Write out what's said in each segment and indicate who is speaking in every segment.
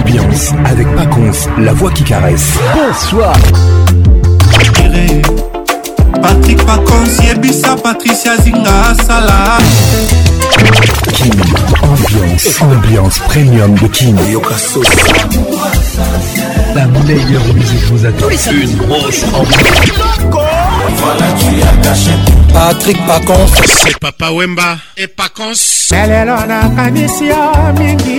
Speaker 1: Ambiance avec Pacons, la voix qui caresse. Bonsoir.
Speaker 2: Patrick Pacons, Yebissa, Patricia Zinga, Salah.
Speaker 1: Kim, ambiance, ambiance premium de Kim. La meilleure musique vous attend. Une grosse ambiance. patrik
Speaker 3: pacons papa wemba e pacons lelelo nakanisi yo mingi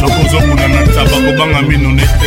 Speaker 3: nakozokuna na taba kobanga mino nete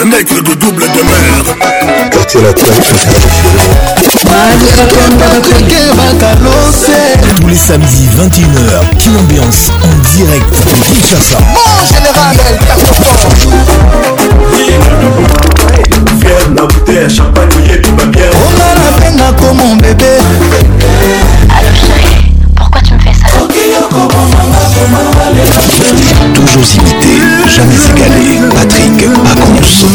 Speaker 1: un mec de double
Speaker 4: de
Speaker 1: tous les samedis 21h, qu'une Ambiance en direct de Kinshasa. Mon général, la bien. On a
Speaker 5: la peine bébé. pourquoi tu me fais ça
Speaker 6: Toujours
Speaker 1: imité. jamais égalé Patrick Pacons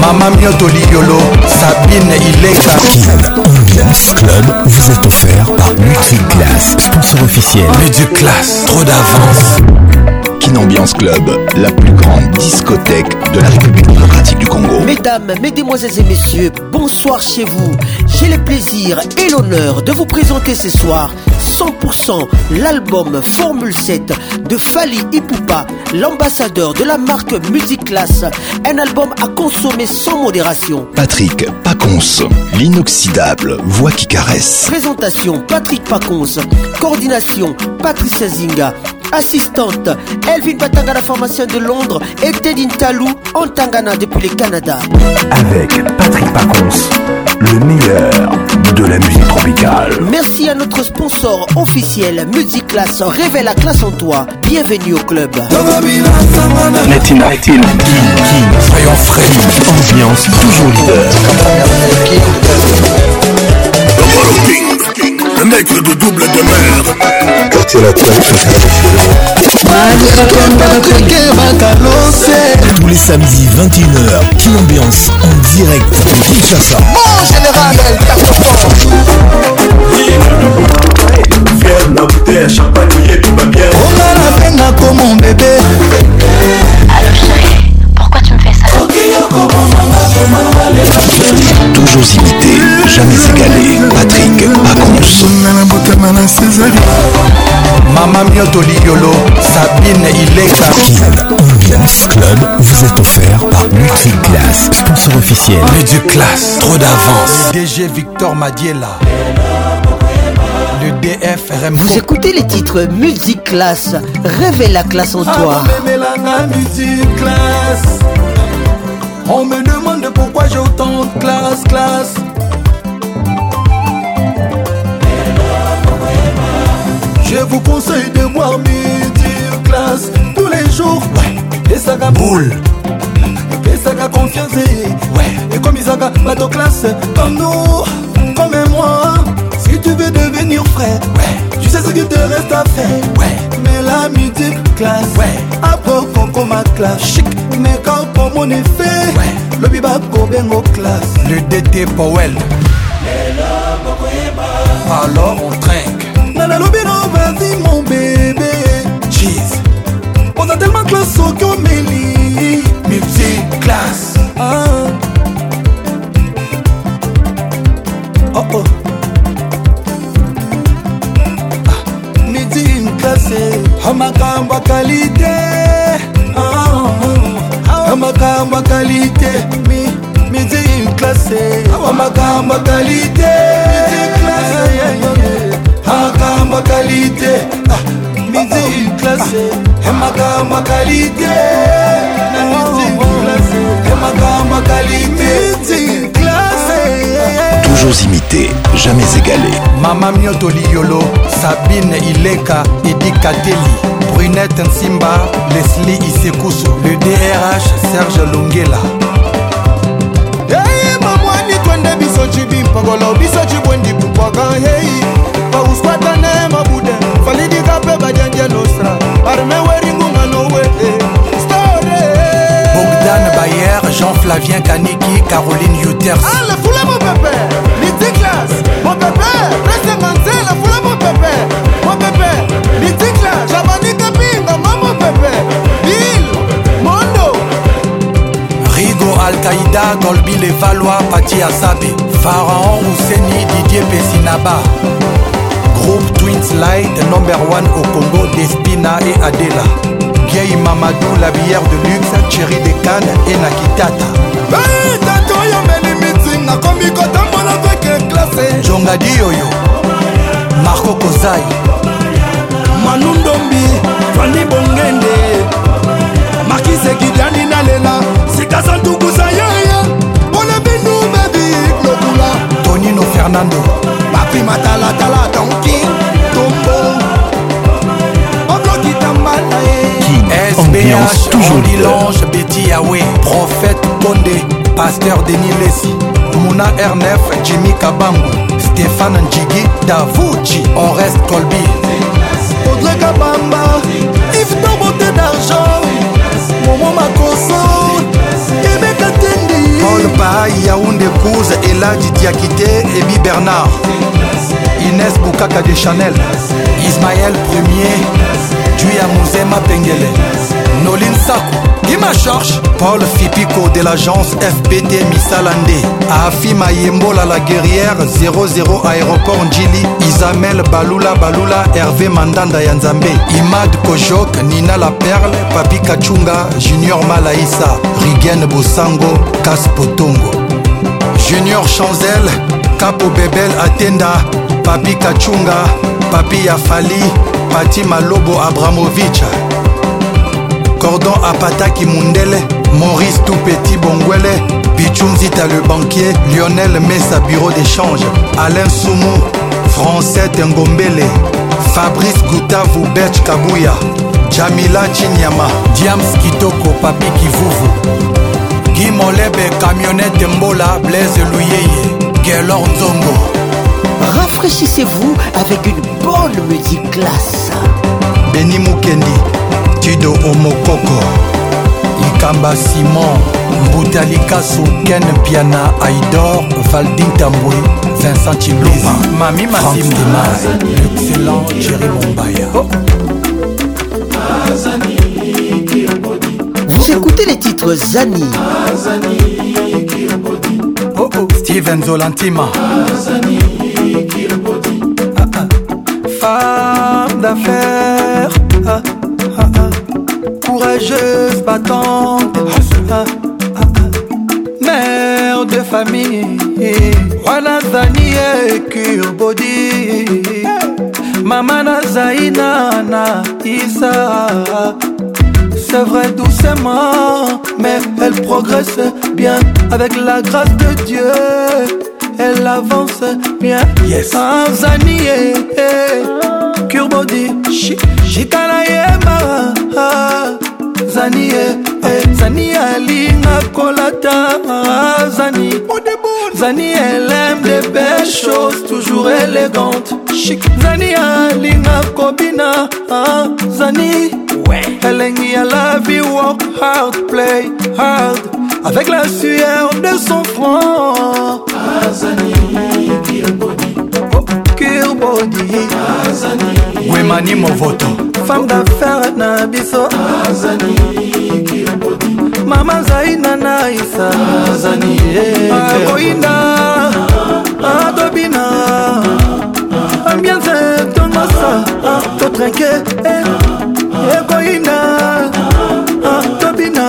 Speaker 7: Mama Mioto Liolo Sabine Ilenga
Speaker 1: Kin Ambiance Club vous est offert par Multiclass sponsor officiel Multiclass trop d'avance Kinambiance Club, la plus grande discothèque de la République démocratique du Congo.
Speaker 8: Mesdames, mesdemoiselles et messieurs, bonsoir chez vous. J'ai le plaisir et l'honneur de vous présenter ce soir 100% l'album Formule 7 de Fali Ipupa, l'ambassadeur de la marque Music Class. Un album à consommer sans modération.
Speaker 1: Patrick Paconce, l'inoxydable voix qui caresse.
Speaker 8: Présentation Patrick Pacons, coordination Patrice Zinga, assistante Elvin Batanga, la formation de Londres, et Tedin Talou en Tangana depuis le Canada.
Speaker 1: Avec Patrick Pacons le meilleur de la musique tropicale.
Speaker 8: Merci à notre sponsor officiel Music Class Révèle la classe en toi. Bienvenue au club. soyons
Speaker 1: frais, ambiance toujours leader.
Speaker 4: Un nègre de double demeure. Quartier latin
Speaker 1: tous les samedis 21h, Kin Ambiance en direct de Kinshasa. Bon général,
Speaker 6: Fier la bouteille, champagne, On a la peine comme mon bébé.
Speaker 5: Allô chérie, pourquoi tu me fais ça
Speaker 1: Toujours imité, jamais égalé. Patrick Pacons.
Speaker 7: Mama Mioto Liolo, Sabine Ileka.
Speaker 1: Ambiance Club vous est offert par Multiclass, sponsor officiel. Multiclass, trop d'avance.
Speaker 9: DG Victor Madiela. Le DFRM.
Speaker 8: Vous écoutez les titres Multiclass, rêvez la classe en toi.
Speaker 10: Ah, On me demande classe classe Je vous conseille de moi dire classe tous les jours ouais. esaka boule esaka confiance ouais. ekomisaka bato classe comme nous comme moi si tu veux devenir frère ouais. tu sais ce qu'il te reste à faire ouais. la musique classe akokonkoma classe meka okomona efe lobi bakobengo classe
Speaker 11: le dt powel
Speaker 12: alors on trinque
Speaker 10: na nalobi no vas-y mon bébé cheese oza tellement classe soki omeli musique classe ah. oh oh ah, midi une classe amakambo akalite amakambo ah, ah, ah, akalite musique classé amakambo akalite amakambo akalite musique classé amakambo akalite amakambo akalite
Speaker 1: toujours imité, jamais égalé.
Speaker 11: Mama Mioto Liolo, Sabine Ileka, Edi Kateli, Brunette Nsimba, Leslie Isekusu, le DRH Serge Longela. Hey, mamwani twende biso chibi mpakolo biso chibwendi bupwaka hei bauskwatane mabude falidika mpe badiandia nostra arme weringunga nowe store bogdan bayer jean flavien kaniki caroline uters
Speaker 12: fula mopepe Mon mopepe mon nzela fula mopepe mopepe lidiklas jabanika maman mopepe il mondo
Speaker 11: rigo Qaeda, golbi les valois pati asabe pharaon rouseni didier Pessinaba. groupe twins light number one au congo Despina et adela vieille mamadou la bière de luxe Chérie des cannes et nakitata
Speaker 12: hey, nakomi kotambola veke
Speaker 11: klase jongadi oyo marko kozai
Speaker 10: manu ndombi fani bongende markise gidiani nalela sikasa ntukusa yeye bolebinu bebi lokula
Speaker 11: tonino fernando papi matalatala donki tombo
Speaker 1: ambiance toujours leader. Lange,
Speaker 11: Betty Yahweh, prophète Bondé, pasteur Denis Lessi, muna r9 jimmy kabangu stéphane njigi davuji on reste colbi
Speaker 10: audrey kabamba iftobote d'argent momo makoso kebeka tendi
Speaker 11: paul pai yaounde couse eladi diakité ebi bernard ines bukaka de chanel ismaël premier tuya muzema pengele Noline Sako Guima Charge Paul Fipico de l'agence FPT Misalandé Afi Mayembola la guerrière 00 aéroport Njili Isamel Balula Balula Hervé Mandanda ya Nzambe Imad Kojok Nina La Perle Papi Kachunga Junior Malaïsa Rigen Bosango Kaspotongo Junior Chanzel Capo Bebel Atenda Papi Kachunga Papi Yafali Pati Malobo Abramovic jordan apataki mundele maurice tout petit bongwele bichunzita le banquier lionel mesa bureau d'échange alain soumou français tengombele fabrice gutavu bech kabuya jamila chinyama diams kitoko papi kivuvu gimolebe camionete mbola blaise luyeye gelor nzongo
Speaker 8: rafraîchissez-vous avec une bonne musique classe
Speaker 11: beni mukendi tudo omokoko likamba simon mbuta likasu ken piana aidor valdin tambwe vincent chiluma mami masimtema excellent jeri mombaya oh.
Speaker 8: Vous écoutez les titres Zani.
Speaker 11: Oh oh, Steven Zolantima. Ah, ah. Femme d'affaires.
Speaker 10: Ah. courageuse, battante. Ah, ah, ah, Mère de famille, wana zani cure body. Mama na zaina na isa. C'est vrai doucement, mais elle progresse bien avec la grâce de Dieu. Elle avance bien. Yes. sans body. zani ye eh, eh, zani alinga kolata ah, zani zani elle aime des belles choses toujours élégante chic zani alinga kobina ah, zani elengi ya la vie work hard play hard avec la sueur de son front Azani, ah, Kirbodi, oh, Kirbodi.
Speaker 11: Azani, ah, Wemani Movoto
Speaker 10: femme d'affaire na biso mama zaina na isa akoyina ah, adobina ah, ah. ambiance tongosa totrinke ekoyina eh, eh, tobina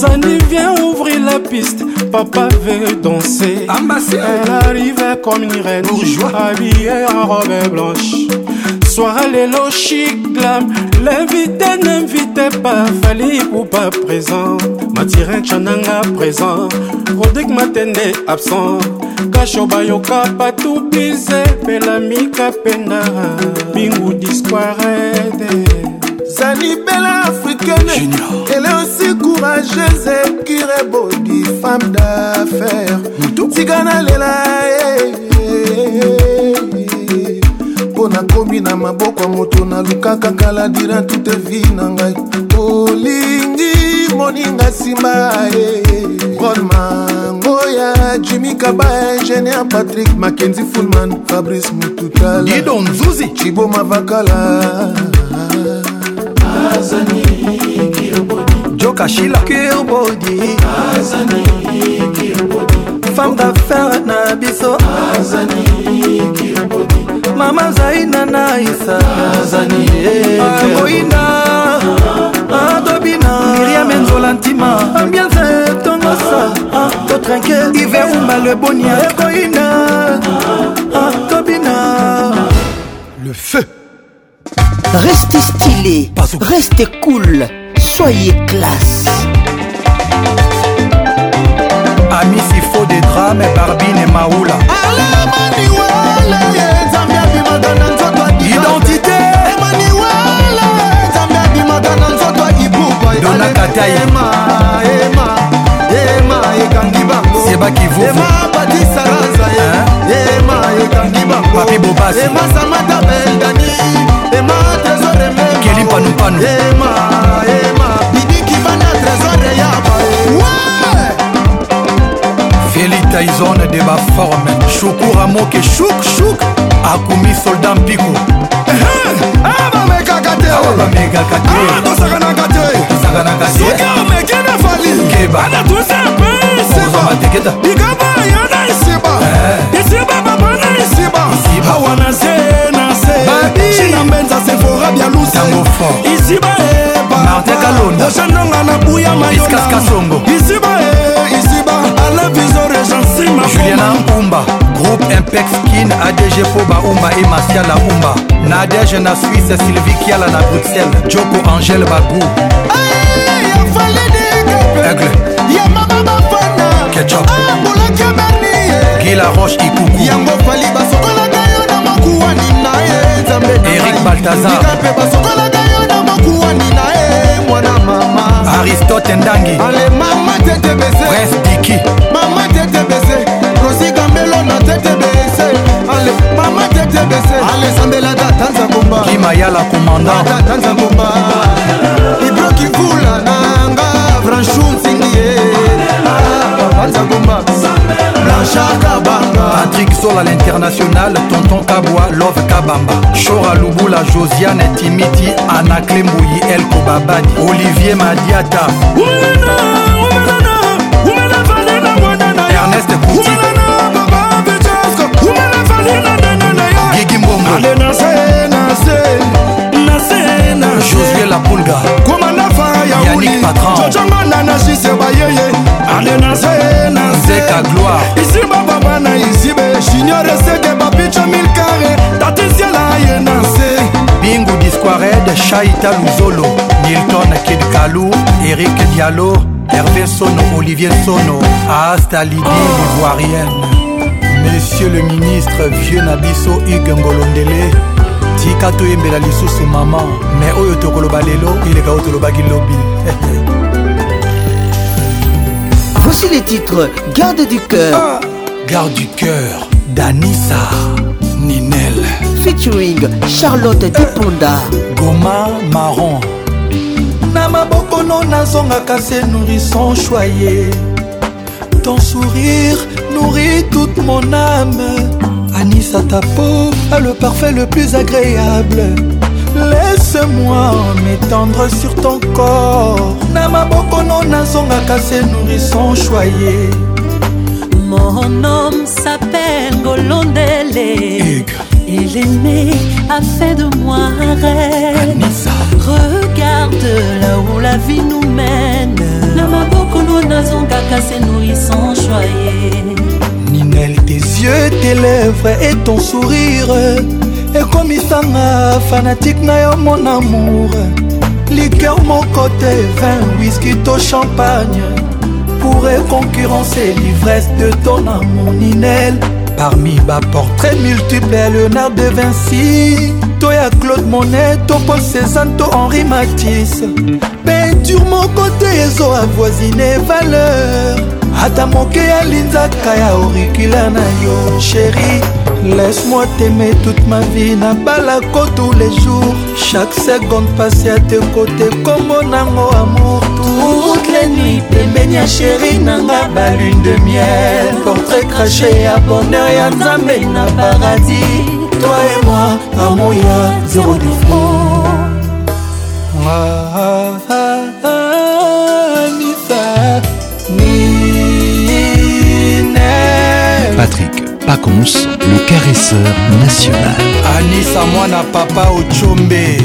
Speaker 10: zani vient ouvrir la piste papa veut danser. Ambassé. Elle arrivait comme une reine, Bourgeois. habillée en robe blanche. soir lelo chic glam l'invité n'invité pas fali kupa présent matirin cananga présent rodik matende absent kasho bayoka patu bize pela mikapena bingu disquarede zalibela africaine elle est aussi courageuse kirebodi femme d'affaires tika nalela hey, eh, eh, hey, eh, hey. mpo nakomi na maboko ya moto nalukaka kala dira tute vi na ngai olingi moninga nsima ye eh. rod mango ya jimi kaba ingénier patrik makenzi fulman fabrice mututala dido nzuzi cibo mavakala joka shila kirbodi femme d'affaire na biso Azani, mama zaina na isa akoina eh. adobina miriam enzola ntima ambiance tongosa ah. totrinke ive umba
Speaker 1: lebonia le feu
Speaker 8: Restez stylé, restez cool, soyez classe.
Speaker 11: Amis, il faut des drames, Barbine et Maoula.
Speaker 10: Ah, Allez,
Speaker 11: abimaka na nzoto identité emaniwele
Speaker 10: nzambe abimaka na nzoto ibubadonakataema ema ema ekangi bango
Speaker 11: sebakivuema batisaranza e, ema ekangi bango papi bobas ema samata beldani ema tesorembe kelipanupanu ema tyson de baforme shukura moke shukshuk akomi
Speaker 10: soldat mpiko eh, bamekaka tebamekaka tekosakanaka ah, tesakanaka soki omeki na falianatusa pesebateketa likaba
Speaker 11: yana esiba esiba baba na esiba eh. awa na se na se cina mbenza sefora bialuse
Speaker 10: isiba ebaoshandonga eh, na buya mayona isiba e
Speaker 11: juliana umba groupe impex kin adg poba umba e martiala umba nadege na suisse sylvie kiala na bruxelles joko angele
Speaker 10: babu aigle ketchup ah,
Speaker 11: eh. gila roche ikuku
Speaker 10: yango fali basokolaka yo na makuwani eh. na ye nzambe
Speaker 11: erik baltazar mpe basokolaka yo na makuwani na ye eh. mwana mama aristote ndangi
Speaker 10: ale mama tetebese prince
Speaker 11: diki
Speaker 10: mama tetebese rosigambelo na tetebese ale mama tetebese ale sambelada tanza
Speaker 11: kumba kimayala komandata
Speaker 10: tanza kumba ibroki vula nanga franchu nsingi ye tanza ah, kumba
Speaker 11: Richard Kabanga Patrick Sol à l'international Tonton Kabwa Love Kabamba Chora Lubula Josiane Timiti Anna Klembouyi El Kobabadi Olivier Madiata
Speaker 10: Ernest Kouti
Speaker 11: Gigi Mbongo josue lapunga
Speaker 10: komanda fara yauliojongonda na jise bayeye anenaze na zeka gloire isiba baba na isibe junior eseke bapicho milkare tatisiela ye na se
Speaker 11: bingu disquared shaita luzolo milton kidkalu erik dialo hervé sono olivier sono asta lidi oh. l'ivoirienne monsieur le ministre vieux nabiso hugue ngolondele eleka toyembela lisusu mama me oyo tokoloba lelo eleka
Speaker 8: oyo tolobaki lobi voici les titres garde du cœur ah,
Speaker 11: garde du cœur danisa ninel
Speaker 8: featuring charlotte euh, deponda
Speaker 11: goma maron
Speaker 10: na mabokono nazongaka se nourrisson choye ton sourire nourrit toute mon âme à ta peau a le parfait le plus agréable. Laisse-moi m'étendre sur ton corps. Namaboko non Nazonga se nourrisson choyé.
Speaker 13: Mon homme s'appelle Golondele. Et l'aimé a fait de moi un rêve. Regarde là où la vie nous mène.
Speaker 14: Namaboko Bokono Nazonga se nourrisson choyé.
Speaker 10: yeux tes lèvres et ton sourire ekomisanga fanatique na yo mon amour liker moko te vin whisky to champagne pourrait concurrencer l'ivresse de ton amour parmi baportrait multiple ya léonard de vinci to ya claude monet to paul cézanne to henri matisse peinture moko te ezo avoisine valeur ata moke ya linzaka ya orikila na yo sheri laisse-moi t'aimer toute ma vie nabalako tous les jours chaque seconde passé à te côté kombo nango amour
Speaker 15: toute les nuits pembeni ya sheri nanga balune de miel portrait craché ya bonheur ya nzambe na paradis toi et moi amour ya zéro défaut ah, ah.
Speaker 1: Pacons, le caresseur national.
Speaker 10: Anissa Moana Papa Ochombe.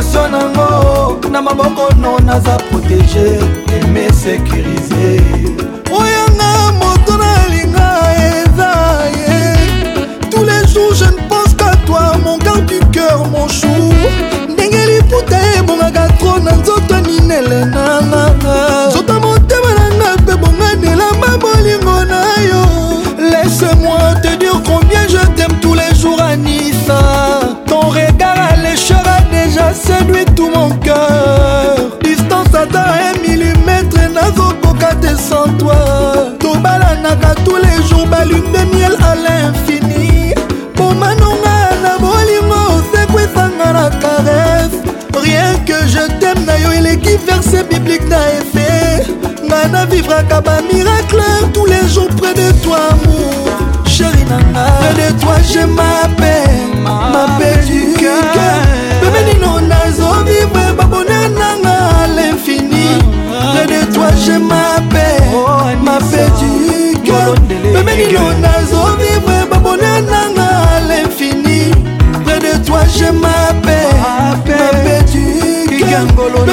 Speaker 10: destination nango na maboko no naza protege eme sécurise oyanga moto nalinga eza ye tous les jours je ne pense qu'à toi mon cœur du cœur mon chou ndenge liputa ebongaka tro na nzoto ninele nanganga nzoto motema nanga mpe bonganelamba bolingo na yo laisse moi te dire combien je t'aime séduit tout mon cœur distance ata un millimètre nazokoka te sans toi tobalanaka tous les jours balune de miel à l'infini bomanonga na bolingo osekwisanga na caresse rien que je t'aime na yo eleki verse biblique na efe ngai navivraka bamiracle tous les jours près de toi amour chéri nanga près de toi je m'appelle ma belle ange mabe mabe duke pemelino nazovivre babolia nanga l'infini près de toi je mabe mabe duke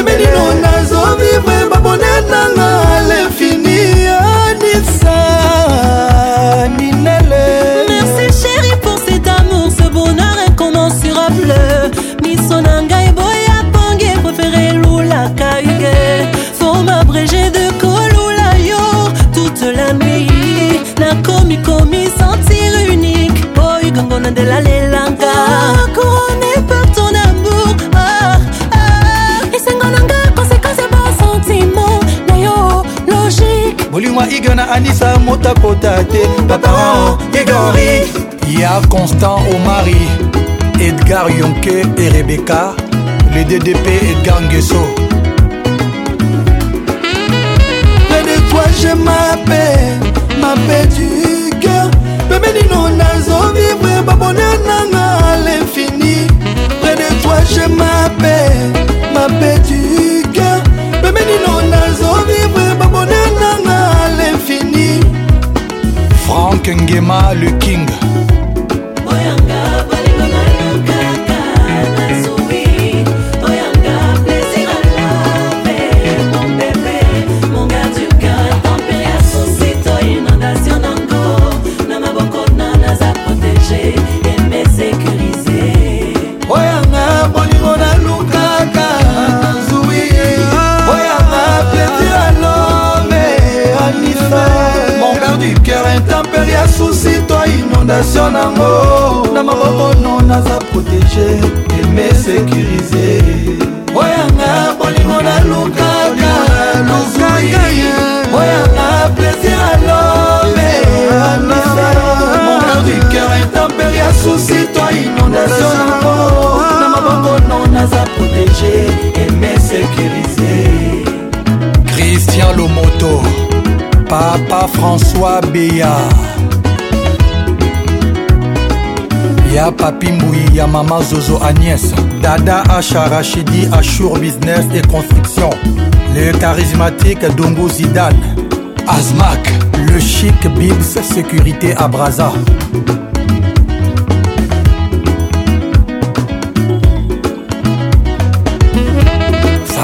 Speaker 11: wa iga na anisa motakota te baparan oh, oh, igori ya constant omari edgar yonke e rebeka le ddp edgar ngeso
Speaker 10: toi je m'appelle m'appelle du cœur bébé nino nazovivre baboneur nanga à l'infini près de toi je m'appelle m'appelle du cœur bébé nino nazovivre
Speaker 11: Frank Nguema, le king. fondation nango na mabokono naza protege eme sekirize oyanga bolingo nalukaka luzui oyanga plaisir alome anisa intempere ya susi to inondation nango na mabokono naza protege eme sekirize christian lomoto papa françois béa ya papi moui, ya mama zozo agnès dada asha rachidi ashur business et construction le charismatique dongo zidane azmak le chic bibs sécurité à ça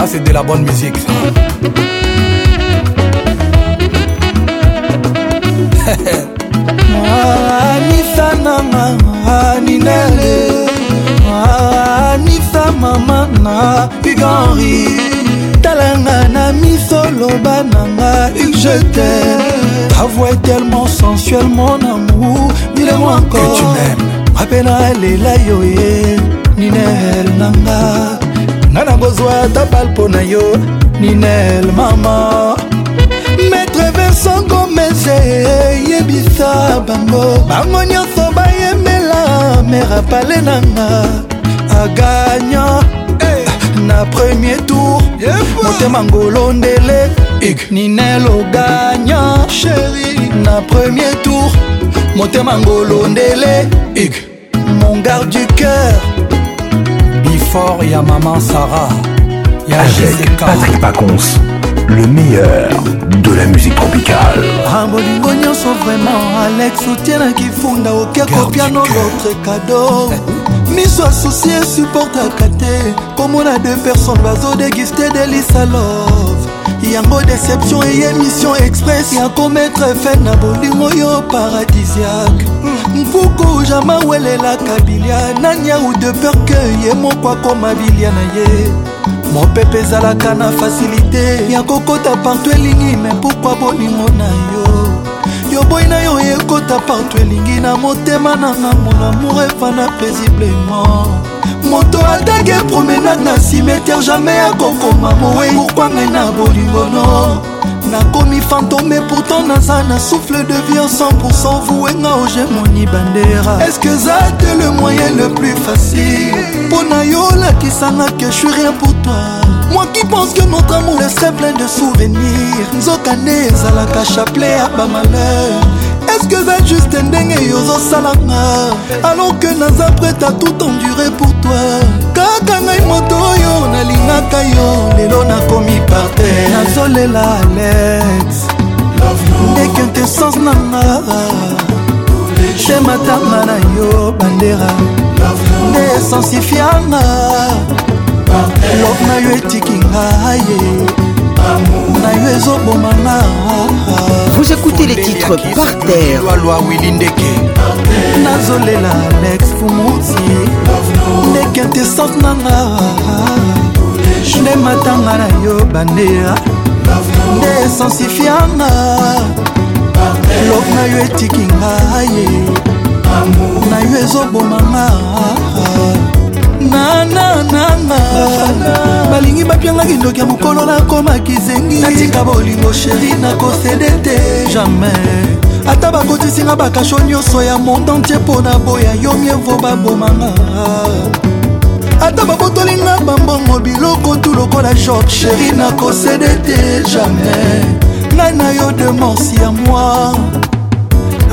Speaker 11: c'est de la bonne musique ça.
Speaker 10: ninele anisa mama na uganri talanga na miso loba nanga ujete ta voix est tellement sensuelle mon amour dis-le-moi encore
Speaker 11: apena
Speaker 10: lela yo ye eh. ninel nanga
Speaker 11: nga na kozwa ata bal mpo na yo ninel mama maître
Speaker 10: versangomeze eh, yebisa bango bango nyonso na mer apale nanga agagnan hey. Eh, na premier tour yeah, motema ngolo ndele ninelo gagnan chéri na premier tour motema ngolo ndele mon garde du cœur
Speaker 11: before ya maman sarah
Speaker 1: ya Avec Jessica. Patrick Pacons le meilleur de la musique tropicale
Speaker 10: abolingo nyonso vraiment alex otienaki funda okia kopia no lotre kado miso asusi esuportaka te komona de personne bazodeguste delisa love yango déception eye mission express ya kometre fin na bolingo oyo paradisiake mpuku jama welelaka bilia nani au de peur ke ye moko akoma bilia na ye mopepe ezalaka na fasilite ya kokota partout elingi me pourkua bolingo na yo yo boyi na yo ekota partout elingi na motema nanga molamour efana paisiblement moto atake promenade na cimetière jamai akokoma mowei pourkua ngai na bolingono nakomi fantome pourtant naza na souffle de vie en 100% vouenga ogemoni bandera eske eza te le moyen le plus facile mpo na yo olakisanga ke je suis rien pour toi moi qui pense que notre amour serait plein de souvenirs nzokande ezalaka chapelet ya bamalheur eske va juste ndenge yozosalanga alors que naza prête à tout enduré pour toi kaka ngai moto oyo nalingaka yo lelo nakomi parte nazolela alex ekintessence nanga te matama na yo bandera nde esensifianga love na yo etiki ngai na yo ezobomanga
Speaker 8: Vous écoutez les titres par terre.
Speaker 11: nazolela
Speaker 8: lex fumuti ndeke intesante nanga
Speaker 10: nde matanga na yo bandeya nde esensifianga lok na yo etiki ngaye na yo ezobomanga nananana balingi bapiangaki ndoki ya mokolo nakomaki zengi natika bolingo sheri nakosede te jamais ata bakotisinga bakasho nyonso ya monde entier mpo na boya yo mievo babomanga ata babotolinga bambongo biloko tu lokola george sheri nakosede te jamais ngai na yo de morsi ya moi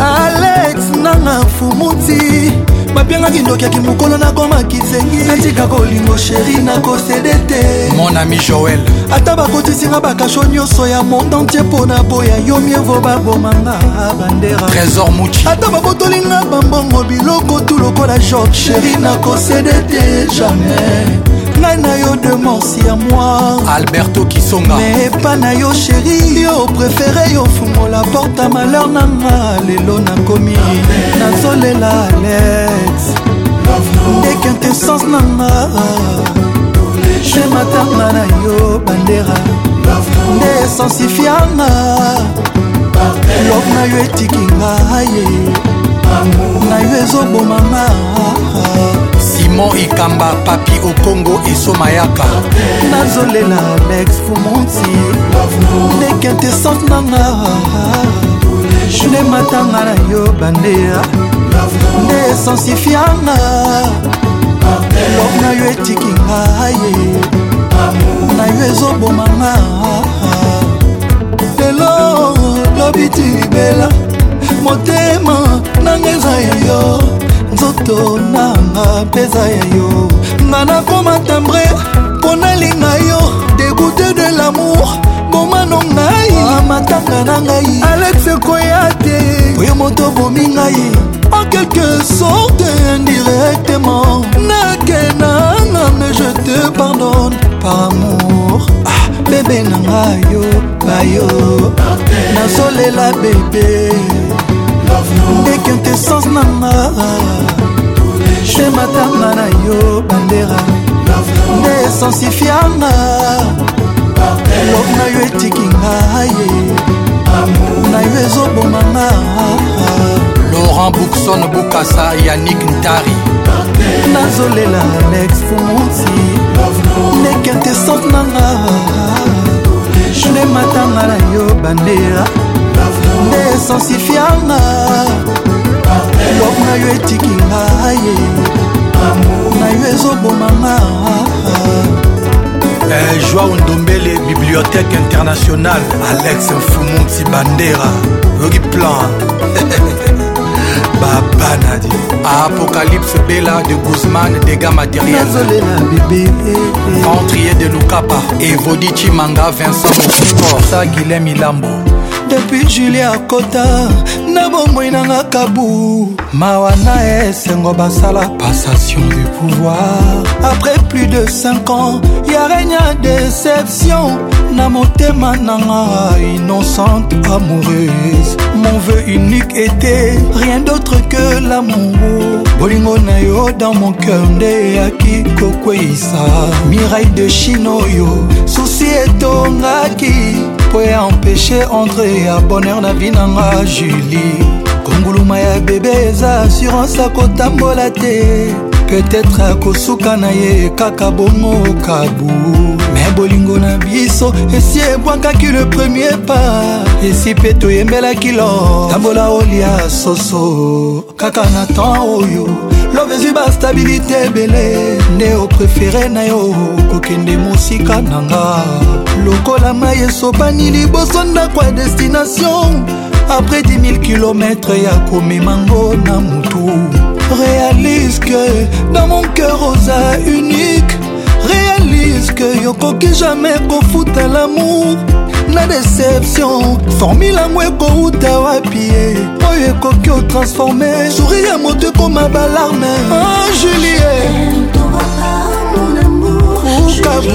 Speaker 10: alex nanga fumuti bapiangaki ndokiaki mokolo nakomaki zengi
Speaker 11: natika kolingo sheri nakosede te mon ami joel
Speaker 10: ata bakotisinga bakasho nyonso ya monde entier
Speaker 11: mpo na boya yo mievo babomanga
Speaker 10: bandera trésor muci ata babotolinga bambongo biloko
Speaker 11: tu lokola job sheri
Speaker 10: nakosede te jamais ngai na yo demanse ya moi
Speaker 11: alberto kisonga
Speaker 10: mepa na yo sheri yo prefere yo fungola porte ya malheur nanga lelo nakomi nazolela alex ekintessence nanga je matanga na yo bandera nde esensifianga love na yo etiki ngai na yo ezobomanga
Speaker 11: simon ikamba papi okongo esomayaka
Speaker 10: nazolela alex fumonti nekintesante nanga nde matanga na yo bandeya nde esensifianga love na yo etiki ngaye na yo ezobomanga lelo lobiti libela motema nanga eza ya yo nzoto nanga mpeza ya yo nga nakoma tambre mponalinga yo degute de lamour bomano ngai amatanga na ngai alex koya te oyo moto bomi ngai en quelque sorte indirectement nakenanga me je te pardonne par amour ah, bebe na ngai yo bayo nazolela bebe dequintessence nanga te matanga na yo bandera nde
Speaker 11: esensifianga wok na yo etikinga ye
Speaker 10: na yo ezobomanga laurent
Speaker 11: bookson bokasa yanik ntari nazolela
Speaker 10: alex fomonsi dequintessence nanga nde matanga na yo bandera nde esensifi anga bomo na yo etiki ngaye na yo ezobomanga
Speaker 11: Eh, joao ndombele bibliothèque internationale alex mfumunti bandera yoki plan babanadi apocalypse bela de guzman dégâts
Speaker 10: matérielnazolela bibele ventrier
Speaker 11: de lukapa evodi chimanga vincent mokipor sa guilin milambo
Speaker 10: depuis julie akota na bomoi nanga kabu mawa na esengo basala passation du pouvoir après plus de 5 ans ya regne a déception na motema nanga innocente amoureuse mon vœu unique était rien d'autre que l'amour bolingo na yo dans mon cœur nde eyaki kokweyisa miraille de chine oyo susi etongaki po ya empêche entre ya bonheur na vi nanga julie konguluma ya bebe eza assurance akotambola te peut-être akosuka na ye kaka bongo kabu bolingo na biso esi ebwakaki le premier pas esi mpe toyembelaki lo tambola olia soso kaka na temps oyo love ezwi bastabilité ebele nde opréféré na yo kokende mosika na nga lokola mai esopani liboso ndako ya destination apres 10000 km ya komemango na motu réalise que dans mon cœur oza unique puiske yokoki jamai kofuta lamour na deception formule yango ekouta wapi ye oyo ekoki otransforme souri ya moto ekoma balarme ah,
Speaker 16: julie ukabu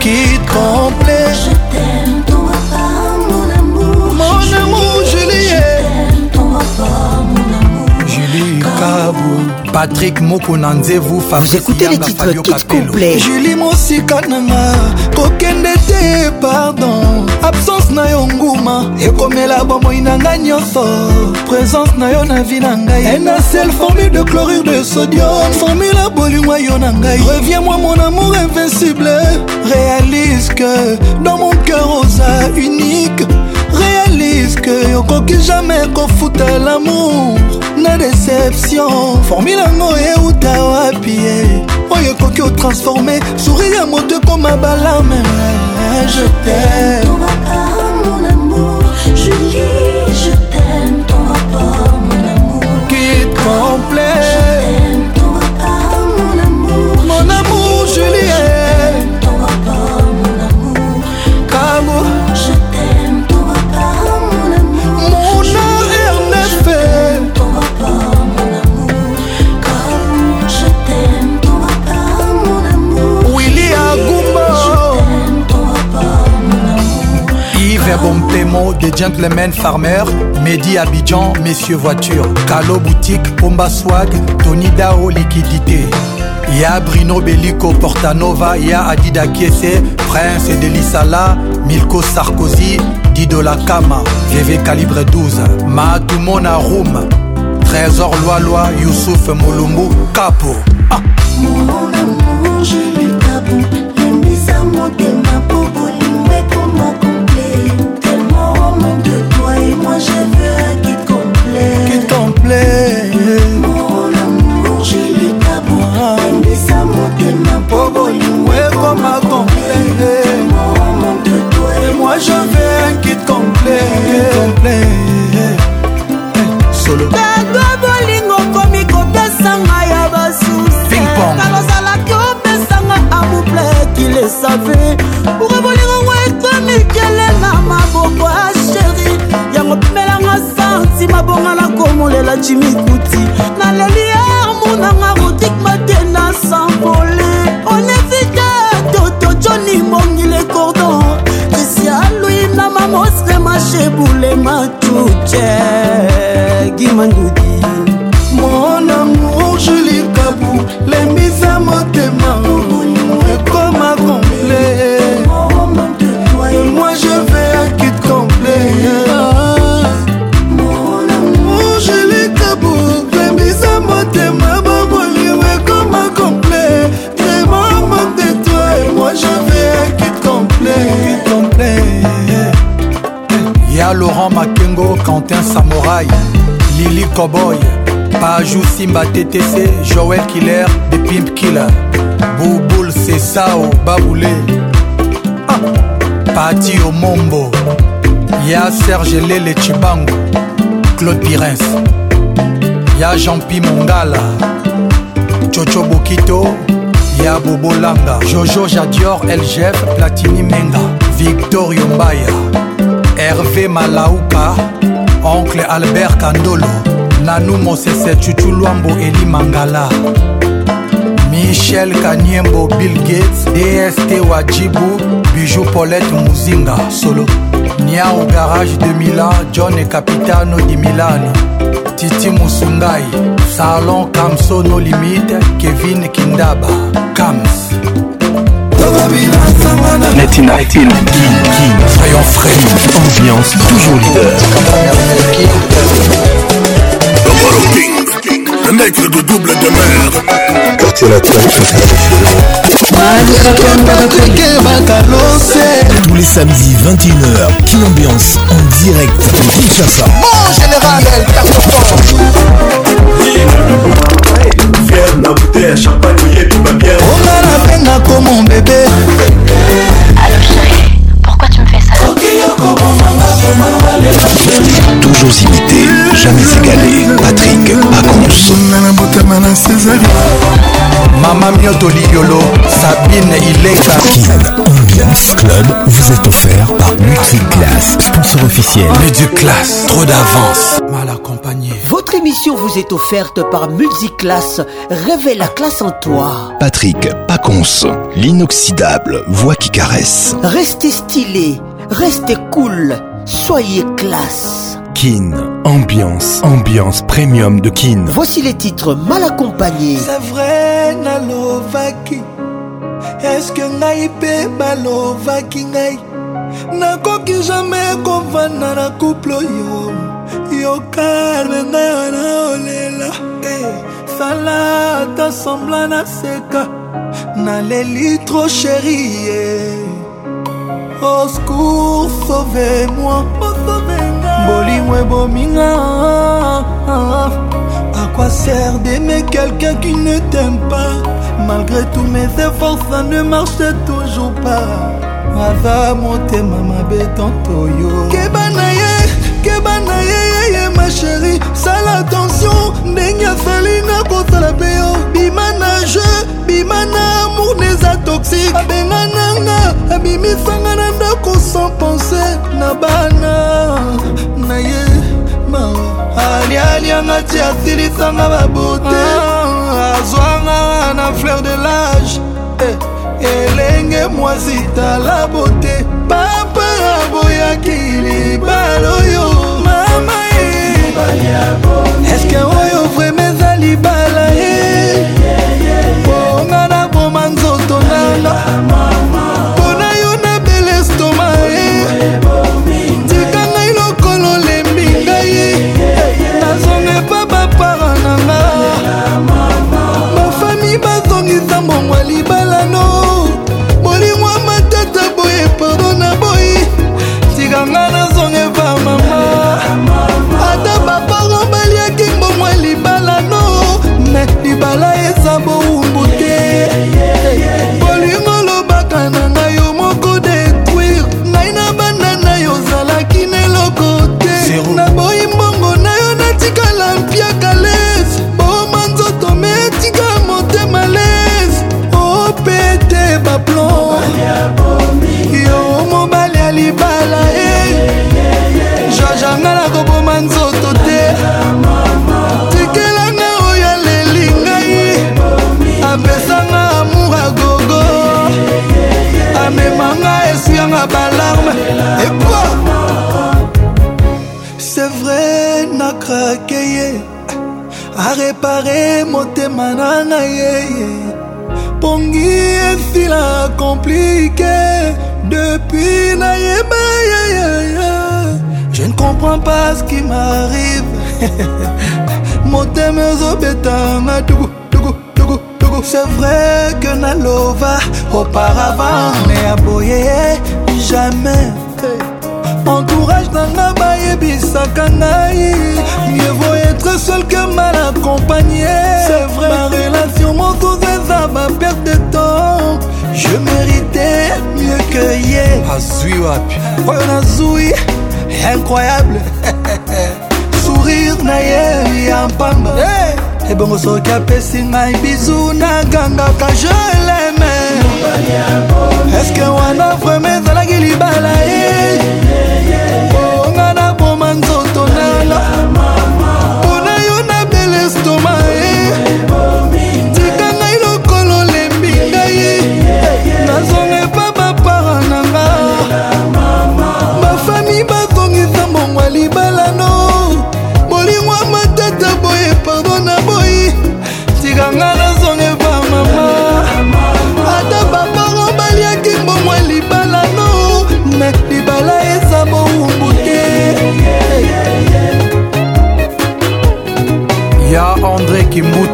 Speaker 16: kit
Speaker 10: complet
Speaker 11: patrick mokonanzevu
Speaker 8: vous écoutez les titres kit complet
Speaker 10: julie mosika nanga kokende te pardon absence na yo nguma ekomela bomoi na ngai nyonso présence na yo na vi na ngai ena sel formule de chlorure de sodium formule abolingwa yo na ngai reviens moi mon amour invincible réalise que dans mon cœur osa unique puisque okoki jamais kofuta lamour na déception formule yango euta wapi oyo ekoki otransforme souri ya moto ekoma balame
Speaker 16: je t'aime
Speaker 11: Gentleman Farmer, Mehdi Abidjan, Messieurs Voiture, Calo Boutique, Pomba Swag, Tony Dao Liquidité. Ya Brino Bellico Portanova, Ya Adida Kiese, Prince Delisala, Milko Sarkozy, Dido Lakama, VV Calibre 12, Matumona Room, Trésor Loaloa, Youssouf Moulumbu, Capo. Ah. Mon amour, je
Speaker 10: grave bokobolingongo ekomikele na maboko ya sheri yango pimelanga santi mabonga na komolela jimikuti naleli amunanga rodik matena sanvole onefika toto joni mongile cordon tisialui na mamosre mashebule matuce gimangudi mon amour julie kabou lemi
Speaker 11: Laurent Makengo, Quentin Samouraï, Lily Cowboy, Pajou Simba TTC, Joël Killer, The Pimp Killer, Bouboul Cessao, Baboulé, ah. Pati Omombo, Ya Serge Lele Chibango, Claude Pirens, Ya Jean-Pi Mongala, Chocho Bokito, ya bobolanga jojo jadior elgef platini menga victor yombaya hervé malauka oncle albert kandolo nanu mosese chuchu lwambo eli mangala michel kaniembo bill gates dst wajibu bijou paulette muzinga solo niau garage de milan john capitano di milano titi musungai salon camso no limite kevin kindaba cams Netina King Soyons frais Ambiance toujours leader Le mec de double de mer Quartier latin tous les samedis 21h, Kin Ambiance en direct de Kinshasa. Mon général, na bouteille ya champagne oyebima bien ongala mpe nako mon bebe Allô chérie, pourquoi tu me fais ça Toujours imité, jamais égalé. Patrick Pacons. Mama Mioto Liolo, Sabine Ileka. Ambiance Club vous est offert par Multiclass, sponsor officiel. Multiclass, trop d'avance.
Speaker 17: Votre émission vous est offerte par Multiclasse. Réveille la classe en toi.
Speaker 11: Patrick Paconce, l'inoxydable voix qui caresse.
Speaker 17: Restez stylé, restez cool, soyez classe.
Speaker 11: Kin, ambiance, ambiance premium de Kin.
Speaker 17: Voici les titres mal accompagnés. C'est vrai,
Speaker 10: Est-ce que naipe jamais kovana na couple yokarde na naolela eh, sala ata sembla na naleli trop chérie eh. au secours sauvez-moi bolingo ebominga à quoi sert d'aimer quelqu'un qui ne t'aime pas malgré tous mes efforts ça ne marche toujours pas va motema ma tanto yo keba ye ma chéri sala attention ndenge afali nakosala mpe yo bima na jeu bima na amour neza toxique abenga nanga abimisanga na ndako sans pense na bana na ye ma alialianga ti asilisanga babote ah. azwanga na fleur de lage eh, elenge mwasi tala bote papa aboyaki libala oyo eske oyo vraimen eza libala e eh? ponga na boma nzoto nanga auparavant mais aboye jamais entourage nanga bayebisaka ngai mieux vaut être seul que mal accompagné ma relation mosusu eza baperte de temps je méritais mieux que ye
Speaker 11: azwi
Speaker 10: ah, wapi oyo nazwi incroyable sourire na ye ya mpamba ebongo soki apesi ngai bizu nagangaka je leme eske wana vraimen ezalaki libala ye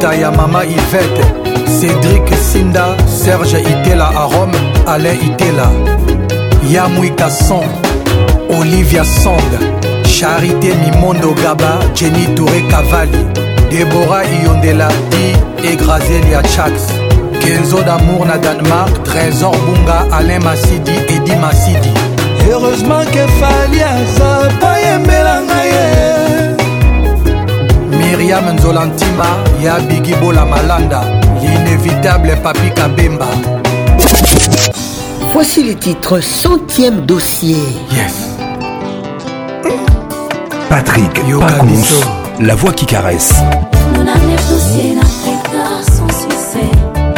Speaker 11: mafuta ya mama ivete cédrik sinda serge itela a rome alain itela yamwika son olivia song charité mimondo gaba jenny touré cavali debora iyondela di egrazelia chax kenzo d'amour na danemark trésor bunga alain masidi edi masidi
Speaker 10: heureusement ke fali aza pa yembela ngai
Speaker 17: miriam
Speaker 11: nzola ntimba ya
Speaker 17: bigibola malanda l'inévitable
Speaker 11: papi kabemba
Speaker 17: voici le titre centième dossier yes hmm.
Speaker 11: patrick Pacons, la voix qui caresse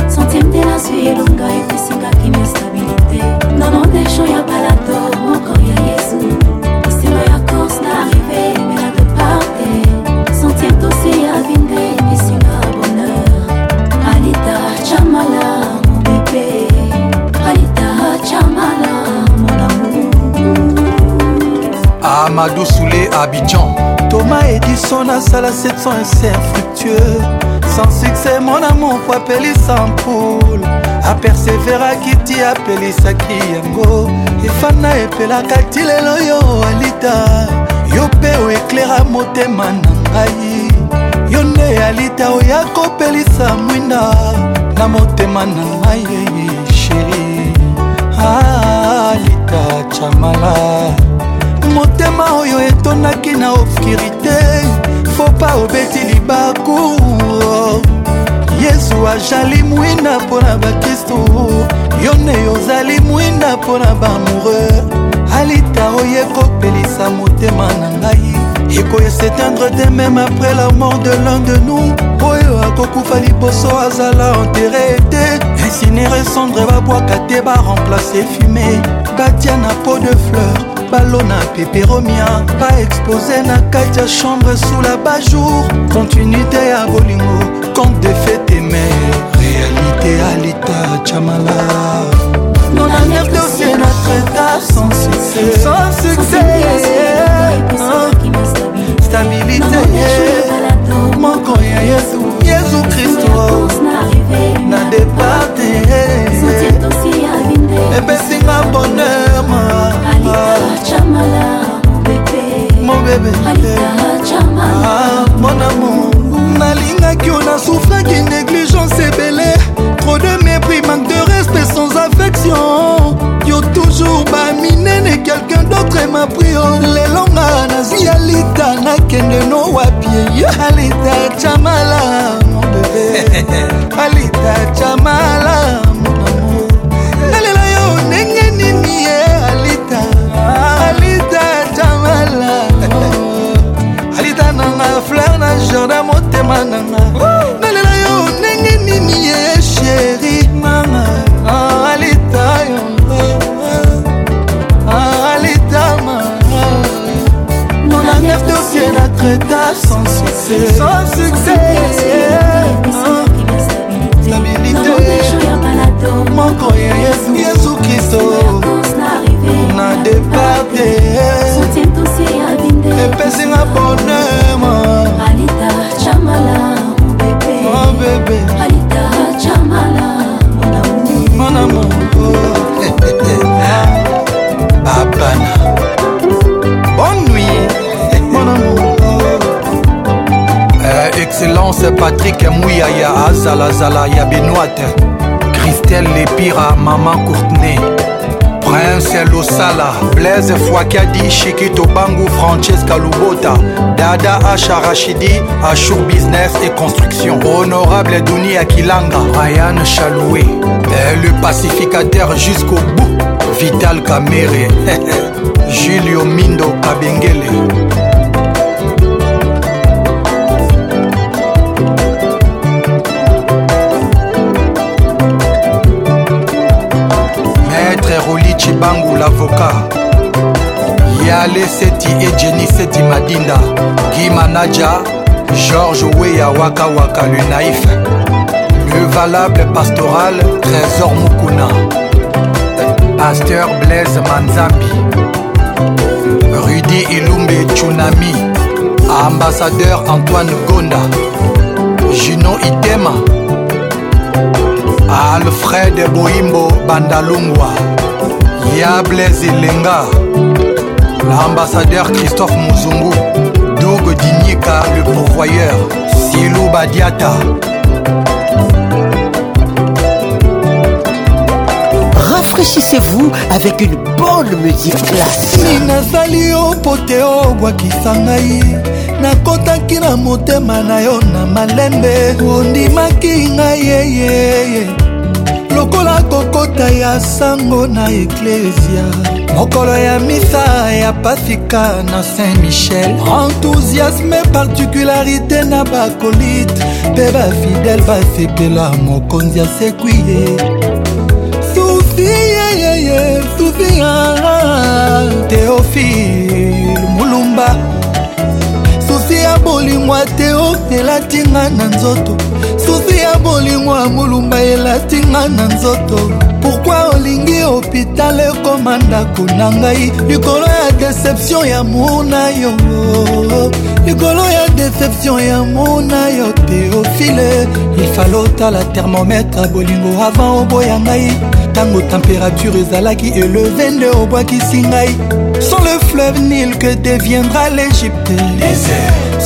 Speaker 11: centième de la suilonga epesingaki nestabilité na mondesho ya balato amadou soule abidjan
Speaker 10: toma edison asala 700 ese infructueux sans succès mon amour po apelisa mpoule aperseveraki ti apelisaki yango efana epelaka ti lelo yo alita yo mpe oeklera motema na ngai yo nde alita oya kopelisa mwinda na motema na ngai sheri ah, alita chamala motema oyo etonaki na obskirité fopa obeti libakuro yesu ajali mwinda mpo na bakristu yo nde yozali mwinda mpo na baamoureux alita oyo ekopelisa motema na ngai ekoye s'éteindre de même après la mort de l'un de nous oyo akokufa liboso azala enterre ete insinere cendre babwaka te baremplace fume batia na po de fleur balo na peperomia pa expose na kati ya chambre sous la bajour continuité ya bolingo compte de fete eme réalité alita chamala dans la mer dossier notre état sans succès sans succès stabilité moko ya yesu yesu kristo na departe epesinga bonheur ma
Speaker 16: Eh. Ah,
Speaker 10: monamo nalingaki o nasufraki négligence ebele trop de mépris manque de respect sans affection yo toujours baminene quelqu'un d'autre emapri o lelonga nazi alita nakende no wapie alita chamala mon bebe
Speaker 11: ezala ya benoite christelle lepira mama courtney prince losala blaise fwakadi shikito bangu francesca lubota dada asha rachidi ashour business et construction honorable duni akilanga ryan chaloué le pacificateur jusqu'au bout vital kamere julio mindo kabengele eli cibangu lavoka yale seti e jeni seti madinda kimanaja george weya wakawaka le naïf le valable pastoral trésor mukuna pasteur blaise manzambi rudi ilumbe tsunami ambassadeur antoine gonda juno itema alfred boimbo bandalungwa ya blaise elenga l'ambassadeur christophe muzungu dogo dinyika le pourvoyeur silu badiata
Speaker 17: rafraîchissez-vous avec une bonne musique classe
Speaker 10: nazali yo oh, pote obwakisa oh, ngai nakotaki na motema na yo na malembe ondimaki ngai yeyeye lokola kokota ya sango na eklesia mokolo ya misa ya pasika na saint michel enthousiasme particularité na bakolite mpe bafidele basepela mokonzi asekwi ye susi yeyeye susi ya teofile mulumba susi ya bolingwa teo elatinga na nzoto susi bolingo ya molumba elatinga na nzoto pourkui olingi hopital ekoma ndako na ngai likolo ya deception ya mona yo likolo ya deception ya mona yo teofile ifale otala termometre bolingo avant oboya ngai ntango température ezalaki eleve nde obwakisi ngai sans le fleuve nil que deviendra l'égypte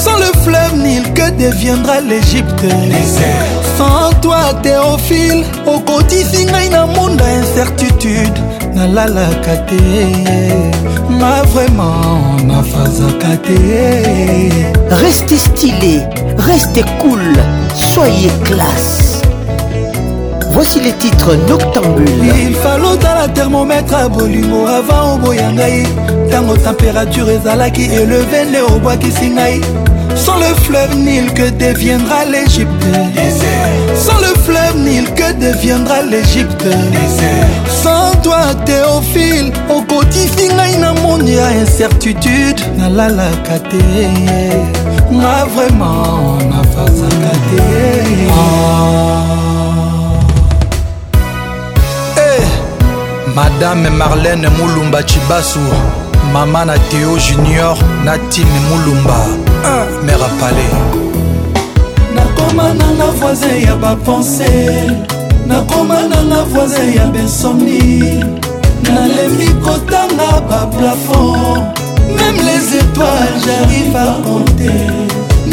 Speaker 10: sans le fleuve nil que deviendra l'égypte sans toi théophile okotisi ngai na munda incertitude nalalaka te ma vraiment nafazaka te
Speaker 17: reste stylé reste cool soyez classe voici le titre noctambule
Speaker 10: il fallait otala thermomètre ya bolingo avant oboya ngai ntango température ezalaki eleve nde obwakisi ngai Sans le fleuve Nil, que deviendra l'Égypte Sans le fleuve Nil, que deviendra l'Égypte Sans toi, Théophile, okotisi ngai na monde ya incertitude nalalaka te nga vraiment nafazaka te ah.
Speaker 11: Eh, hey, madame marlene mulumba chibasu mama na teo junior na tine mulumba mer a palais
Speaker 10: nakoma nanga voisin ya bapense nakoma nanga voisin ya bensomni nalembi kotanga baplafond meme les étoiles jarrive à compter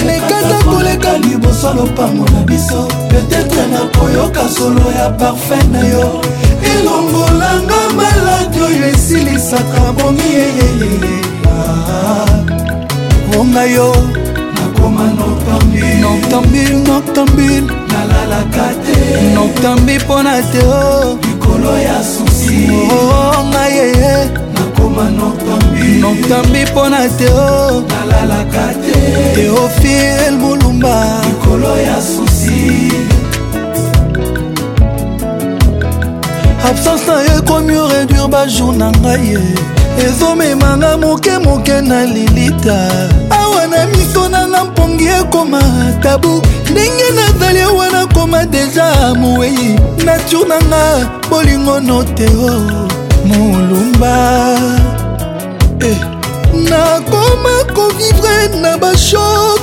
Speaker 10: nekata koleka liboso lopango na biso peut-être nakoyoka solo ya parfum na yo longolanga maladi oyo esilisaka bongi eyeyeye ah. bonga yo nakoma noctambile noctambile noctambile nalalaka te noctambi mpona te o oh. likolo ya susi onga yeye nakoma noctambile noctambi mpona te o oh. nalalaka te teofil mulumba likolo ya susi absence na ye ekomi orédure bajour na ngai ye ezomemanga moke moke na lilita awa ah na miso nanga mpongi ekoma tabu ndenge nazali awa ah nakoma deja mowei nature nanga bolingo noteo molumba eh. nakoma kovivre na bashok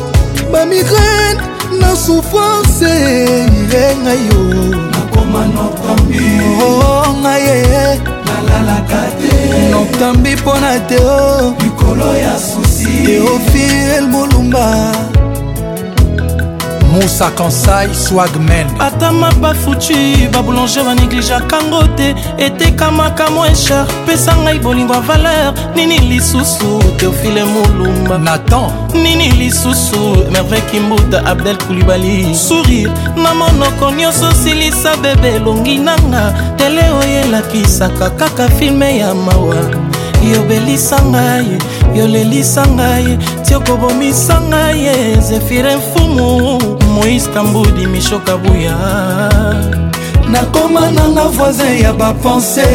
Speaker 10: bamigraine na souffrance yengai yo nakoma noctambi oo oh, oh, ngaye nalalaka te noctambi mpo na teo oh. likolo ya susi teofil molumba
Speaker 11: musa kansai swagman
Speaker 10: ata mabafuti baboulanger baneglijakango te etekamaka moins cher pesa ngai bolingo ya valeur nini lisusu teofile molumba
Speaker 11: natan
Speaker 10: nini lisusu merveille kimbuta abdel kulibali sourire na monoko nyonso silisa bebe elongi nanga tele oyo elakisaka kaka filme ya mawa yobelisa ngai yolelisa ngai tiokobomisa ngai zefire mfumu moise kambudi mishoka buya nakoma nanga voisin ya bapense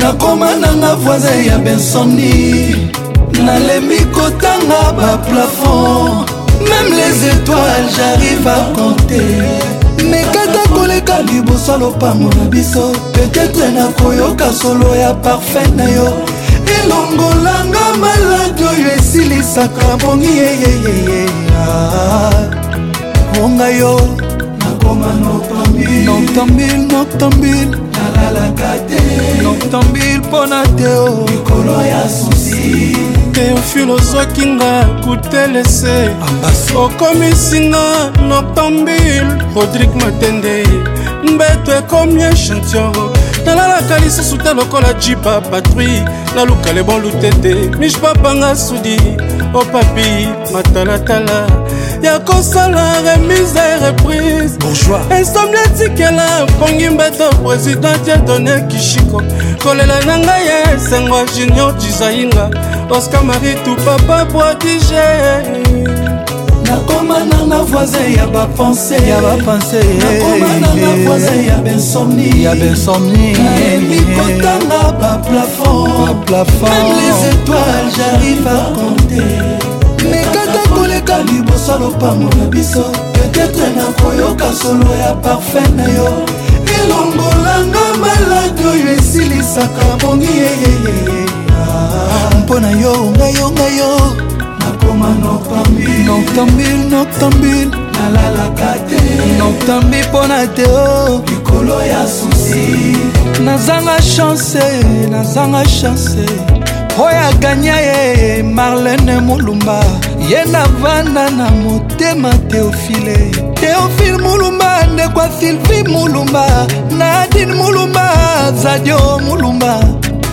Speaker 10: nakoma nanga voisin ya bensoni nalemi kotanga baplafond meme les étoiles j'arrive à compter mekata koleka liboso lopango na biso petetre nakoyoka solo ya parfum na yo elongolanga maladi oyo esilisaka bongi yeyeyeye ah. bonga yo nakoma noctambile noctambile noctambile nalalaka te noctambile mpona te o oh. likolo ya susi teofile ozwaki nga ya kutelese okomisinga noctambile rodrigue matende mbeto ekomi echantion nalalaka lisusu te lokola jipa patrui naluka lebon lutete mishpapanga sudi opapi oh, matalatala ya kosala remise e reprise esombi etikela pongi mbeto président diadone kishiko kolela na ngai ya esengo junior jizainga oscar marie tupapa prodige nakomana na voisin ya bapense ya bapense nakomana na voisin ya bensomni ya bensomni elikotanga baplafondmeme les étoiles jarrive à compter mekata koleka liboso lopango na biso petetre nakoyoka solo ya parfum na yo elongolanga maladi oyo esilisaka bongi yeyeyeye ah, mpo na yo ngayo ngayo mama noctambi noctambi nalalaka te noctambi mpona te o oh. likolo ya susi nazanga chance nazanga chance oyo aganya ye marlene molumba ye navanda na motema teofile teofile mulumba ndekwa silvi mulumba nadine mulumba zadio mulumba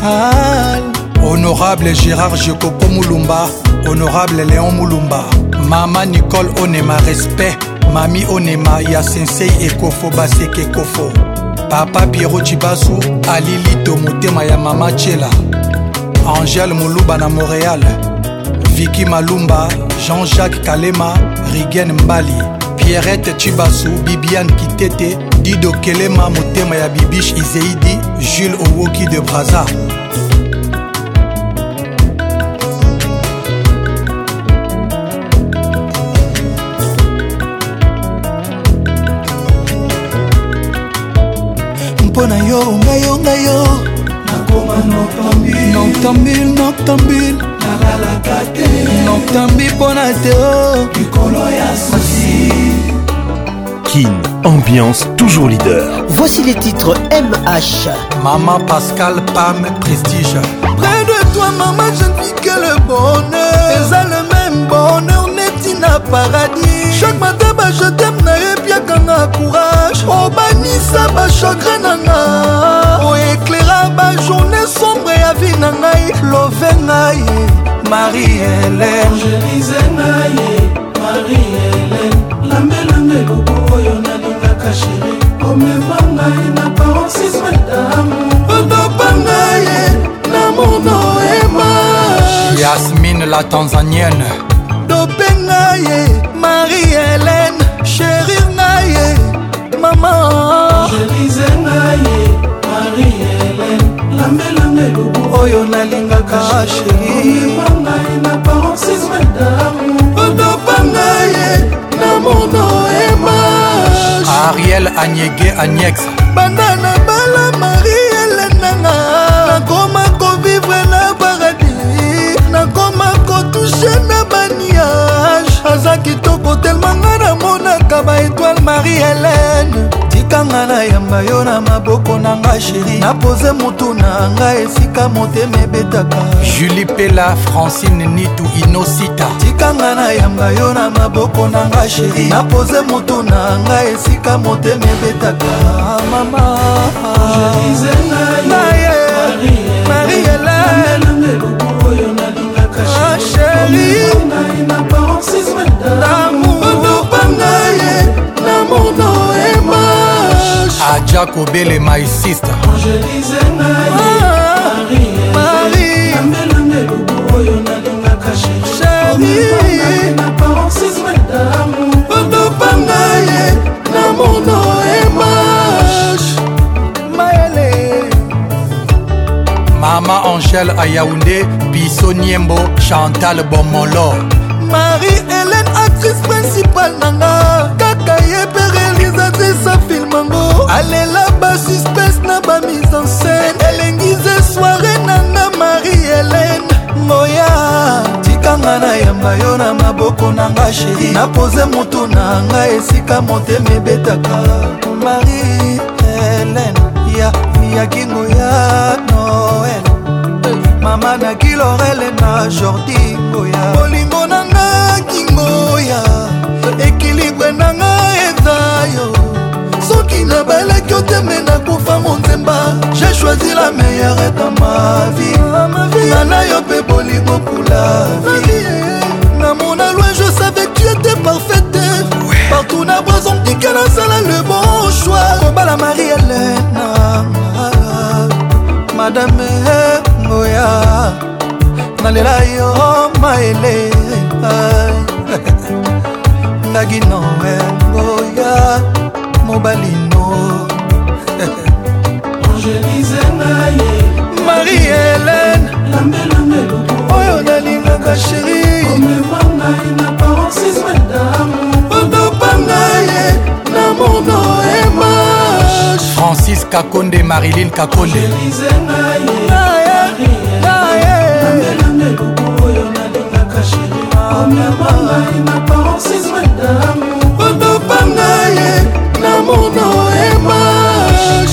Speaker 11: ah. honorable gérard jecopo mulumba honorable léon mulumba mama nicole onema respect mami onema ya sensei ekofo baseke kofo papa piero cibasu alilito motema ya mama chela angele moluba na montréal viki malumba jean-jacques kalema rigen mbali pierrette cibasu bibiane kitete dido kelema motema ya bibiche izeidi jules owoki de braza mpo na yo ngai yo ngai yo noctambile noctambile noctambi mpona te likolo oh. ya sosi Kin, ambiance toujours leader.
Speaker 17: Voici les titres MH.
Speaker 11: Maman Pascal Pam Prestige.
Speaker 10: Près de toi, maman, je ne vis que le bonheur. Et ça, le même bonheur. na paradis chaque matin bajetem nayebiakanga courage obanisa oh, bachagre nanga oeklera oh, bajourne sombre ya vi na ngai love ngai marie helen oyo nalingaka shiri omema ngai na paroxysme
Speaker 11: damour
Speaker 10: yasmine
Speaker 11: la tanzanienne Dopé
Speaker 10: na ye marie helene chérir na ye mama chérise na ye marie helene lambelambe lubu oyo nalingaka chérimangai na paroxisme damu odopanga ye na mono ema
Speaker 11: ariel anyege anyex
Speaker 10: banda na bala marie helene nanga nakoma kovivre na paradis nakoma kotushe na aza kitoko telma nga namonaka baetoile marie helene tikanga nayamba yo na maboko na nga sheri napoze motu na nga esika motema ebetaka
Speaker 11: julie pela francine nitu inosita tikanga nayamba yo na maboko na nga sheri napoze motu na nga esika motema ebetaka ah, mama
Speaker 10: ezali namundo bangaye namundo emash
Speaker 11: aja kobelema isister Michel Ayaoundé, Bisso Niembo, Chantal Bomolo.
Speaker 10: Marie-Hélène, actrice principale nanga, kaka ye pe réalisatrice a filmango. Alela ba suspense na ba mise en scène, elengize soirée nanga Marie-Hélène. Moya, tikanga na yamba yo na maboko nanga sheri, napoze motu na nga esika motema ebetaka. Marie-Hélène, ya, ya kingo ya. mama na kilorele na jordi ngoya bolingo na nga kingoya ekilibre na nga eza yo soki na baleki oteme nakufa monzemba jai choisi la meilleure eta mavi ah, nga na yo mpe bolingo pula vi na mona loin je savais tu étais parfaite partout na boison tika nasala le bon choix kobala marie elena ah, ah, madame eh, yango ya nalela yo maele ndaki noyango oh ya mobalino marie helene oyo nalingaka sheri otopanga ye na mono ema
Speaker 11: francis kakonde mariline kakonde
Speaker 10: kotopanga ye na mono emage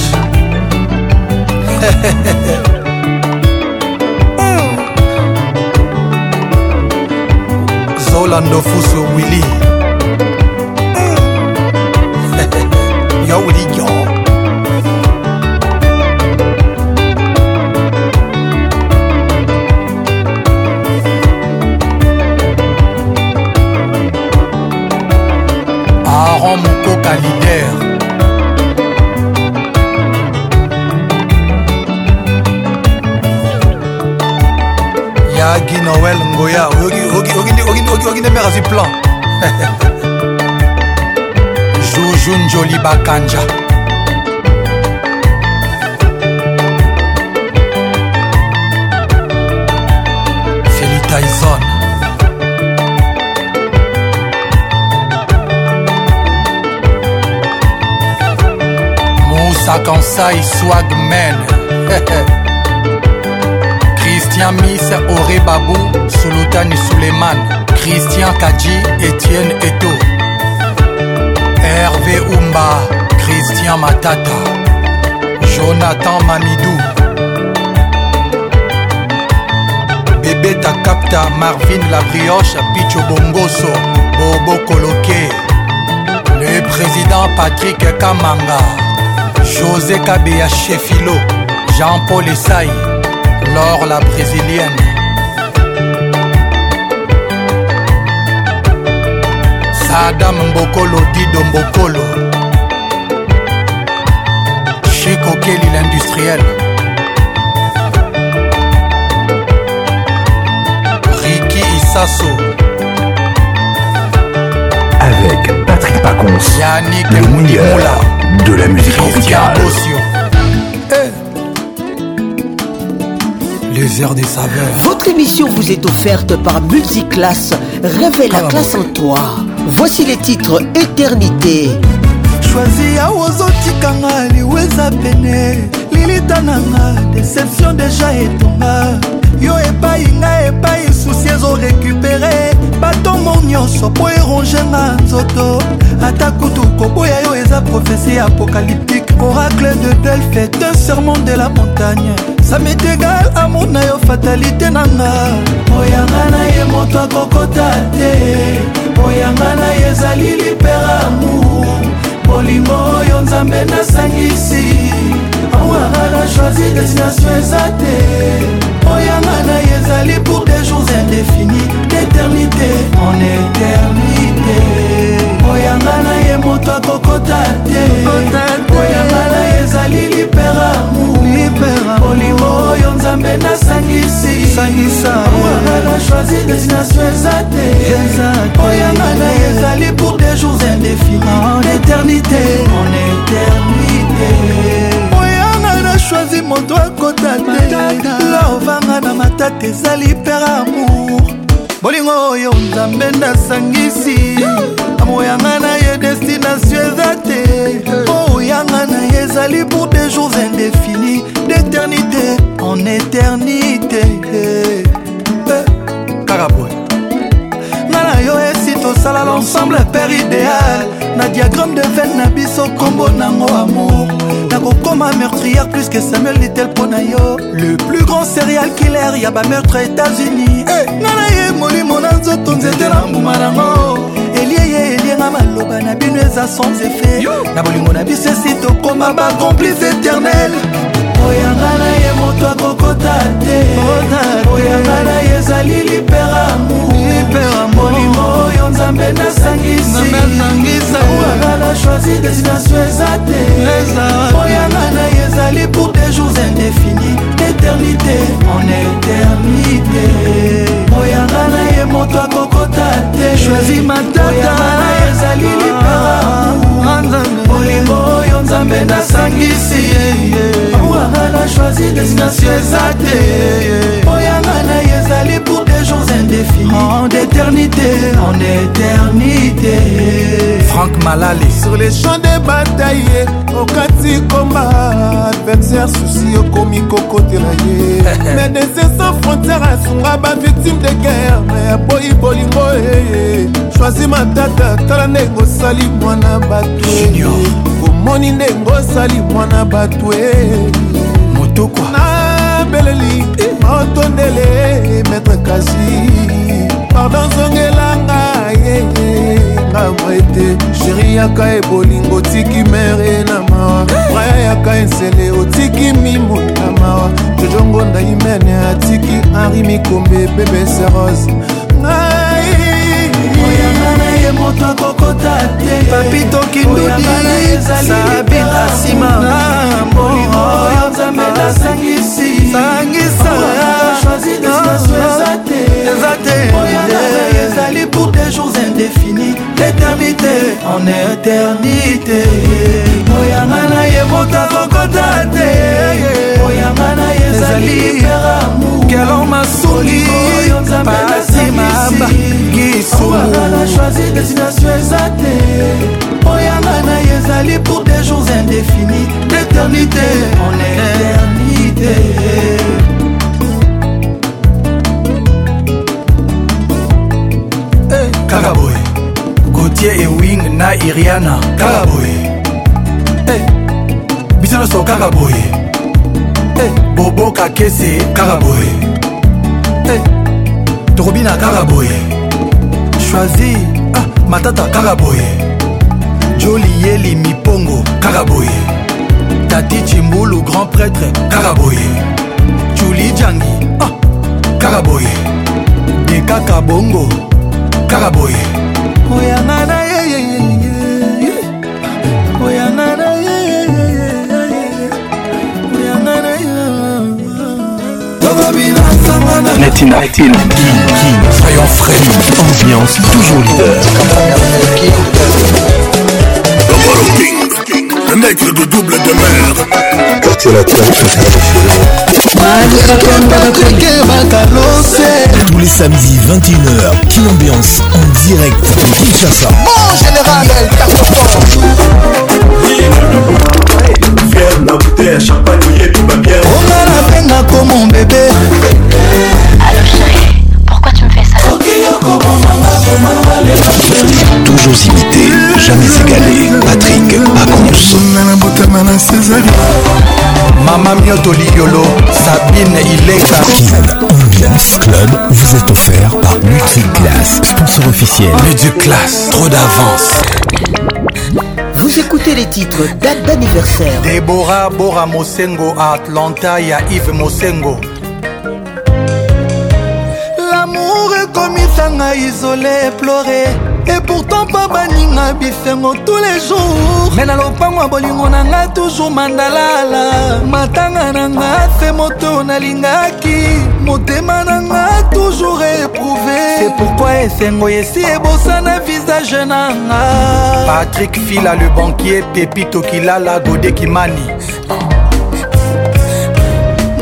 Speaker 11: zola ndofuso wili yo wili guy noel ngoya okende mare azwi plan juju njoli bakanja feli tyson musa kansai swagman Lucien Miss, Auré Babou, Sultan Suleiman, Christian Kadji, Étienne Eto, Hervé Oumba, Christian Matata, Jonathan Mamidou, Bébé Takapta, Marvin Labrioche, Picho Bongoso, Bobo Koloke, le président Patrick Kamanga, José Kabea Chefilo, Jean-Paul Essaye, la brésilienne. Sadam Mbokolo, Dido Mbokolo. Chico Kelly, l'industriel. Ricky Isasso
Speaker 17: Avec Patrick Pacons, Yannick le de la musique tropicale.
Speaker 11: trésor des saveurs.
Speaker 17: Votre émission vous est offerte par Multiclasse. Révèle la ah, classe en toi. Voici les titres Éternité.
Speaker 10: Choisi ya ozotikanga liweza pene lilita nanga déception déjà etonga yo epai nga epai susi ezorekupere batombo nyonso mpo erongenga nzoto ata kutu koboya yo eza profesi apocalyptique oracle de delfe un sermon de la montagne sametegal amour na yo fatalité nanga oyanga na ye moto akokota te oyanga na ye ezali lipere amour bolingo oyo nzambe nasangisi amouranga na choisi destination eza te oyanga na ye ezali pour des jours indéfinis d'éternité en éternité oyanga na ye moto akokota te ezali lipera molimo oyo nzambe nasangisisangisa na choisi destination eza te oyanga na ye ezali pour des jours indéfinis en éternité en éternité oyanga na choisi moto akota te la ovanga na matata ezali pera amour bolingo oyo nzambe nasangisi amoyanga na ye destination eza te yanga na ye ezali pour des jours indéfinis d'éternité en éternité eh,
Speaker 11: karaboy
Speaker 10: nga na yo esi tosala l'ensemble père idéal na diagramme de veine na biso kombo nango amour nakokoma meurtrière plus que samuel litel mpo na yo le plus grand serial killer ya bameurtre états-unis hey, eh, nga na ye molimo na nzoto nzete na mbuma nango na maloba na bino eza sans efe na bolingo na biso esi tokoma bacomplice éternel oyanga na ye moto akokota te oyanga na ye ezali liberamurbolimo oyo nzambe nasangisiyanga na choisi destination eza te oyanga na ye ezali pour des jours indéfinis d'éternité en éternité oyanga na ye moto akokota te choisi matata azali lipara molimo oyo nzambe nasangisi yeye amouranga na choisi destination eza te oyanga na ye ezali défi En éternité, en éternité
Speaker 11: Franck Malali Sur les champs de bataille okati komba adversaire susi okomi kokotela ye médecin sans frontière asunga bavictime de guerre me aboyi bolingo eye eh, eh. shwazi matata tala ndenge osali mwana bato komoni eh. ndenge osali mwana bato e motokwa nabeleli e otondele maître kasi pardon zongelanga yeye ngambo ete sheri yaka ebolingo otiki mere na mawa braya yaka ensele otiki mimo na mawa jojongo ndaimene atiki henri mikombe bebese rose ngai moto akokota te papito kindudisabina nsima nzambe
Speaker 10: nasangisi eza te ezali pour des jours indéfinis l'éternité en éternité oyanga na ye moto akokota te oyanga na ye ezali kelo masuli pasi mabakisuwaanachoisi destination eza te oyanga na ye ezali pour des jours indéfinis l'éternité en éternité
Speaker 11: gautier ewing na iriana kaka boye hey. Eh, biso nyonso kaka boye hey. Eh, boboka kese kaka boye hey. Eh, tokobina kaka boye choisi ah, matata kaka boye joli yeli mipongo kaka boye tati cimbulu grand prêtre kaka boye juli jangi ah, kaka boye de kaka bongo kaka boye koyanga na ye
Speaker 17: koyanga na ye koyanga na ye Netina Netina Soyons frais Ambiance toujours leader King
Speaker 18: Le nègre de double
Speaker 11: de Quartier latin,
Speaker 17: tous les samedis 21h, qui Ambiance en direct de
Speaker 11: Kinshasa. Mon général,
Speaker 18: On a la peine mon
Speaker 10: bébé.
Speaker 19: Allô chérie, pourquoi tu me fais ça?
Speaker 17: Toujours imité, jamais égalé. Patrick Pacons.
Speaker 11: Mama Mioto Liolo, Sabine
Speaker 17: Ileka. Ambiance Club vous est offert par Multiclass, sponsor officiel.
Speaker 11: Multiclass, trop d'avance.
Speaker 17: Vous écoutez les titres date d'anniversaire.
Speaker 11: Déborah Bora Mosengo à Atlanta, il y a Yves Mosengo.
Speaker 10: kotanga isole eplore et pourtant mpa baninga bisengo tous les jours me na lopango ya bolingo na nga toujours mandalala matanga na nga se moto nalingaki motema na nga toujours éprouvé c'est pourquoi esengo esi ebosana visage na nga
Speaker 11: patrik fila le banquier pepito kilala gode kimani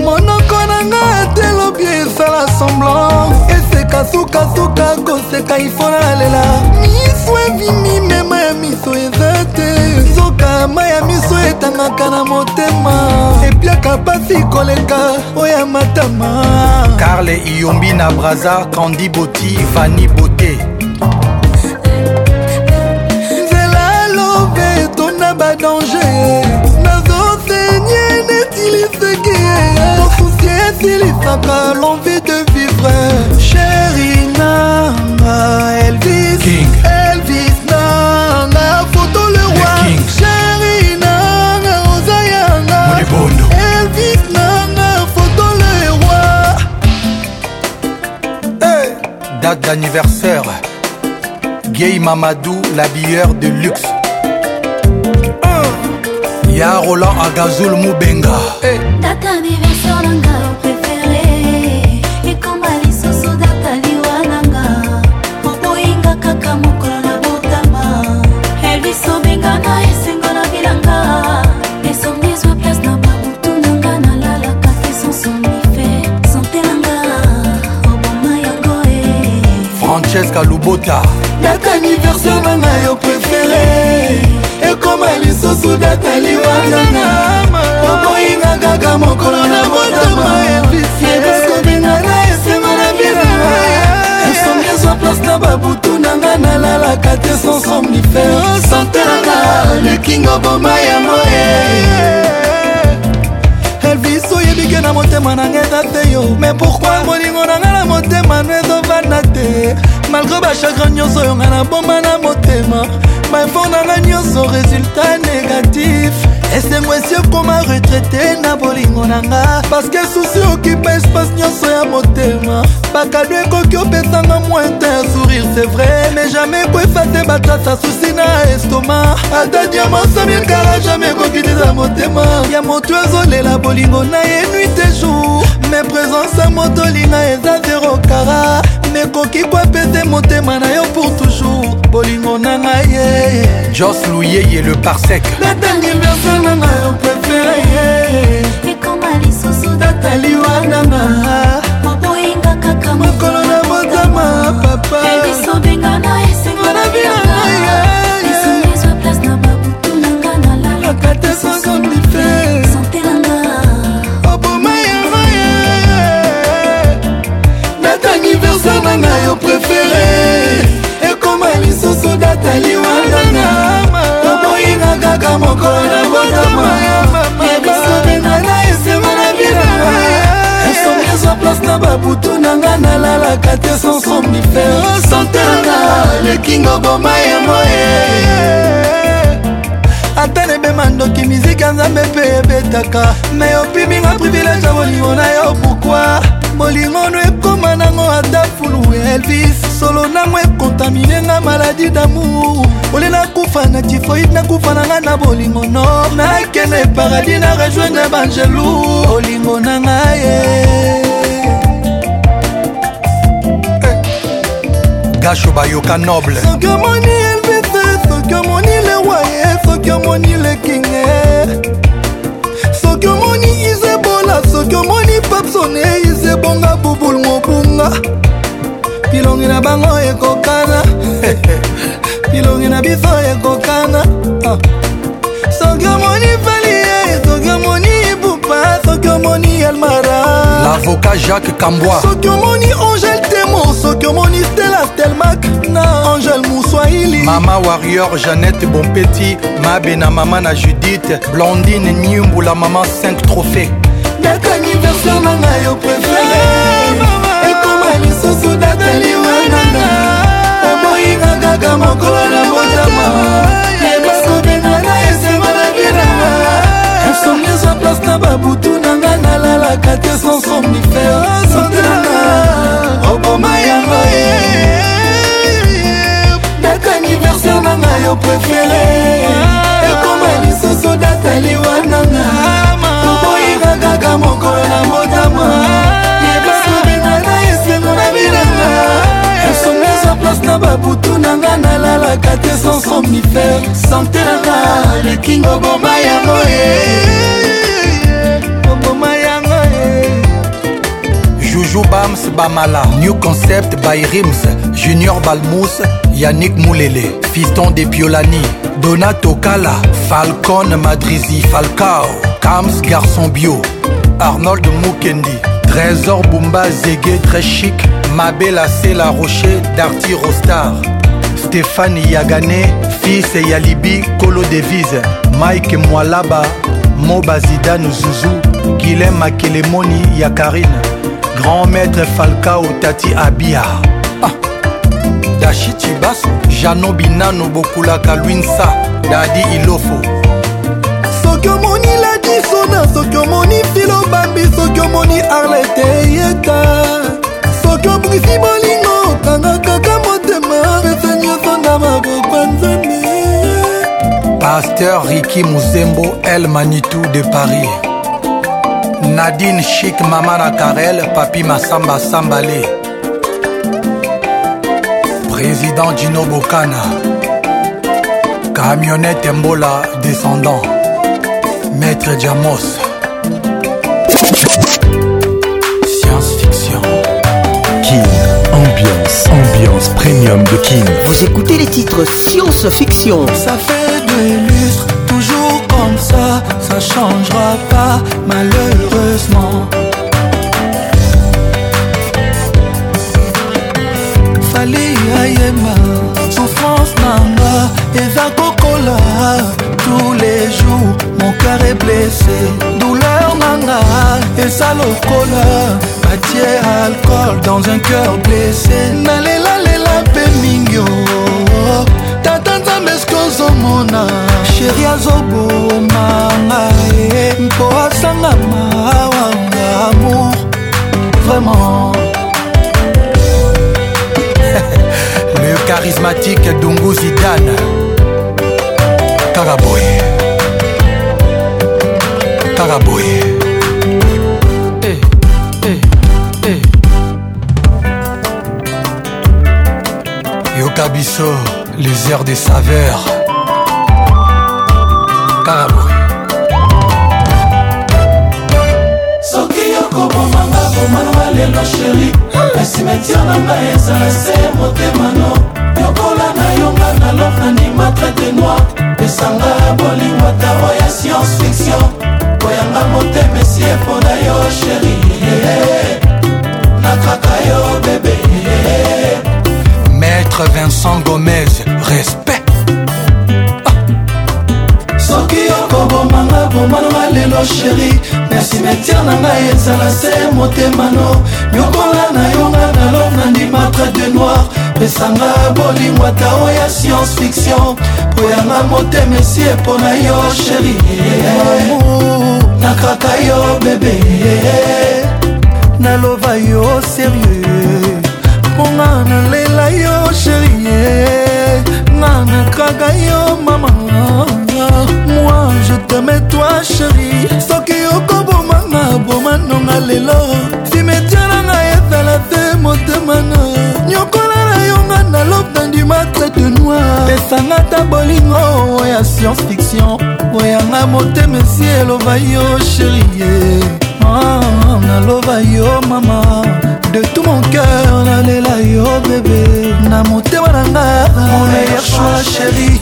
Speaker 10: monoko na nga atelobi esala semblance kosekasuka koseka ifona nalela miso ebimi mema ya miso eza te nzoka ma ya miso etangaka na motema epiaka pasi koleka oya matama
Speaker 11: karle iyombi na braza kandi boti fani bote
Speaker 10: nzela lobe etonda badanger nazosenye netiliseki osusi esilisaka lomvi de vivre sheri nanga elvis King. elvis nanga foto lewa sheri nanga oza yanga elvis nanga foto lewa
Speaker 11: hey. date d'anniversaire Gay Mamadou, l'habilleur de luxe. Uh. Ya Roland Agazoul Moubenga.
Speaker 19: Hey. kaka mokolo na botama elvis eh, obenga
Speaker 11: na esengo na bilanga esomni ezwa place na babutu na nga nalalaka te sansonife sante nanga oboma oh, yango e francesca lubota
Speaker 10: data aniversaire na yo prefere ekoma lisusu data liwangana oboyinga kaka mokolo na ezalaka te sans somnifere santelanga lekingo boma ya moye elvis oyebike na motema na ngai eza te yo me pourkui bolingo na ngai na motema no ezovanda te malgre bachagrin nyonso yo ngai na boma na motema baefort na ngai nyonso résultat négatif esengo esi ekoma retraite na bolingo na nga parceke susi okipa espace nyonso ya motema bakado ekoki opesanga mointin ya sourire c'est vrai mais jamais ekoefate batrasa susi na estoma ata diamansamikala jamais ekoki teza motema ya moto azolela bolingo na ye nuit e jour mais présence ya moto olinga eza zero kara nani ekoki kwapete motema na yo pour toujours bolingo na ngai ye jos luyeye
Speaker 11: le parsec natangi verse na ngai yo prefere ye ekoma lisusu datali wananga moboyinga kaka mokolo
Speaker 10: naliwanganga oboyinga kaka mokolo na botama yabisobengana esema na binanga esomi ezwa place na babutu nanga nalalaka te sans somnifere santanga lekingo boma ya moye ata nebema ndoki mizika nzambe mpe ebetaka me opiminga privilege ya bolingo na yo pourkui bolingo no ekoma nango ata fu elvis solo nango ekontaminenga maladi damour ole nakufa na tifoide nakufa na ngai na bolingo nor nakende paradis na rejoindre bangelou bolingo na ngai eh.
Speaker 11: gasho bayoka noble
Speaker 10: soki omoni elvis soki omoni lewaye soki omoni lekinge eh. soki omoni izebola soki omoni papsone eh, izebonga bubul mobunga bilongi na bango ekokana bilongi na biso ekokana ah. soki omoni falie eh, soki omoni bupa soki omoni almara lavoka
Speaker 11: jacques camboi soki omoni angel temo soki omoni stela stelmak na angel muswahili mama warrior jeannette bompeti mabe na mama na judith blondine niumbula mama 5 trophée date anniversaire na ngai yo préféré
Speaker 10: ezalaka mokolo na motama yeba kobenda na esema na bina insomni eza place na babutu na nga nalalaka te sans somnifere sotana oboma yango ye date anniversaire na nga yo préféré ekoma lisusu date aliwananga oboyika kaka mokolo na motama na babutu na nga
Speaker 11: nalalaka te sans somnifere sante nanga lekingo boma yango ye oboma yango ye joujou bams bamala new concept by rims junior balmous yannick moulele fiston de piolani donato kala falcon madrizi falcao kams garçon bio arnold mukendi trésor bumba zege très chic mabela sela rocher darty rostar stéphane yagane fils ya libi kolo devise mike mwalaba moba zidane zuzu guilin makelemoni ya karine grand maître falcao tati abia ah. dashi tibaso jano binano bokulaka lwinsa dadi ilofo
Speaker 10: soki omoni ladisona soki omoni filobambi soki omoni arlete yeta soki obungisi bolingo kanga kaka
Speaker 11: motema pesani osonda mabokwa nzambe pasteur riki muzembo el manitou de paris nadine chik mama na karel papi masamba sambale président dino bokana camionnette mbola descendant maître diamos
Speaker 17: Vous écoutez les titres science-fiction.
Speaker 10: Ça fait de lustres, toujours comme ça. Ça changera pas, malheureusement. Fallait Ayema, souffrance Nanga et Vagocola. Tous les jours, mon cœur est blessé. Douleur Nanga et salocola Bâtier alcool dans un cœur blessé. azomona sheri azobomanga ye mpo asangama wanga amour vraiment
Speaker 11: le charismatique dungu zidane kaka boye kaka boye hey, eh, eh, hey, eh. hey. yoka biso les heures des saveurs kaka
Speaker 10: boye soki okobomanga komananga lelo sheri esimetiere na ngai ezala se motemano yokola na yonga na lof na ndima traite noir esanga bolingo tao ya science fiction koyanga motema esi epona yo sheri nakaka yo bebe maître vincent gomez respect okobomanga bomananga lelo sheri me simetiere na ngai ezala se motemano nyokola na yonga na lor na ndimatre de noir pesanga bolingwa tao ya science fiction po yanga motema esi epo na yo sheri nakaka yo bebe naloba yo serieux mponga nalela yo sheri nga nakaka yo mama moi je teme toi sheri soki okoboma na boma nonga lelo
Speaker 20: simetia na ngai ezala te motema na nyokola na yonga na lobe nandima trete noir pesanga ta bolingo oya science fiction oyanga motema esi eloba yo sherie ah, naloba yo mama de tout mon cœur nalela yo bebe na motema na nga mon meilleur choix chérie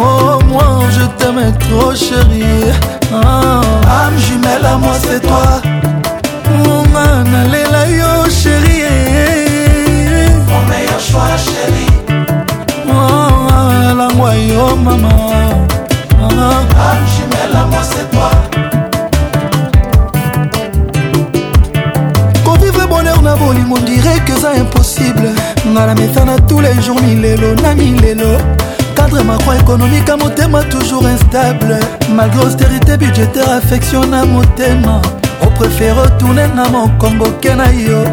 Speaker 20: Oh, moi je t'aime trop, chérie. Ah. Âme jumelle à moi, c'est toi. Mon man, allez là, yo, chérie. Mon meilleur choix, chérie. Oh, la moi, yo, maman. Ah. jumelle à moi, c'est toi. bonheur na on dirait que c'est impossible ngai la tous les jours milelo na milelo cadre macroéconomique à motema toujours instable malgré austérité budgétaire affection na motema opréfére retourne na mokongo ke na yo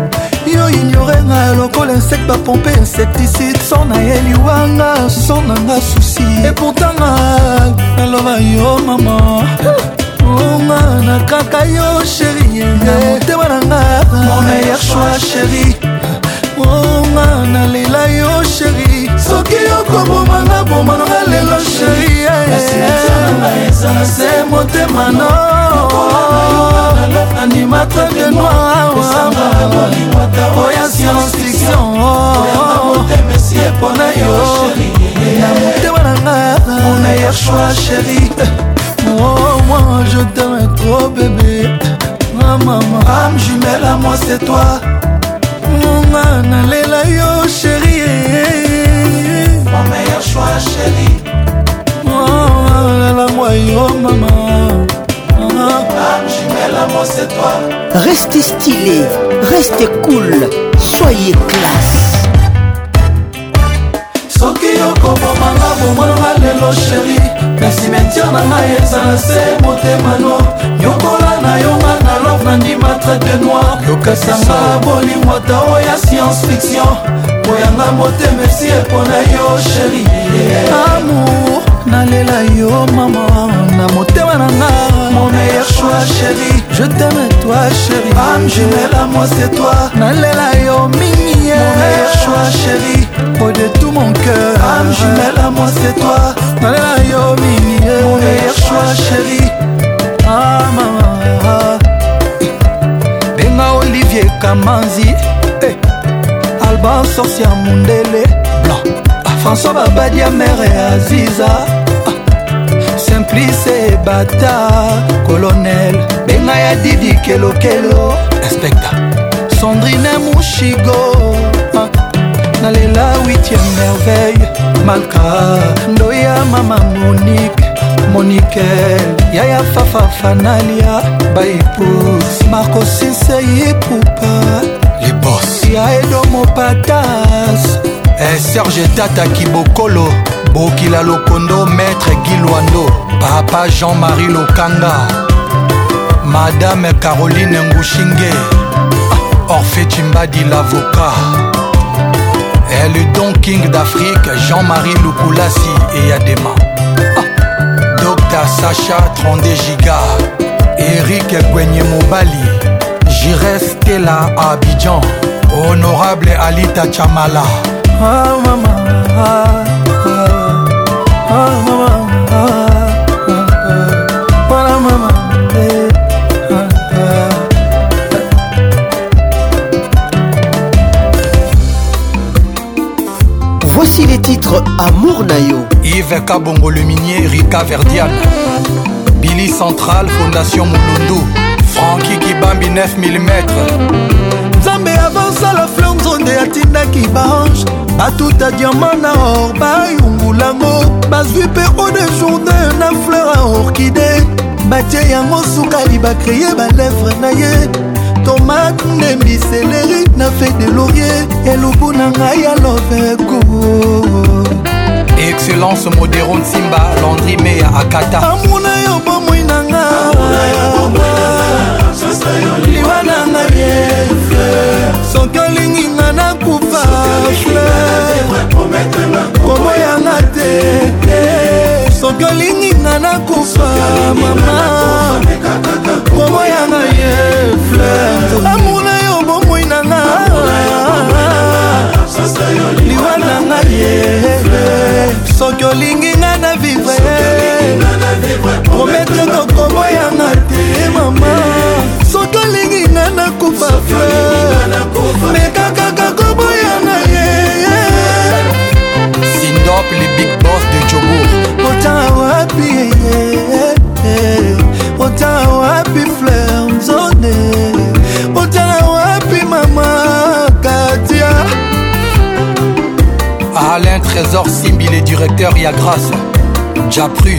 Speaker 20: yo ignorenga lokola insecte bapompe insecticide so nayeli wanga so nanga susi eportanga naloba yo mama onga na kaka yo sheri motema nanga mon meilleur choix sheri onga nalela yo sheri soki okobomanga bomananga lelo sheri eh. se motema no animateur de noiroya oh. oh, science fiction epona oh. yo na motema nanga monayer shoi sheri moi je t'aime trop bébé ma maman ame jumelle à moi c'est toi motema nalela yo sheri oh, oh, lalangwa yo mama ah,
Speaker 21: Restez stylé, restez cool, soyez classe.
Speaker 20: soki okobomanga bomonanga lelo sheri na simentiere na ngai ezala se motemano nyokola na yo nandima traite noir yokasanga bolingwa tao ya science fiction moyanga motema esi epona yo sheri amour nalela yo mama na motema na nga mon meilleur choix sheri je t'aime toi sheri ame jumela moi c'est toi nalela yo mingi eh. mon meilleur choix sheri au de tout mon cœur ame jumela moi c'est toi nalela yo mingi eh. mon meilleur choix sheri ah mama
Speaker 22: didier kamanzi eh. alba sorcia mundele blanc ah. françois babadia mere aziza ah. simplice bata colonel benga ya didi kelokelo inspecta sandrine mushigo ah. nalela 8e merveille malka ndoya mama monique monike yaya fafafanalia baepus makosiseipupa lebos ya edomopatas e eh, serge tata kibokolo bokila lokondo maître gilwando papa jean-marie lokanga madame caroline ngushinge orphe cimbadi l'avocat et eh, le don king d'afrique jean-marie lukulasi eyadema tata sacha 32 giga erik egwenye mobali jires tela abidjan honorable alita chamala ah, mama, ah.
Speaker 11: Seka Bongo le minier, Rika Verdian, Billy Central, Fondation Moulundu, Franki Kibambi 9 mm.
Speaker 23: Nzambe avosala fleur nzonde atindaki baange batuta diama na or bayungulango bazwi mpe eau de journe na fleur a orkide batie yango sukali bakreye balevre na ye tomate ndembi seleri na fe de laurier elubu na ngai ya loveko
Speaker 11: excellence modero nsimba landri meya akata amuna yo bomoi nanga liwa nanga
Speaker 24: soki olingi nga nakufa koboyanga te soki olingi nga nakufa mama koboyanga ye fleur amuna yo bomoi nanga liwa nanga ye fleur soki olingi nga na vivre prometre tokoboyanga te mama soki olingi nga na kufa mekakaka koboyanga ye
Speaker 11: sindop le big boss de jobour ota wapi eh, eh, eh. ota Trésor Simbi, les directeurs Yagras, Japru,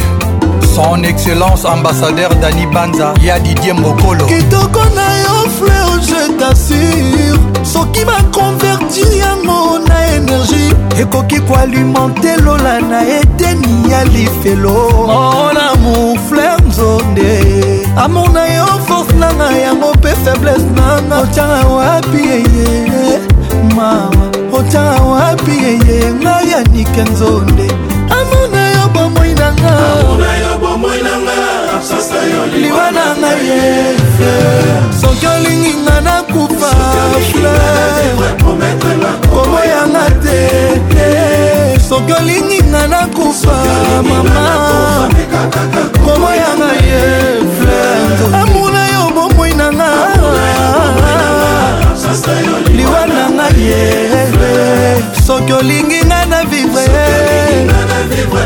Speaker 11: son excellence ambassadeur Dani Banza, ya Didier Mokolo. Kitoko na
Speaker 25: yo fleur, je t'assure, soki bakonverti yango na énergie ekoki koalimente lola na eteni ya lifelo mona mofleur nzonde amour na yo force nanga yango mpe faiblesse nanga otyanga wapi eye mawa akota wapi yeye ngai anike nzonde amona yo bomoi nangaliwa na ngai ye soki olingi nga nakufa komoyanga te soki olingi nga nakufa mama komoyanga ye amona yo bomoi nanga liwa na ngai ye soki olingi nga na vivre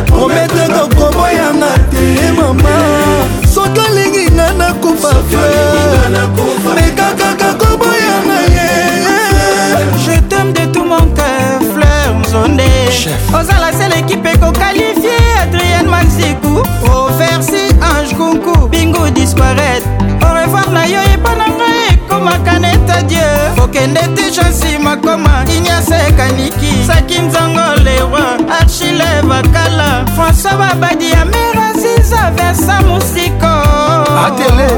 Speaker 25: promete kokoboyanga te mama soki olingi nga nakufa fe me kakaka koboyanga ye je
Speaker 26: teme de tout mon cœur fleur mzonde ozala se l'équipe ekokalifie adrien manziku oversi ange kunku bingu disquaret au revoir na yo epananga ekomaka na adie kokende te chansi makoma inyasa ekaniki saki nzango leroi archile bakala françois babadi amera ziza versa
Speaker 11: mosiko atele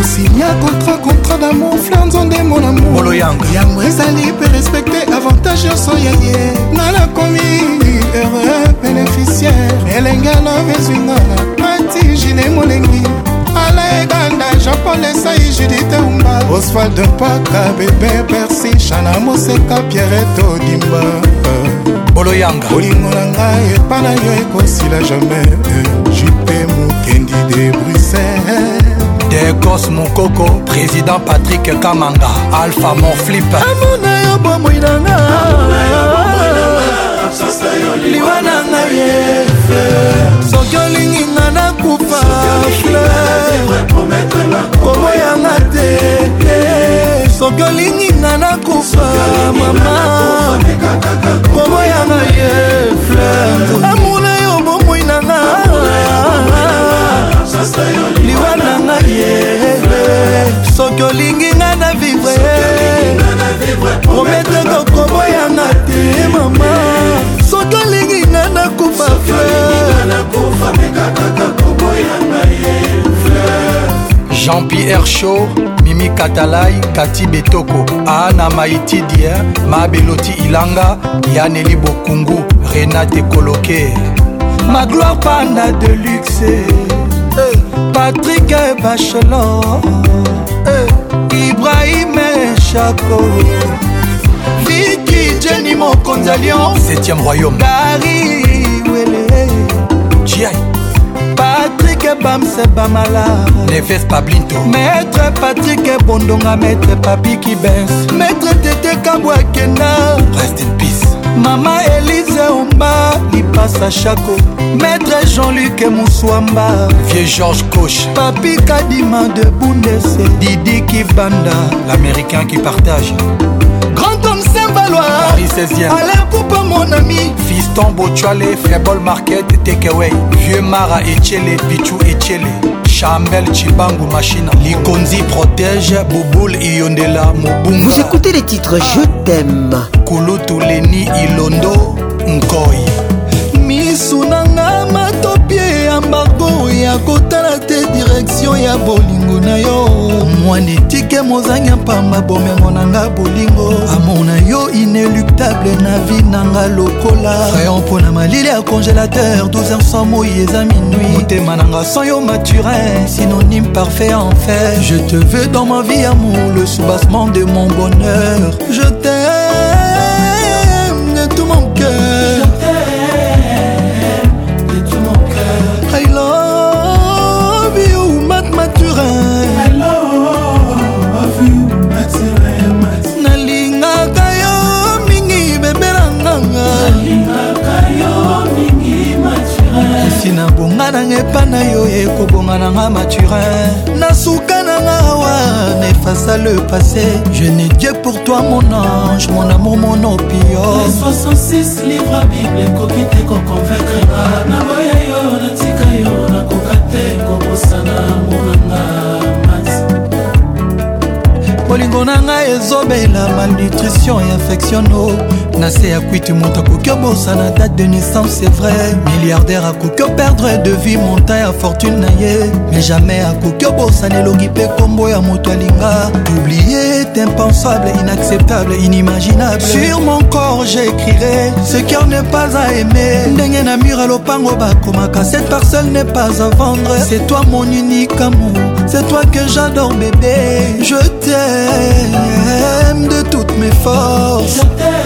Speaker 11: osinya
Speaker 27: contrat contrat d'amour flanzo nde mon
Speaker 11: amour
Speaker 27: yango ezali mpe respecte avantage nyonso ya ye nga nakomi heureux bénéficiaire elenge love ezwinga na mati jine molengi ala eganda japon esai judite umba oswald mpaka bebe persi chana moseka pierre todimba boloyanga bolingo na ngai epa na yo ekosila jamai jupe mokendi
Speaker 11: de bruxelles degos mokoko président patrik kamanga alpha monflip amona yo bomoi nanga liwananga
Speaker 24: yefe soki olingi nga nakufa koboyanga te soki olingi nga nakufa mama koboyanga ye fleur amuna yo bomoi nanga liwa nanga ye soki olingi nga na vivre prometeko koboyanga te mama soki olingi nga nakufa fleur nakufa mekakaka
Speaker 11: koboyanga ye jean-pierre show mimi katalai kati betoko ana maiti dier mabeloti ilanga yaneli bokungu renate koloke
Speaker 28: magloire panda de luxe patrik bachelor ibrahim chako viki jeni mokonza lion
Speaker 11: 7e royaume
Speaker 28: gari bamse bamala
Speaker 11: nefes pablinto
Speaker 28: maître patrik ebondonga maître papi kibes maître tete kambo akena
Speaker 11: rest in peace
Speaker 28: mama elise omba lipasa chako maître jean-luc muswamba
Speaker 11: vieux georges coche
Speaker 28: papi kadima de bundese didi kibanda
Speaker 11: l'américain qui partage
Speaker 28: grand homme saint valoir
Speaker 11: alain
Speaker 28: poupa mon ami
Speaker 11: Fille Constant Botuale, Frebol Market, Takeaway, Vieux Mara Echele, Pichou Echele, Chambel
Speaker 21: Chibangu Machina, Likonzi Protège, Bouboul Iondela, Mobunga. Vous écoutez les titres Je ah. t'aime. Kulutu Leni
Speaker 11: Ilondo, Nkoi. misunanga
Speaker 28: matopie ya mbango ya kotala te direktion ya bolingo na yo mwani tike mozanya pamba bomengo na nga bolingo amona yo inéluctable na vi na nga lokola rayon mpo na malili ya congélateur 12 sans moi eza minui motema na nga sans yo maturin synonyme parfait en fait je te veux dans ma vie amour le soubassement de mon bonheur je t'aime nepa na yo ekobonga nanga maturin nasuka nanga awa nefasa le passé je ne dieu pour toi mon ange mon amour mon opio 66 livre bible ekoki te koconvaincre nga na boya yo natika yo nakoka te kobosana monanga bolingo na ngai ezobela malnutrition e infectiono na se ya kwiti moto akoki obosana date de naissance c'est vrai milliardaire akoki operdre de vie monta ya fortune na ye mais jamais akoki obosana elongi mpe nkombo ya moto alinga oublie est impensable inacceptable inimaginable sur mon corps j'écrirai ce cœur n'est pas à aimer ndenge na mur ya lopango bakomaka cette parcelle n'est pas à vendre c'est toi mon unique amour c'est toi que j'adore bébé je t'aime de toutes mes forces je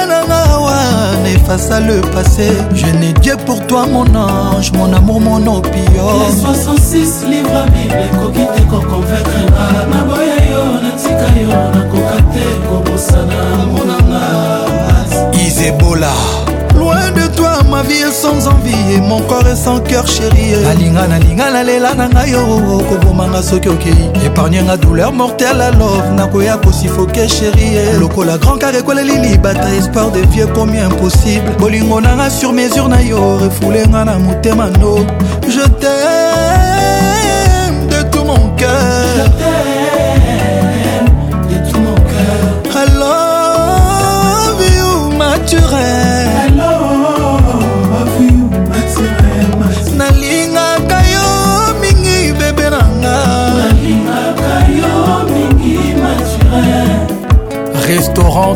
Speaker 28: face à le passé Je n'ai Dieu pour toi mon ange, mon amour, mon
Speaker 29: opium Les 66 livres bible ekoki te koconvaincre nga oh, naboya yo natika yo oh, nakoka te kobosana monanga
Speaker 11: isebola loin de toi ma vie est sans envie et mon corps est sans cœur chéri
Speaker 28: nalinga nalinga nalela na ngai oo oh, oh, kobomanga soki okei épargne nga douleur mortelle alors nakoya kosifoke chéri lokola grand car ekoleli libata espoir de vie komi impossible bolingo nanga sur mesure na yo refulenga na motema no je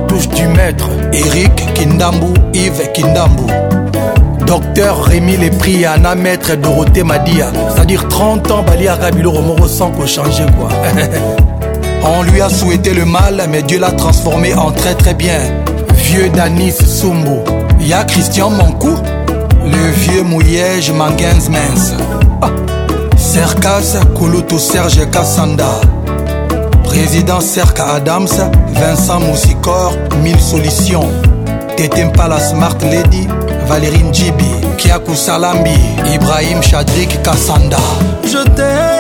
Speaker 11: touche du maître. Eric Kindambu, Yves Kindambu Docteur Rémi Lépri, Anna Maître Dorothée Madia. C'est-à-dire 30 ans, Bali Arabilo Romoro sans qu'on change quoi. On lui a souhaité le mal, mais Dieu l'a transformé en très très bien. Vieux Danis Sumbo. Il y a Christian Mankou, le vieux mouillège Mangens Mens. Ah. Serkas Serge Kassanda. Président Serka Adams, Vincent Moussicor, Mille Solutions, Tetem la Smart Lady, Valérie Djibi, Kiakou Salambi, Ibrahim Chadrik Kassanda.
Speaker 29: Je t'aime.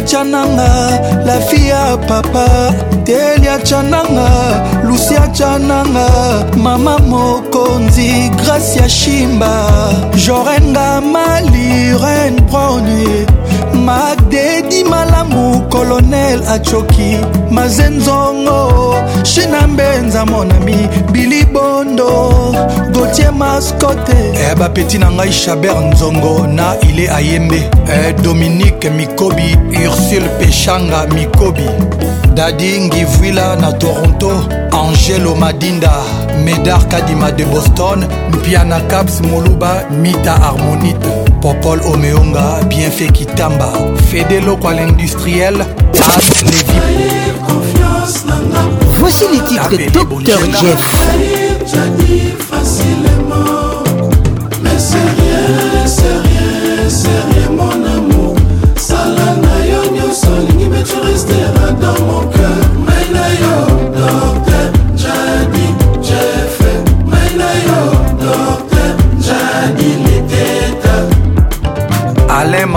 Speaker 28: teliacha nanga la fille ya papa teliacha nanga lusiacha nanga mama mokonzi grace ya shimba jorenga mali ren bronier malamu kolonel achoki mazenzongo shina mbenza monami bilibondo gotie maskote
Speaker 11: eh, bapeti na ngai chabert nzongo na ile ayembe eh, dominike mikobi ursule peshanga mikobi dadi ngivwila na toronto angelo madinda medar kadima de boston mpiana caps moluba mita harmonite popol omeonga bienfait kitamba fede loko à l'industriel as levi
Speaker 21: voici les titres docteur jeff
Speaker 30: Sala na yo nyonso olingi mete restera dans mon cœur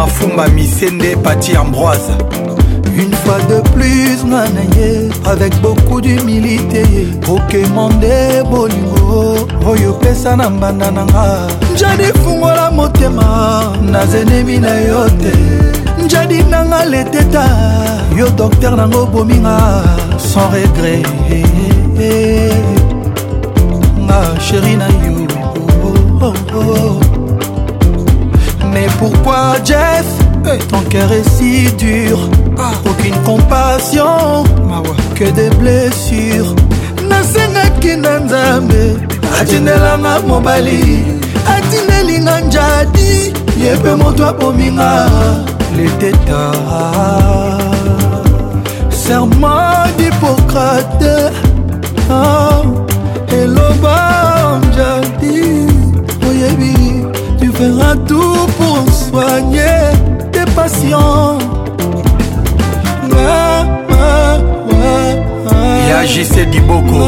Speaker 11: mafumba misende pati ambroise
Speaker 28: une fois de plus nganaye avec beaucoup d'humilité okemande bolingo oyo pesa na mbanda na nga njadi fungola motema nazenemi na yo te njadi nanga leteta yo docteur nango bominga sans regret eh, eh, eh. nga sheri na ye cœur est si dur, aucune compassion, que des blessures. nasengaki na nzambe atindelanga mobali atineli na njadi ye mpe moto abominga leteta serment d'hippocrate ah, eloba njadi oyebi tu feras tout pour soigner passion
Speaker 30: yajise diboko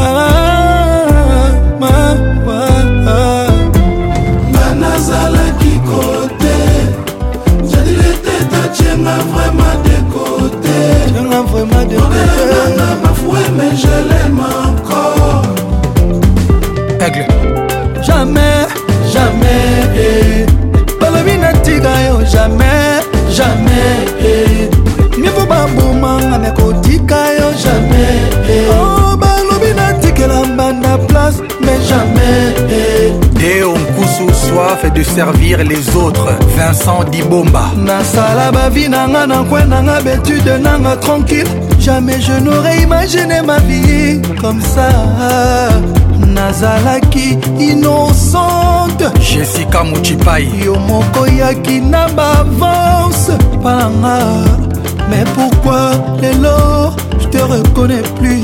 Speaker 30: nga nazalaki kote jadileteta tienga vraimen de kote aigle
Speaker 28: place, mais jamais.
Speaker 11: Deo Nkusu, soif de servir les autres. Vincent Dibomba.
Speaker 28: Nasala bavi nanga na kwen nanga de nanga tranquille. Jamais je n'aurais imaginé ma vie comme ça. nazalaki innocente
Speaker 11: jessica muchipai
Speaker 28: yo moko yaki na bavance palanga mais pourquoi lelo je te reconnais plus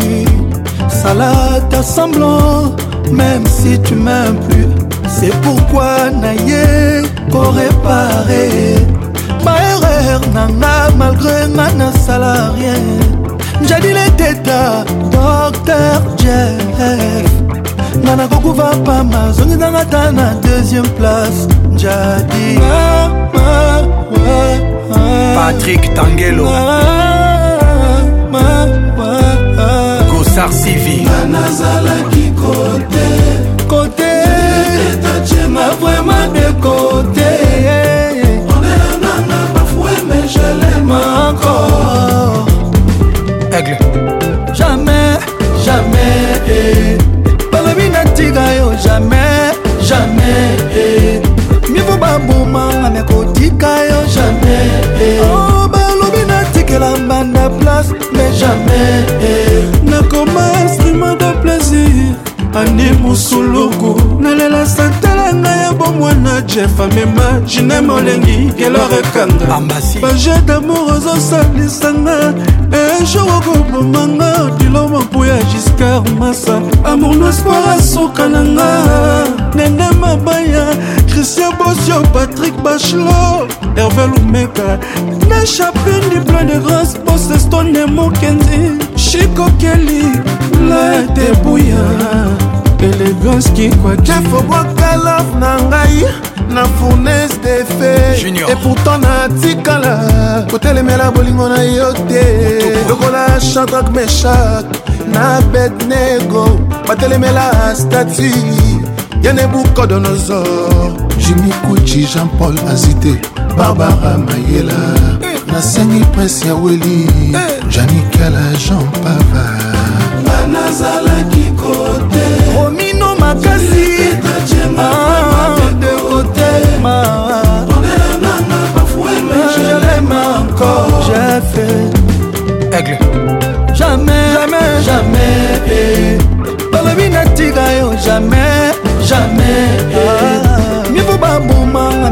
Speaker 28: salaka semblant même si tu m'aimes plus c'est pourquoi naye korepare baerreur nanga malgré nga nasala rien njadile teta docteur jeff nga nakokuva pamba zongi nanga ta na deuxième place jadi ah, ah, ah,
Speaker 11: patrick tangelo ah, ah, ah.
Speaker 30: sarsivi nazalaki kote
Speaker 28: kote
Speaker 30: tetachema vraimen de kote onelonanga bafue mais je l'aime encore aigle jamais jamais balobi
Speaker 28: natika yo jamais
Speaker 30: jamais mivo
Speaker 28: babomanga me
Speaker 30: kotika yo
Speaker 28: jamais oh, balobi natikela banda place mais jamais ane mosuluku nalela santala ngai ya bomwana jeff amema jine molengi gelorekanga baje damour ozosalisanga ejo okobomanga dilo mabuya giscar masa amour noespoir asuka na nga nene mabaya christian bosio patrik bachelor herve lumeka na chapin du plein de grâce bosestone mokendi chikokeli letebuya elegance kikwakafobwakalof na ngai na fournaise de fe et pourtant natikala kotelemela bolingo na yo te lokola shadrack meshak na betnego batelemela stati ya nebukodonozor jimikuci jean paul azite barbara mayela nasengi prince ya
Speaker 30: weli
Speaker 28: janikala
Speaker 30: jean
Speaker 28: pava
Speaker 30: banazalaki kote
Speaker 28: romino
Speaker 30: makasi ah, de hotema
Speaker 28: ah,
Speaker 30: encore j'ai fait
Speaker 28: aigle jamais jamais
Speaker 30: jamais
Speaker 28: balobi natika yo jamais jamais eh, eh, eh. ah.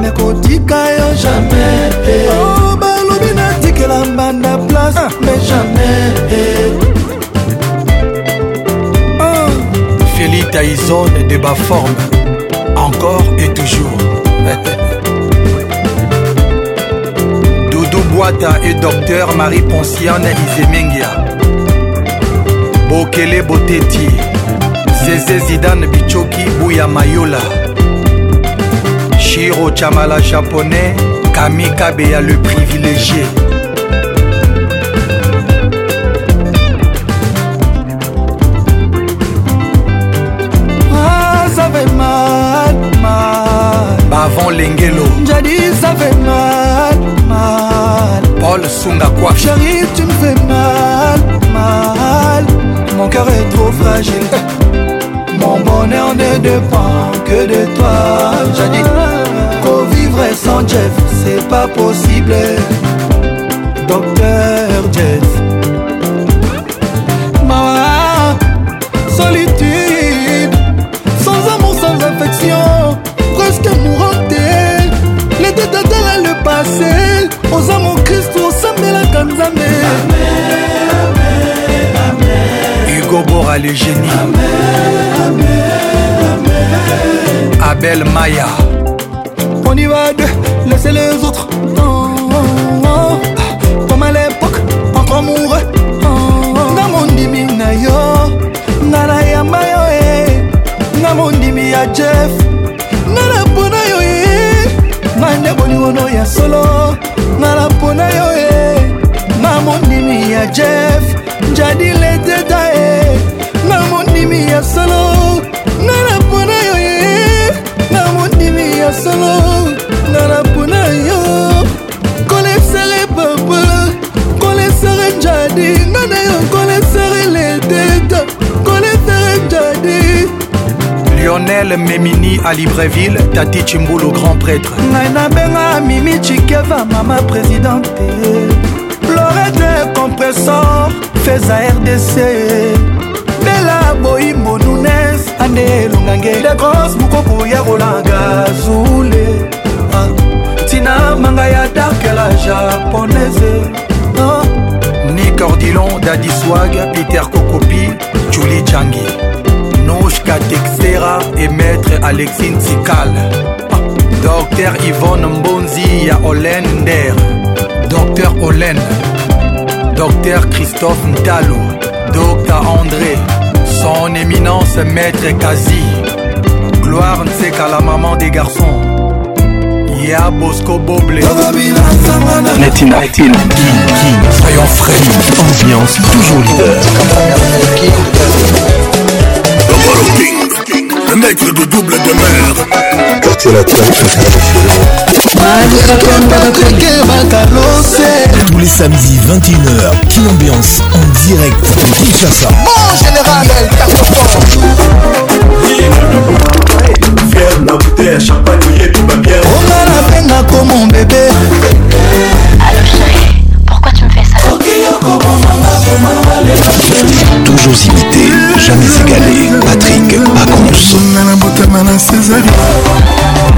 Speaker 28: nakotika yo jamais eh. oh, balobi natikela mbanda place ah. mais jamais oh. Eh. Ah. Félix Tyson de bas forme encore et toujours Doudou Boita et docteur Marie Ponciane Izemengia Bokele Boteti Zeze Zidane Bichoki Bouya Mayola Shiro Chamala japonais, Kami a le privilégié. Ah, ça fait mal, mal. Bavon Lengelo. J'ai dit ça fait mal, mal. Paul Sunga quoi Chérie, tu me fais mal, mal. Mon cœur est trop fragile. Mon bonheur ne dépend que de toi. J'adis. Jeff, c'est pas possible. Docteur Jeff. Ma solitude, sans amour, sans affection, presque mourante Les deux à le passé, aux amours Christ, on
Speaker 30: amen
Speaker 28: Hugo Bora, le génie.
Speaker 30: Amen, amen,
Speaker 28: amen. Abel Maya. On y va de... c'est les autres. Oh, oh, oh. Comme à l'époque, encore amoureux. Oh, oh. Nga mondimi na yo, nga na yamba yo e. Eh. Nga mondimi ya Jeff, nga na pona yo e. Eh. Nga nde bolingono ya solo, nga na pona yo e. Eh. Nga mondimi ya Jeff, jadi le deda e. Nga mondimi ya solo, nga na pona yo e. Nga mondimi ya solo. colonel memini à libreville tati chimbulu grand prêtre ngai nabenga mimi chikeva mama présidente lorete compressor feza rdc bela boyi monunes ande elongange de grose mokoku ya kolanga zule ah, tina manga ya darkela japonaise ah. ni cordilon dadiswag peter kokopi juli changi Oshka Katexera et maître Alexine Sikal. Ah, docteur Yvonne Mbonzi Olen Olender. Docteur Olen Docteur Christophe Ntalo. Docteur André. Son éminence maître Kazi. Gloire qu'à la maman des garçons. Ya Bosco Boblé. Netina, King, King. Soyons frais. Ambiance toujours leader. King,
Speaker 31: le mec de double de mer. Quartier latin
Speaker 32: Tous les samedis 21h, qui Ambiance en direct de Kinshasa. Mon général, El Fier, la bouteille, champagne, tout va bien. On a la peine comme mon bébé. Toujours imité, jamais égalé. Patrick Pacons.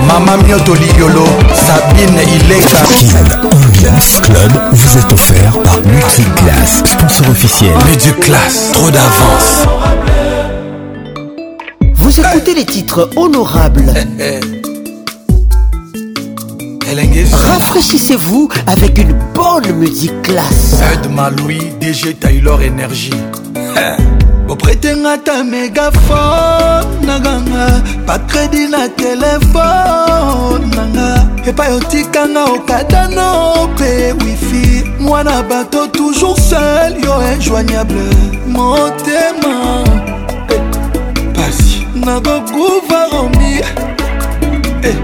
Speaker 33: Maman Mioto Liolo, Sabine Il est
Speaker 32: Ileka. Ambiance Club vous est offert par Multiclass, sponsor officiel. classe trop d'avance.
Speaker 34: Vous écoutez les titres honorables. Eh, eh. Rafraîchissez-vous avec une bonne musique classe.
Speaker 35: Ed Maloui, DG Taylor Energy.
Speaker 36: opretengata megafone na ganga bakredi na telefone nanga epai otikanga okadano mpe wifi mwana bato toujours sel yo injoignable motema eh, pasi nakokuva romi eh.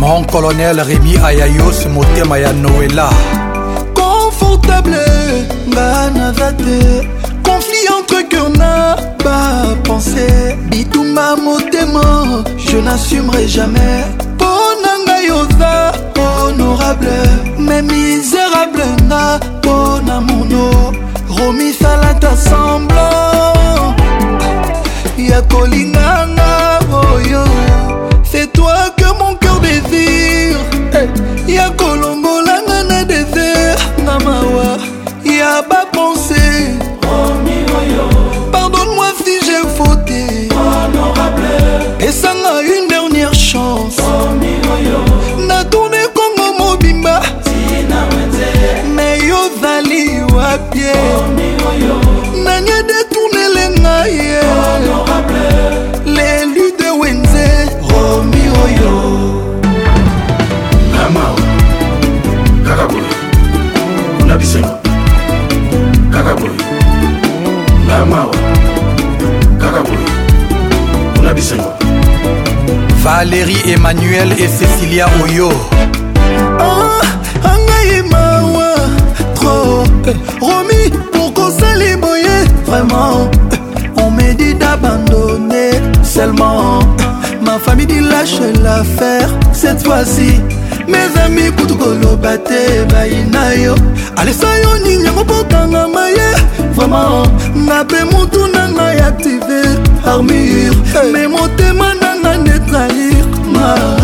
Speaker 37: mon colonel remi ayayos motema ya noela
Speaker 36: confortable nga naza te conflit entre cœur na bapense bituma motema je n'assumerai jamais mpo na ngai oza honorable mais misérable na mpo na mono romisalata semblant ya kolinganga oyo c'est toi mawar
Speaker 38: Valérie Emmanuel et Cecilia Oyo
Speaker 36: oh, angai mawa tro romi pour kosali boye vraiment on me dit d'abandonner seulement ma famille dit lâche l'affaire cette fois-ci mes amis kutu koloba te bayina yo alesa yo nini yango bokangama ye vraimen na mpe motu nanga ya active armure me motema tomorrow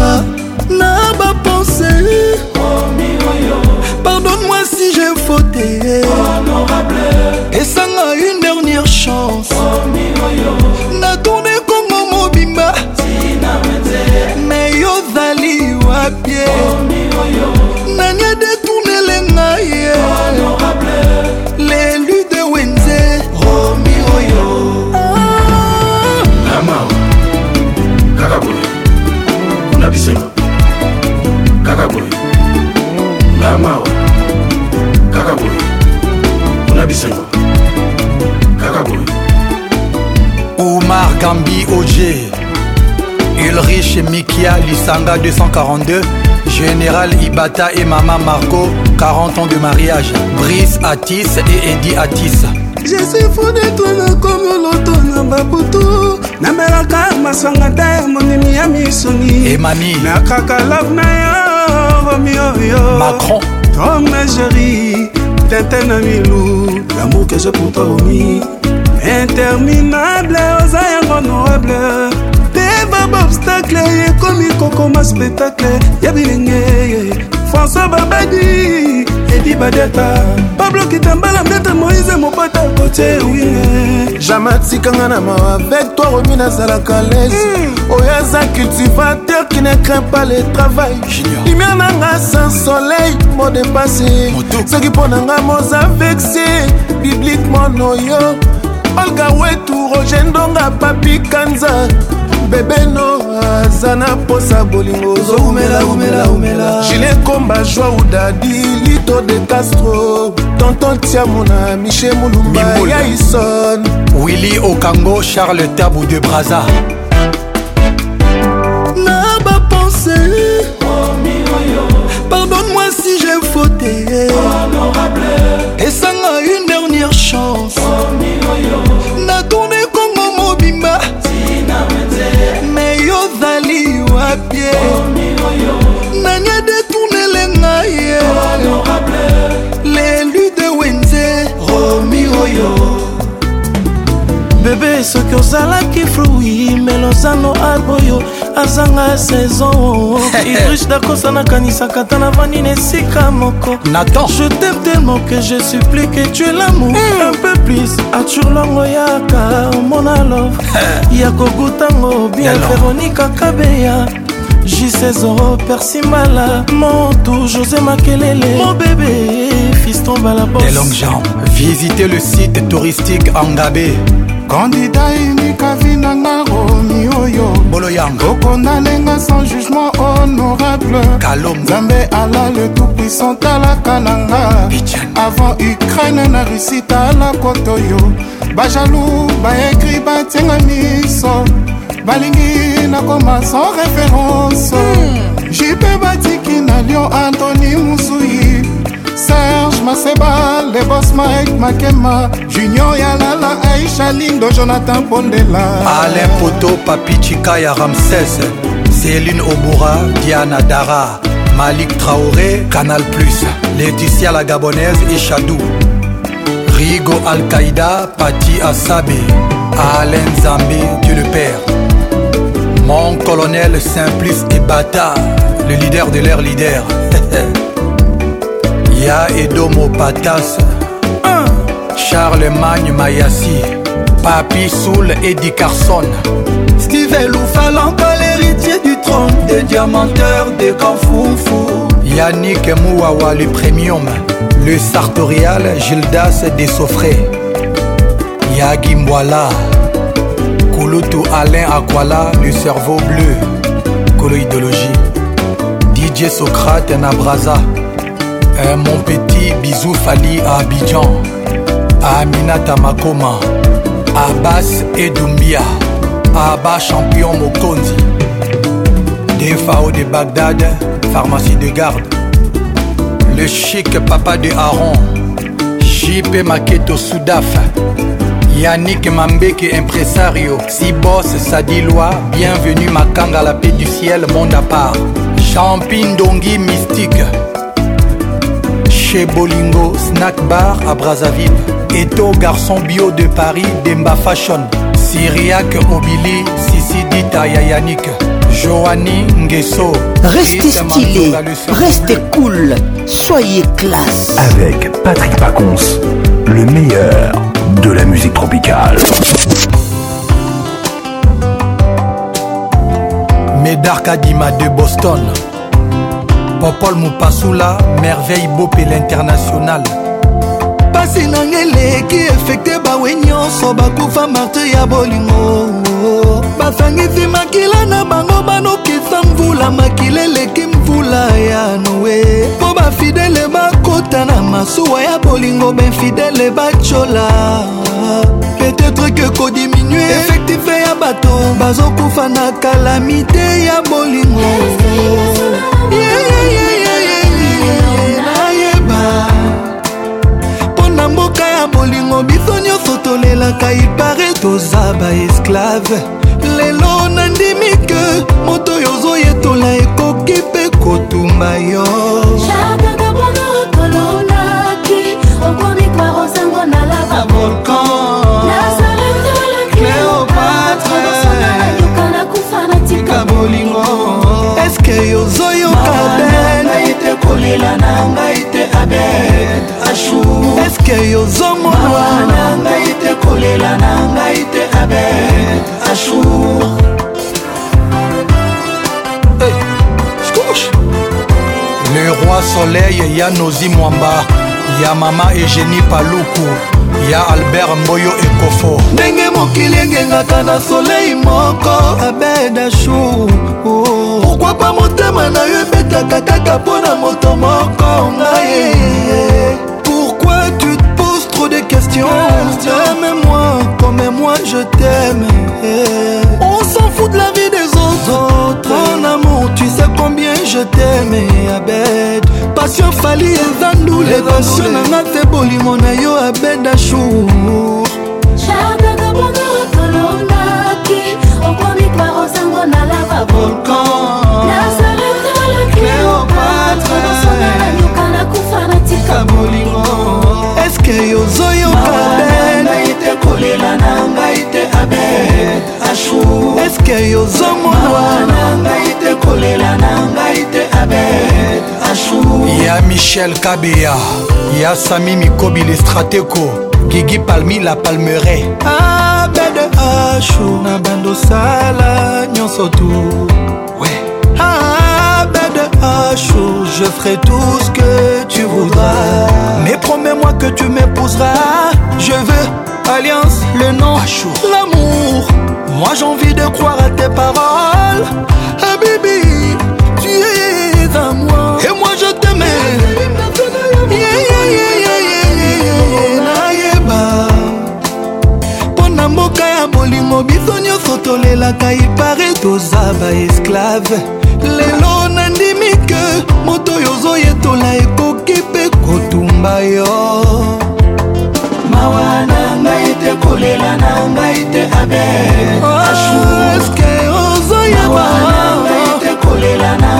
Speaker 38: Kambi OG Ulrich Mikia Lisanga 242 Général Ibata et Mama Marco 40 ans de mariage Brice Atis et Eddie Atis
Speaker 39: je suis fou de toi nakomi loto na babutu namelaka masanga ta ya monimi ya misoni
Speaker 38: emami
Speaker 39: nakaka love na yo romioyo
Speaker 38: macron
Speaker 39: tom na géri tete na milu lamour que je pour toi omi interminable oza yango noable teba baobstacle ekomi kokoma spectacle ya bilenge françois babadi edi badeta pablo kitambala mbete moïse mobota kotie winge
Speaker 40: jamai tikanga na mawa avec toi romi nazalaka lese hmm. oyo oh, aza cultivateur qui ne craint pas le travail lumière na nga sans soleil modepase soki mpo na nga moza vexe bibliquement noyo olgawetu roje ndonga papi kanza bebeno aza na mposa bolingo
Speaker 41: ozoumelaumelaumelagile
Speaker 40: komba joau dadi lito de castro tonton tiamona miche mulumba yaison
Speaker 38: willi okango charles tabu de braza
Speaker 39: na bapense pardonne moi si j'ai fauté esanga une dernière chance soki ozalaki frui melo ozango arbo oyo azanga saison idrish dakosa nakanisaka ta na vandi na esika moko je t'aime tellement que je supplie que tu es l'amour mm. un peu plus atur longo yaka omona love ya kogutango bien veronika kabeya jisezoro oh, persimbala montu josé makelele mo bébé fiston balabos
Speaker 38: visitez le site touristique angabé
Speaker 39: kandida inika vinanga romi oyo oh, boloyangookona nenga sans jugement honorable kalom nzambe ala le tout puissant talaka na nga avant ukraine na russie tala kotoyo bajalou baekri batienga miso balingi nakoma sans référence mm. jipe batiki na lion antony musui serge mike
Speaker 38: makema junior la, lindo jonathan alain poto papichika ya ramses céline obura diana dara malik traoré canal plus laetitia la gabonaise echadou rigo al-qaïda pati asabe alain zambé dieu le père mon colonel simplice et bata le leader de l'air leader Y'a Edomo Patas Charlemagne Mayassi Papi Soul Eddie Carson
Speaker 39: Steve encore l'héritier du trône Des diamanteurs des Kanfoufou
Speaker 38: Yannick Mouawa le premium Le sartorial Gildas Dessoffré Yagi Mwala Kouloutou Alain Aquala Le cerveau bleu Colo DJ Socrate Nabraza euh, mon petit bisou Fali à Abidjan Aminata Makoma Abbas Edumbia Abba champion Mokondi DFAO de Bagdad pharmacie de garde le chic papa de Aaron JP Maketo Soudaf Yannick Mambeke impresario Sibos Sadilwa bienvenue Makanga la paix du ciel monde à part Champine Dongi Mystique Ebolingo, Bolingo, Snack Bar à Brazzaville. Eto, garçon bio de Paris, Demba Fashion. Syriac, Obili, Sissi Dita, Yayanik. Joanny Nguesso.
Speaker 34: Restez stylé, restez cool, soyez classe.
Speaker 32: Avec Patrick Pacons, le meilleur de la musique tropicale.
Speaker 38: Medar Kadima de Boston. paul mopasula merveille bopela international
Speaker 39: mpasi na ngai eleki efekte bawe nyonso bakufa marte ya bolingo bafangisi makila na bango banokisa mvula makila eleki mvula ya noe mpo bafidele ba babota na masuwa ya bolingo benfidele bacola peut-être ke kodiminue effective ya bato bazokufa na kalamite ya bolingo nayeba mpo na mboka ya bolingo biso nyonso tolelaka ipare toza baesklave lelo nandimi ke moto oyo ozoyetola ekoki mpe kotumba yo na volcan cléopatretika bolingo eske yozoyoka beneite
Speaker 38: kolela na ngai te abet ashu eske yozomona na ngai te kolela na ngai te abet ashu le roi
Speaker 41: soleil ya
Speaker 38: nozi mwamba ya mama egenie paluku ya albert mboyo ekofo
Speaker 39: ndenge mokili engengaka na solei moko abedashu pourkui pa motema na yo ebetaka kaka mpo na moto moko ngaye pourquoi tu te poses trop de questions aime moi comme moi je t'aime on s'en fout de la vie des autres mon amour tu sais combien je t'aime abed pasio fali eza ndule pasio na nga te bolimo na yo abed ashour eske yozoyokakolela na ngai
Speaker 41: te abed ashour eske yozomonanangai te kolela na ngai te
Speaker 38: ya michel kabeya ya sami mikobi lestrateko gigi palmi la palmeret
Speaker 39: abed ashu na bandosala nyonso tu ouais. abed ashu je ferai tout ce que tu voudras mais promets-moi que tu m'épouseras je veux alliance le nom l'amour moi j'ai envie de croire à tes paroles à moi Et moi je t'aime nayeba mpo na mboka ya bolingo biso nyonso tolelaka ipare toza baesclave lelo nandimi ke moto oyo ozoyetola ekoki mpe kotumba yo mawa na
Speaker 41: ngai te kolela na ngai te abeeske ah, ozoyeba kolela na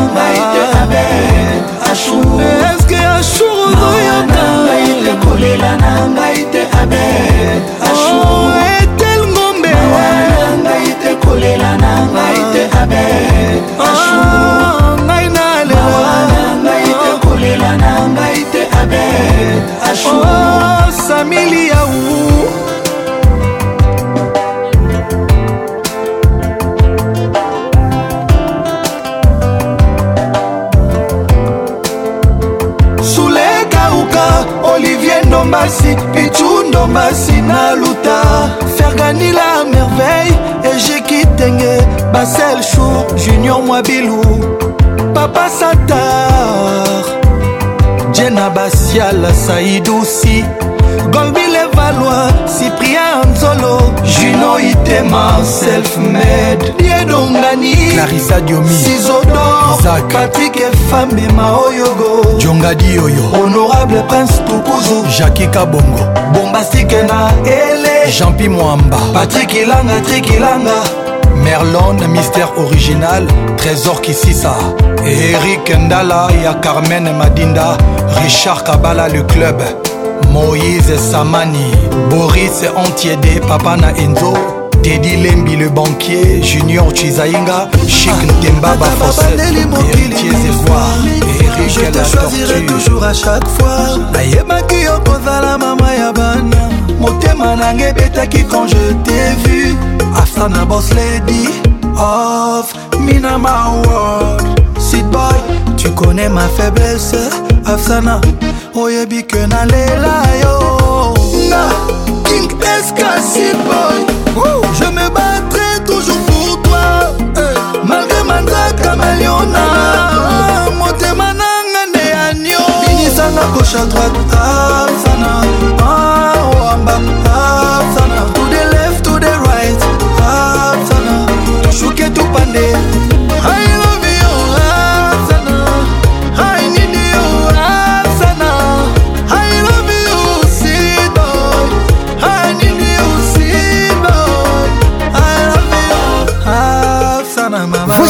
Speaker 41: nzela na ngai te abet oh, etel ngombe na ngai te kolela na ngai te abet oh, ngai nalela ngai te oh. kolela na ngai te abet samili
Speaker 39: yau ndombasi pichu ndombasi na luta fergani la merveille ejeki tenge basel chour junior mwabilu papa satar jena basiala saidusi golbi valwa cyprien nzolo juno itema selfmed diedongani
Speaker 38: clarisa diomi
Speaker 39: sizodor patrik efambema oyogo
Speaker 38: jongadi
Speaker 39: oyo honorable prince tukuzu
Speaker 38: jaki kabongo
Speaker 39: bombastike na ele
Speaker 38: jeanpi moamba
Speaker 39: patrik ilanga trik ilanga
Speaker 38: merlon mystère original trésor kisisa eric ndala ya carmen madinda richard kabala le club moïse samani boris antiede papa na enzo dedi lembi le banquier junior chizainga chik ntemba
Speaker 39: bafoseevoirtoujours à chaque fois nayebaki yo kozala mama ya bana motema nanga ebetaki quand je t'ai vu asana bos lady of minama world sit boy tu connais ma faiblesse afsana oyebi ke nalela yo nga king eskasi boy je me battrai toujours pour toi eh. malgré mandraka maliona motema nanga nde anio binisanga gauche a droite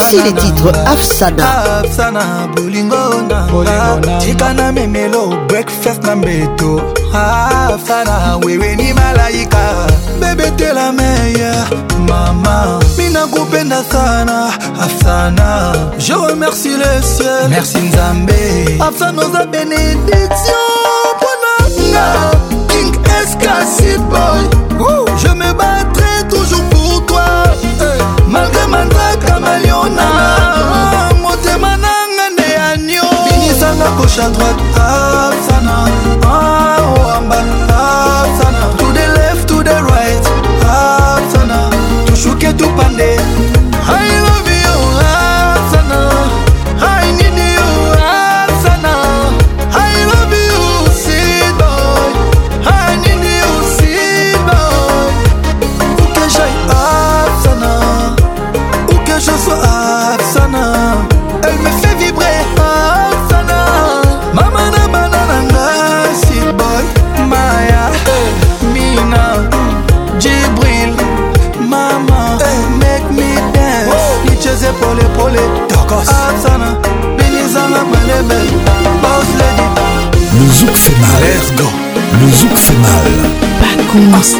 Speaker 34: Voici les titres Afsana.
Speaker 39: Afsana, bolingo na. Tika na memelo, breakfast na mbeto. Afsana, wewe ni malaika. Bebe tela meya, mama. Mina kupenda sana, Afsana. Je remercie le ciel.
Speaker 38: Merci Nzambe.
Speaker 39: Afsana, za bénédiction. Pona nga. gauche à droite, Absana. Ah, oh, en bas, Absana. To the left, to the right, Absana. Tout chouquet, tout pandé.
Speaker 34: Let's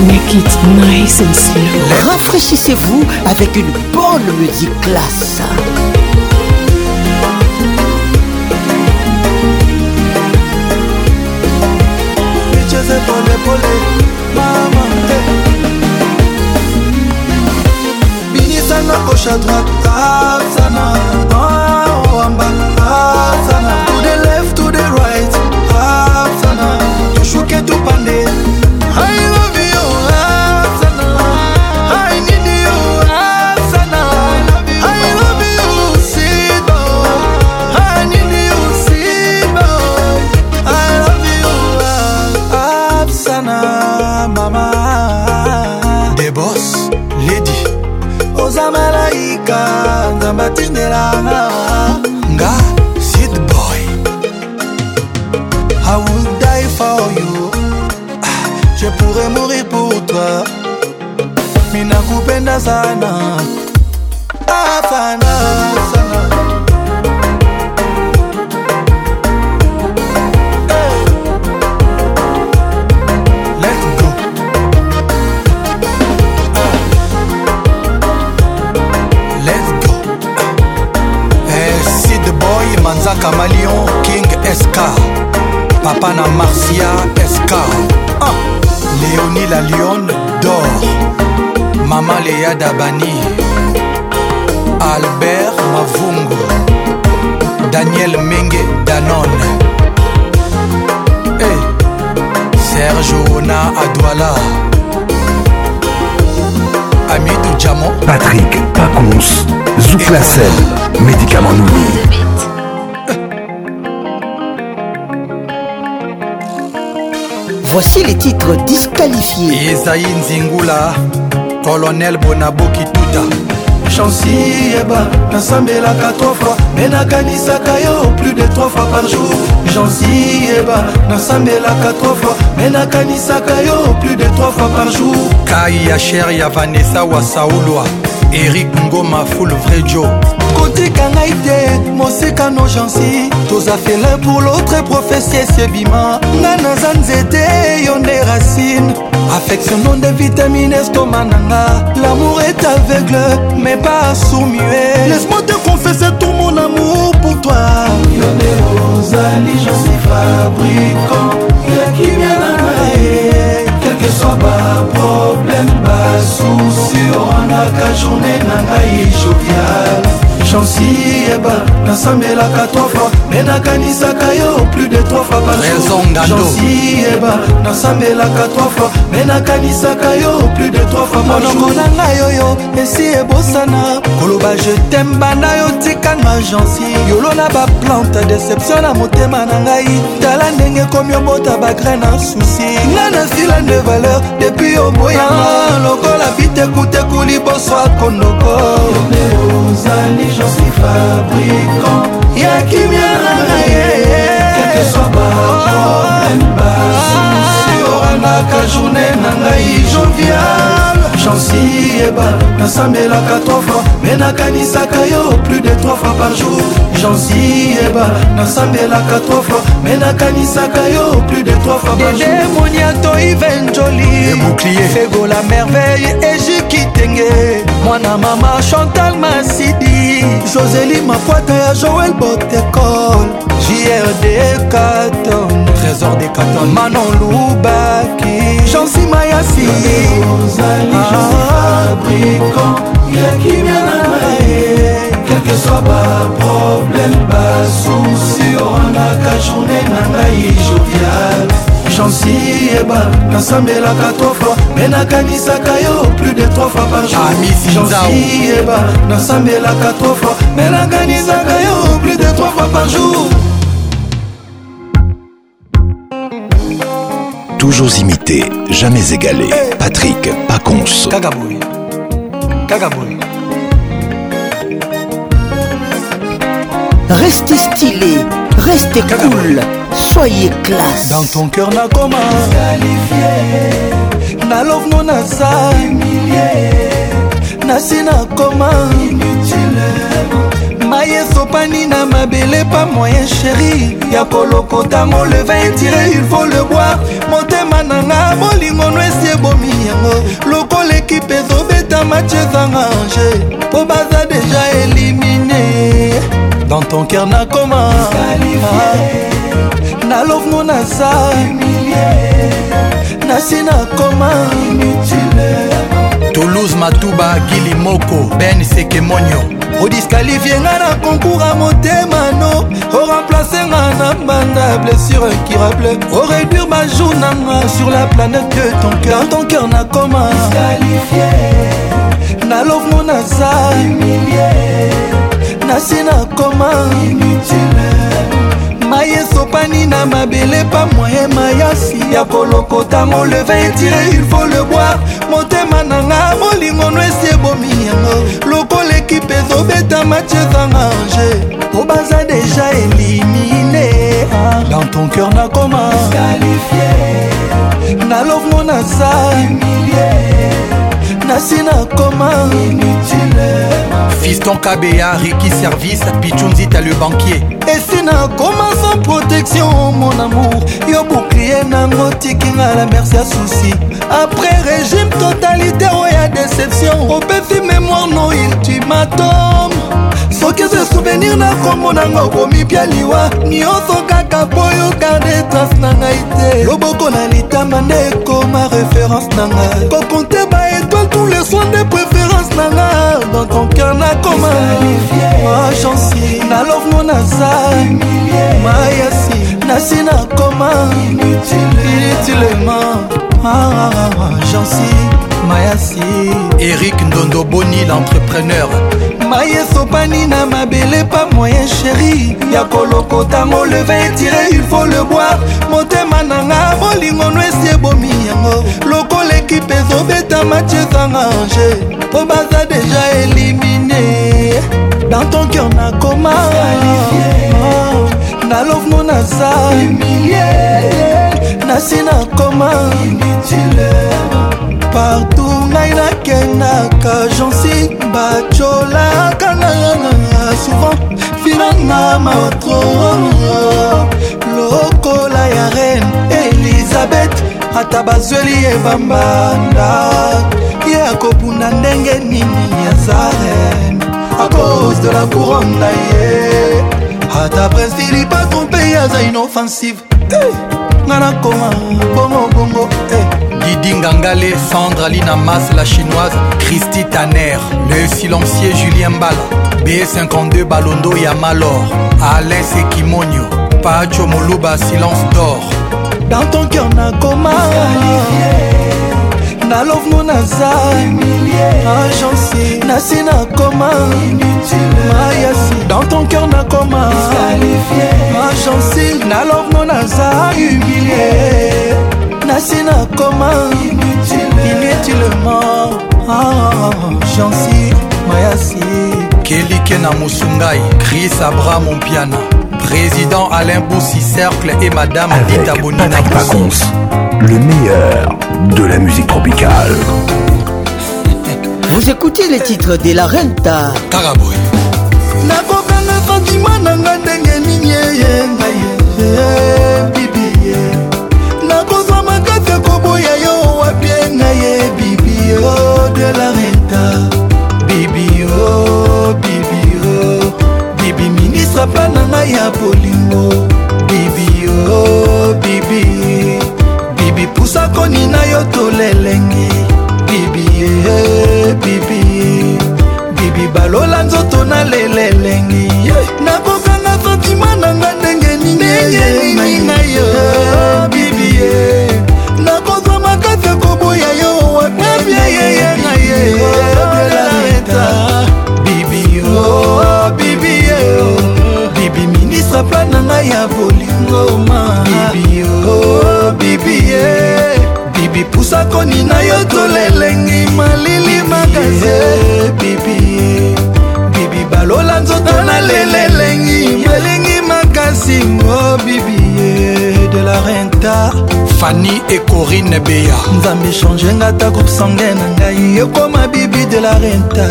Speaker 34: make it nice and serious Rafraîchissez-vous avec une bonne musique classe.
Speaker 39: Eh. binisana kosha droite Sana owamba oh, oh, Sana to the left to the right asana toshuke tupande sana ah, fana sana hey. Let's go. Ah. Let's go. Hey, boy, manzaka malion king sk papa na marcia sk ah. léonie la lionne mama leya dabani albert mavungu daniel menge danone hey, serge ona adwala amitu jamo
Speaker 32: patrick pacons zouklacel médicament nouni
Speaker 34: Voici les titres disqualifiés.
Speaker 38: Esaïe Nzingula, colonel bonaboki tuta
Speaker 39: chansi yeba nasambelaka 3 fois me nakanisaka yo plus de 3 fois par jour chansi yeba nasambelaka 3 fois me nakanisaka yo plus de 3 fois par jour kai ya sher ya vanessa wa saulwa erik ngoma full vrai joe kotika ngai te mosekano jansi toza felin pour l'autre profesie sebima nga naza nzete yo nde racine affection non dévitamine estoma nanga l'amour est aveugle mais pas soumué laisse-moi te confesser tout mon amour pour toi
Speaker 42: yone ozali je suis fabricant yakimia nanga ye quelque soit baproblème basusi oranaka journée nanga ye jovial chansi yeba
Speaker 39: nasambelaka 3 fois me nakanisaka yo plus de 3 fois parjansi yeba nasambelaka 3 fois me
Speaker 42: nakanisaka yo plus de 3 fois monoko na ngai oyo esi
Speaker 39: ebosana koloba je tem banda yo tikanga jansi
Speaker 42: yolo na
Speaker 39: baplante deception na motema na ngai tala ndenge komi obota bagrain na susi nga na silande valeur depuis oboyanga ah, lokola bitekuteku liboso akondoko ozali je suis fabricant ya kimia na ngaye
Speaker 42: keswa baproblème basusi orangaka journée na ngai jovial chansi yeba nasambelaka 3 francs me nakanisaka yo plus de 3 francs par jour jansi yeba nasambelaka 3 francs me nakanisaka yo plus de 3 francs par jour demoniato
Speaker 39: ivenjoli ebouclier fegola merveille egi ndenge mwana mama chantal masidi joseli mapwata ya joel botecol jrd katon trésor de katon manon lubaki jansima
Speaker 42: ya si quel que soit ba problème basusi oranaka journée na ngai jovial chansi yeba nasambelaka trofa gagne nakanisaka yo plus de fois par jour. jourchansi ah, yeba nasambelaka trofa gagne nakanisaka yo plus de fois par jour
Speaker 32: Toujours imité, jamais égalé. Patrick, eh. Patrick Paconce.
Speaker 39: Cagabouille, cagabouille.
Speaker 34: Restez stylé, restez Cagabouille. cool. soyez classe
Speaker 39: dans ton cœur nakoma na love no naza nasi nakoma mayesopani na mabele pa moyen chéri ya kolokotango le vin intire il faut le boire motema nanga bolingono esi ebomi yango lokola ekipe ezobeta match ezanga ange mpo baza deja elimine dans ton cœur nakoma na love ngo naza nasi nakoma toulouse matuba gili moko ben sekemonio odiskalifie nga na konkour a motema no oremplace nga na mbanda blessure kirable oréduire bajour nanga sur la planète de ton cœur ton cœur nakoma na love ngo naza nasi nakoma mayeso ekopani na mabele pa moye mayasi ya kolokotango le vin etire il faut le boire motema na nga bolingono esi ebomi yango lokola ekipe ezobeta match ezanga ange po baza deja elimine ah. dans ton cœur nakoma nalovengo naza nasi nakoma fiston kabeya riki service pichunzita le banquier esi nakoma sans protection mon amour yo bouclier nango tikinga la merci ya susi après régime totalitaire oya oh, déception opesi mémoire no ultimatum soki eza souvenir na kombo nanga okomipia liwa nyonso kaka po yo garde trace na ngai te loboko na litama nde ekoma référence nanga kokonte ba besoin de préférence nanga dans ton cœur nakoma agenci nalovno naza mayasi nasi nakoma inutilement agenci ah, ah, ah, mayasi erik ndondoboni l'entrepreneur mayesopani na mabele pa moyen chéri ya kolokotango le vin etire il faut le boire motema nanga bolingono esi ebomi yango loko ekipe ezobeta match ezanga ange mpo baza deja elimine dans ton cœur nakoma na lovemo naza nasi nakoma partout ngai nakendaka jonsi bacolaka nanga souvent finanga matro lokola ya reine elizabeth ata bazweli ye bambanda ye akobunda ndenge nini aza rene a cause de la couronne na ye ata prince philipe atrompe ye aza inoffensive nga nakoma bongobongo didi ngangale sandre alina mas la chinoise christy taner le silencier julien mbala b52 balondo ya malor alain sekimonio pacho moluba silence d'or dans ton cœur nakoma na love mo naza agence nasi nakoma mayasi dans ton cœur nakoma agence na love mo naza humilié nasi nakoma inutilement agence ah, mayasi kelike na mosungai chris abraham ompiana Président Alain Boussy Cercle et Madame Avec Dita Bonina Patrick Pacons,
Speaker 32: le meilleur de la musique tropicale.
Speaker 34: Vous écoutez les titres de la Renta.
Speaker 39: Taraboy. nakokanga fantima na nga ndenge nini eye ngai bibi ye nakozwa makasi ya koboya yo wapie ngai ye bibi yo de la renta bibi yo orchestre plana na ya bolingo bibi o oh, bibi bibi pusa koni na yo tolelengi bibi e bibi bibi balola nzoto na lelelengi nakokanga fatima na nga ndenge nini na yo eh, bibi e eh. nakozwa makasi ya koboya yo wapi bibi o oh. ngai ya bolingo mabibie bibi oh, pusa konina yo tolelengi malili makaze bibi bibi balola nzoto nalelelengi malingi makasi ngo oh, bibie de la renta fani ekorine beya nzambe change nga ta groupe sange na ngai ekoma bibi de la renta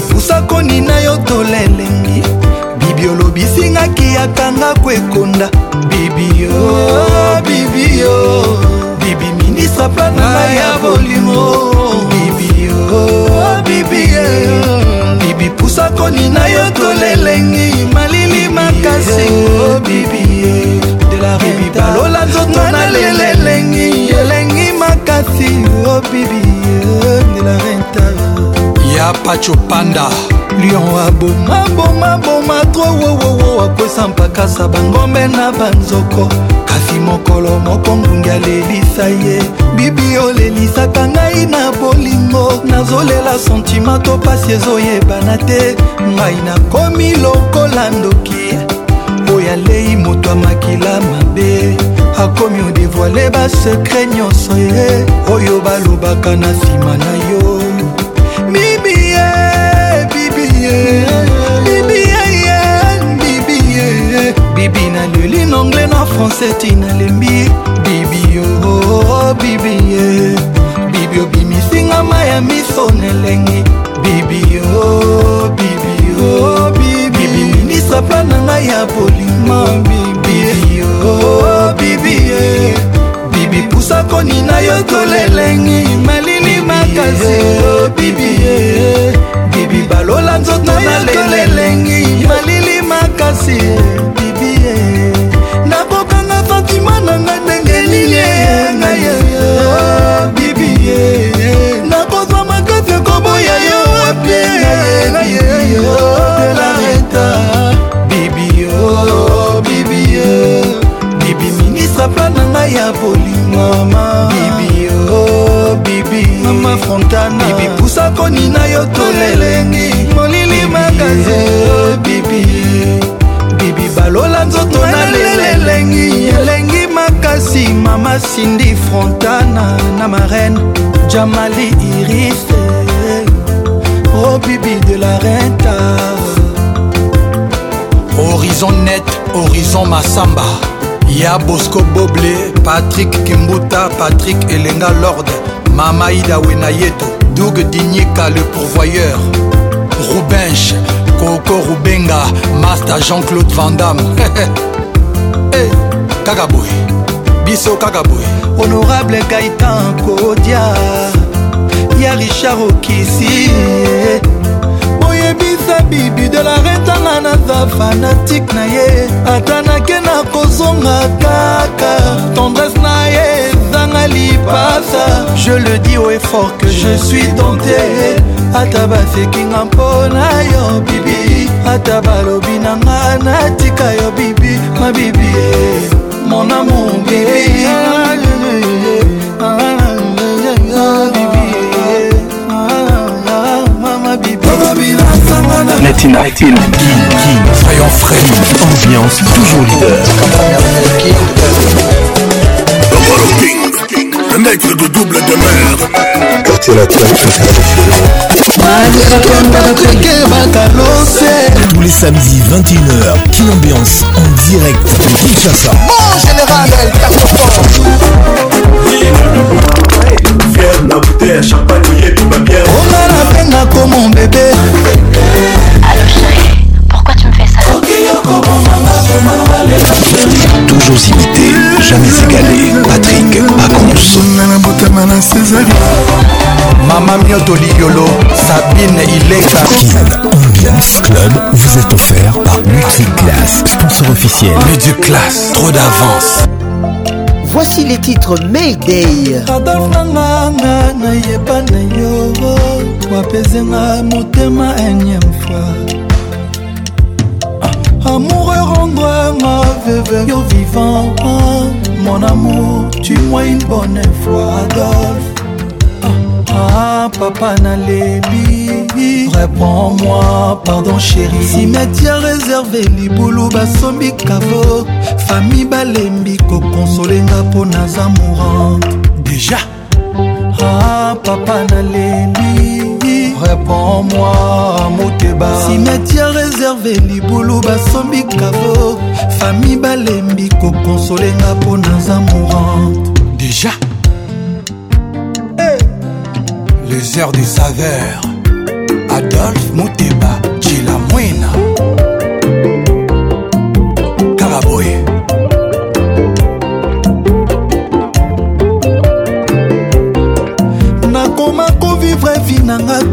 Speaker 39: mipusako nina yo tolelengi bibi olobisingaki atanga kwekonda bibio bibio bibi minisa plananga ya bolimo bibio bibie bibi pusako nina yo tolelengi malili makasi bibie bibi balola nzoto na lelelengi elengi makasi o oh, bibie ya pacho panda lion abomabomaboma tro wowowo akwesa mpakasa bangombe na banzoko kasi mokolo moko ngungi alelisa ye bibi olelisaka ngai na bolingo nazolela sentima to pasi ezoyebana te ngai nakomi lokola ndoki oyo alei moto amakila mabe akomi odevoile basekre nyonso ye oyo balobaka na nsima na yo bibiye bibi naleli nanglais na français ti nalembi bibio bibiye bibi obimisinga ma ya miso nelengi bibio bibio bibi minisa plan na ngai ya bolima bibio bibiye bibi pusakoni na yo tolelengi malili makasi bibie bibi balola nzoto na elengi malili makasi bibi nakokanga fantima na ngai ndenge nini ngai ah, bibi nakozwa makasi koboya yo wapi bibio oh, bibi ministre plan na ngai ya bolingo ma mama fontana bibi pusa koni na yo tolelengi molili makaze eh, bibi bibi balola nzoto na lelelengi elengi makasi mama sindi fontana na marene jamali irise eh, oh bibi de la renta horizon net horizon masamba ya bosco boble patrik kimbuta patrik elenga lorde Mama Ida Wenayeto Doug Dignika le pourvoyeur Roubenche Coco Rubenga Master Jean-Claude Van Damme hey, eh, Kakaboy biso kaka boye honorable gaitan kodia ya richard okisi oyebisa bibi de la retanga naza fanatike na ye ata nake na kozonga kaka tendresse na ye nanga lipasa je le dis au effort que je suis tenté ata bafeki nga mpona yo bibi ata balobi na nga natika yo bibi mabibi mon amour bibi Netin Artin, Soyons frais,
Speaker 32: ambiance toujours leader.
Speaker 43: Un nègre de double demeure. Quartier latin, tous les
Speaker 32: samedis 21h, Kin Ambiance en direct de Kinshasa.
Speaker 43: Bon général, El Fier, la bouteille, champagne, tout va bien. On a
Speaker 39: la peine comme mon bébé.
Speaker 32: Toujours imité, jamais égalé. Patrick
Speaker 39: Pacons. Mama Mioto Liolo, Sabine Ileka.
Speaker 32: Ambiance Club vous est offert par Multiclass, sponsor officiel.
Speaker 39: Multiclass, trop d'avance.
Speaker 34: Voici les titres Mayday.
Speaker 39: adolf nanga nga nayeba na yo wapezenga motema enième fois amour rendre ma veuve yo vivant mon amour tu moi une bonne fois adolphe Ah, ah papa nalebi réponds-moi pardon chéri simetiare réservé libulu basombi kavo fami balembi kokonsolenga mpo naza mourante déjà ah, papa nalebi reprends-moi moteba simetiare réservé libulu basombi kavo fami balembi kokonsolenga mpo naza mourante déjà hey. les heures des saveurs adolphe moteba jilamwina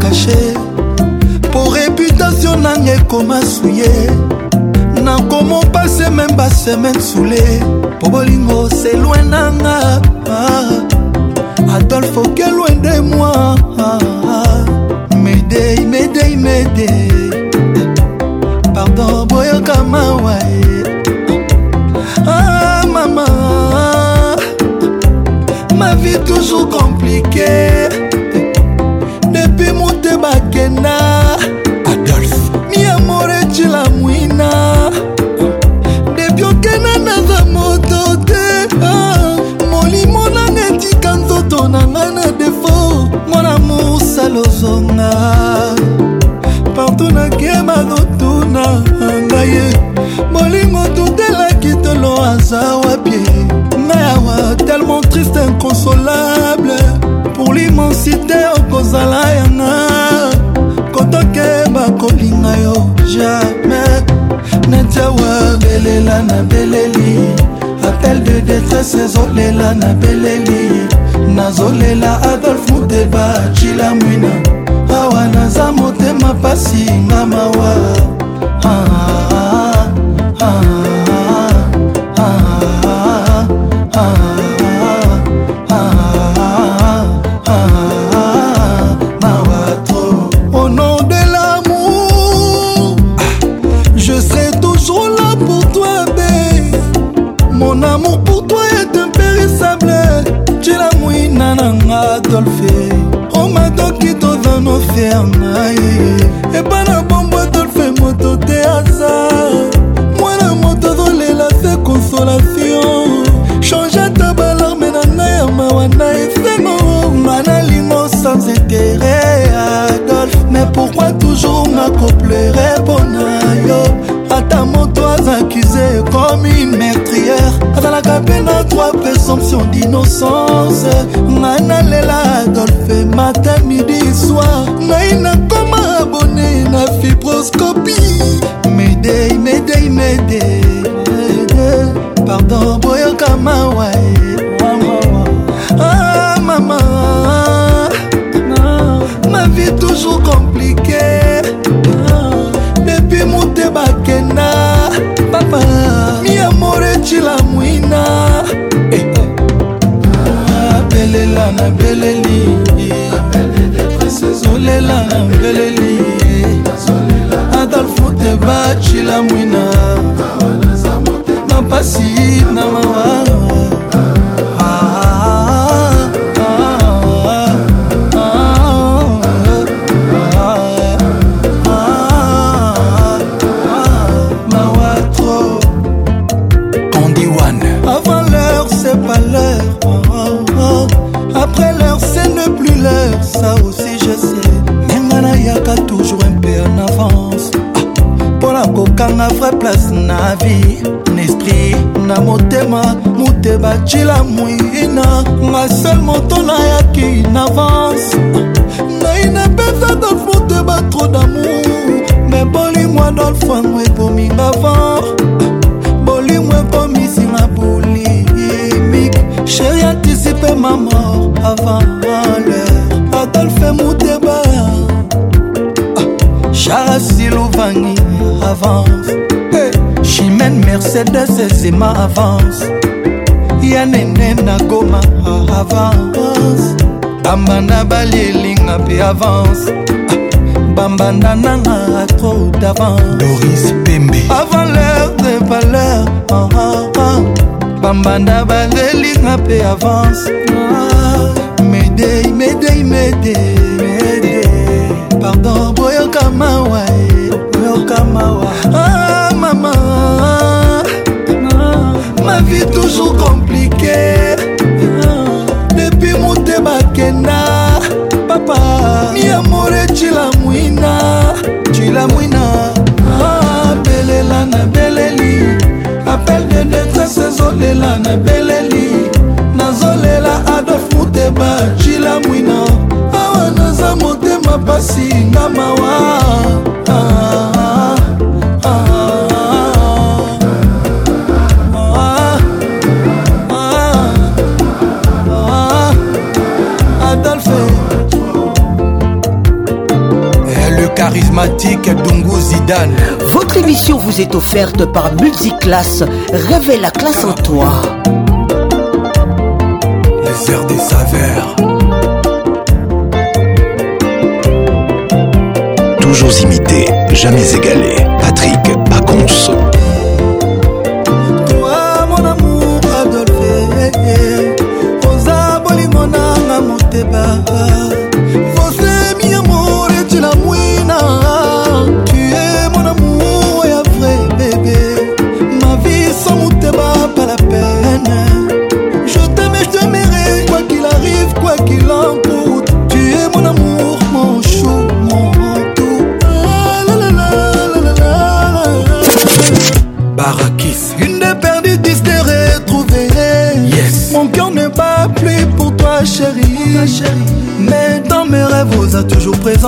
Speaker 39: kashe po reputatio nanga ekoma suye nakoma pase meme basemaine sule po bolingo selwe nanga ah, adolfo kelwe nde mwa ah, ah, medei medei medei pardon boyoka mawa ah, mama ma vie toujours compliquée lozonga partout nakema notuna ngaye molingo tutelaki tolo aza wapie ngai awa tellement triste inconsolable pour l'immensité okozala yanga kotokeba kolinga yo jamais netiawa belela na beleli appel de détresse ezolela na beleli nazolela adolf deba cila mwina awa naza motema pasi nga mawa présomption d'innocence ngai nalela adolphe matin midi soir ngai nakoma abone na fibroscopie medei medei medei I'm winner. zema avance ya nene nakoma avance bambanda balielinga mpe avance bambanda nanga atro d'avance avant l'heure de valeur ah, ah, ah. bambanda bazelinga mpe avance ah, medei medei medei mede. pardon boyoka mawa eh, boyoka mawa ah, la vie toujours compliquée depuis motema kenda papa miamore cilamwina cilamwina abelela ah, na beleli apel de detresse ezolela na beleli nazolela adolf muteba cilamwina awa naza motema pasi nga mawa ah.
Speaker 44: Votre émission vous est offerte par Multiclass. Réveille la classe en toi.
Speaker 32: Les airs des saveurs. Toujours imité, jamais égalé. Patrick Baconce.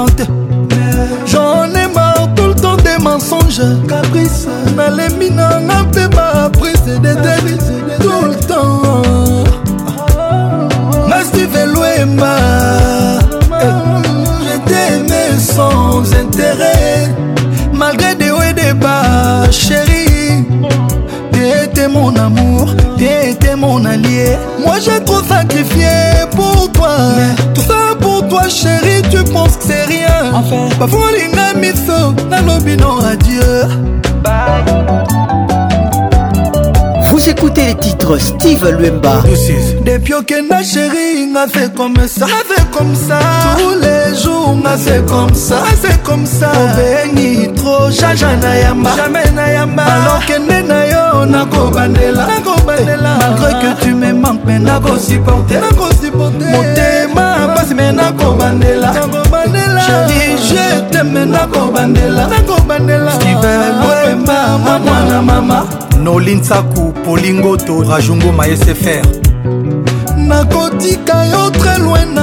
Speaker 39: inventé bafulinga miso nalobi non adieu
Speaker 44: Vous écoutez les titres Steve Luemba
Speaker 39: Depuis que na chérie nga fait comme ça fait comme ça Tous les jours nga fait comme ça fait comme ça Obengi trop jaja na yamba Jamais na yamba Alors que ne na yo na ko bandela na ko bandela Malgré que tu me manques mais na ko supporter na ko supporter teme nakobandela
Speaker 45: je teme nakobandelaobandelaema mwana mama nolinsaku polingoto rajungo mayesefr
Speaker 39: nakotika yo tres loin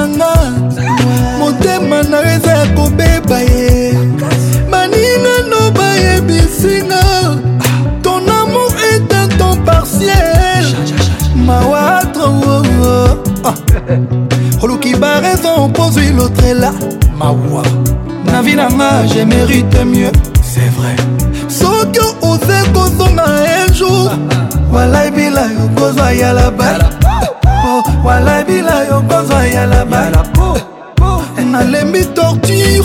Speaker 39: ozwi lotrela mawa na vi nanga je mérite mieux c'est vrai soki oze kozonga un jour walaibila yo kozwa yalaba walaibila yo kozwa yalaba nalembi torture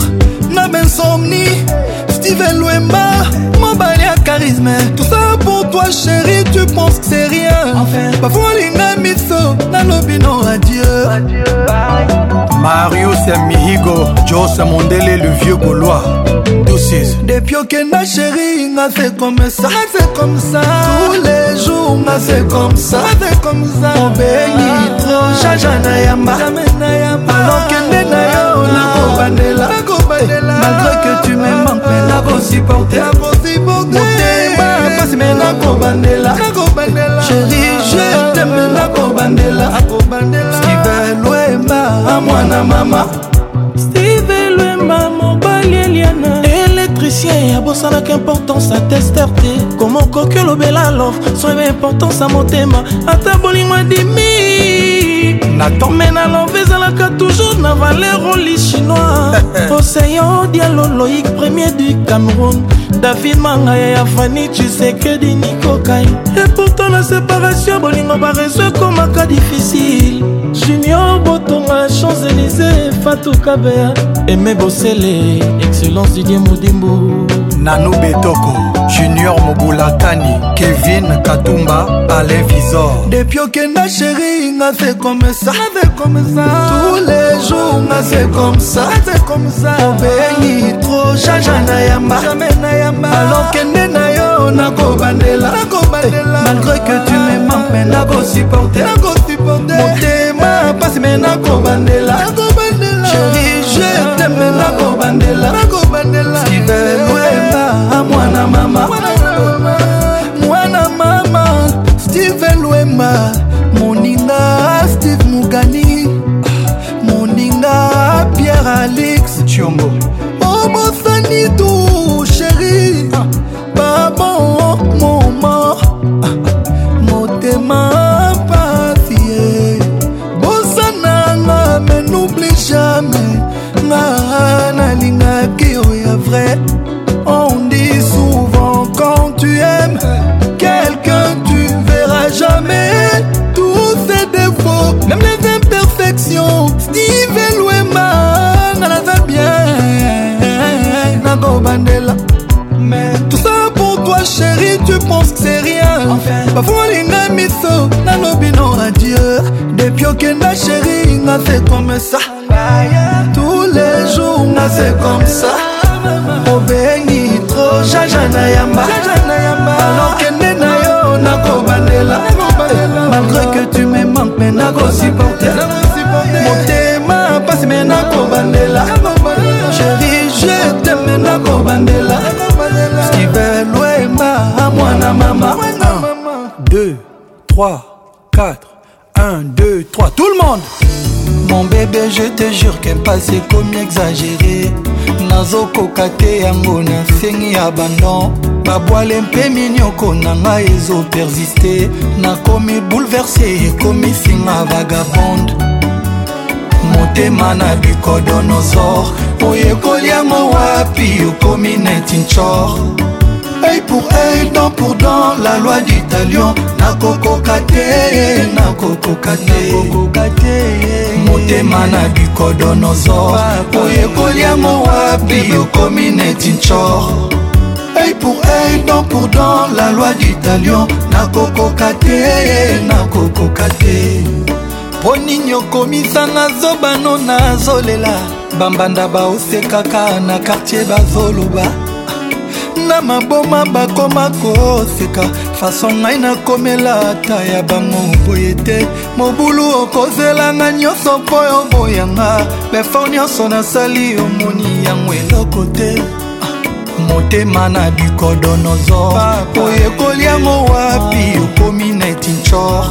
Speaker 39: na bensomnie steven lwemba mobali ya charisme tout ça pour toi chéri tu penses que c'est rien enfin, bafolinga miso nalobi no adieu, adieu.
Speaker 45: marius ya mihigo jose mondele le vieux gaulois
Speaker 39: depuis okenda sheri nga c'est comme ça c'est comme ça tous les jours nga c'est comme ça c'est comme ça obeli trop jaja na yamba alokende na yo nakobandela malgré que tu me manques nakosupporte motema pasi me nakobandela sheri je teme nakobandela steve lwema amwana mama steve lwema mobali eliana électricien ya bosalaka importance atester te koma okoki olobela love soyeba importance ya motema ata bolingo adimi natome na love ezalaka toujours na valer oli chinois oseyo dialo loïk premier du cameroun david mangaya ya fani chisekedi nikokai epourtant na séparation bolingo barezo ekomaka difficile junior botonga champs-élysé fatukabea eme bosele excellence didie modimbu
Speaker 45: nanu betoko junior mobulatani kevin katumba alain visor
Speaker 39: depuis okenda sheri nga se comme ça tous les jours nga se comme ça obengi tro jaja na yamba alors kende na yo nakobandela eh, malgré que tu me ah. manques mais nakosupporter motema pasi me nakobandela chéri je teme nakobandela mwana mama mwana mama steve lwema moninga steve mugani moninga pierre alix chiongo obosani oh, tu jamais tous ses défauts, même les imperfections. Steve Elouema, nanaza bien, nado bandela. Mais tout ça pour toi, chérie, tu penses que c'est rien. Enfin, parfois linga miso, nanobino adieu. Depuis okenda chérie, n'a fait comme ça. Tous les jours, n'a fait comme ça. Obengi trop, jaja na yamba. Alors que malgré que tu me manques mais nakosupporte motema pasi me nakobandela chéri je teme nakobandela stivelwema a mwana mama 2 3 4 1
Speaker 32: 2 3 tout le monde
Speaker 39: mon bébé je te jure qu'un passé comme exagéré nazokoka te yango na nsengi ya bandon babwale mpe minioko na ngai ezopersiste nakomi bouleverse ekomi singa vagabonde motema na bicodonosor oyekoli yango wapi okomi netinchor œil pour œil, dent pour dent, la loi du talion. Nakokoka te, nakokoka te, nakokoka te. motema na bikodonozor oyekoli yango wapi okomi neti nchor œil pour œil dent pour dent la loi d'italion nakokoka te nakokoka te mpo nini okomisanga zobano nazolela bambanda baosekaka na kartier bazoloba na maboma bakoma koseka faso ngai nakomela ata ya bango boye te mobulu okozelanga nyonso mpo oboyanga befo nyonso nasali omoni yango eloko te ah, motema na bikodonozor oyekoli yango wapi okomi netinchor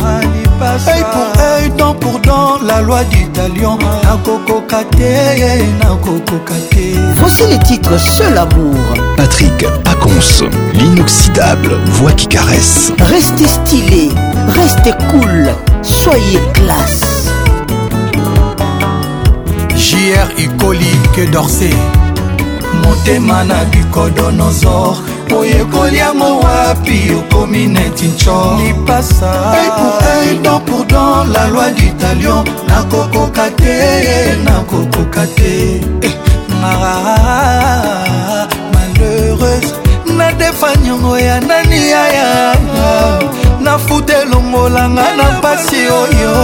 Speaker 39: ey pour ey don pour don la loi du talion
Speaker 44: voici les titres seul amour
Speaker 32: patrick paconce l'inoxydable voix qui caresse
Speaker 44: restez stylé restez cool soyez classe
Speaker 45: jr que que dorse
Speaker 39: motema na oyekoli yango wapi okomi neti nco lipasa don pour don la loi d'italion nakokoka te nakokoka te eh, malheureuse nadefa nyongo ya nani yayanga nafuta elongolanga na mpasi oyo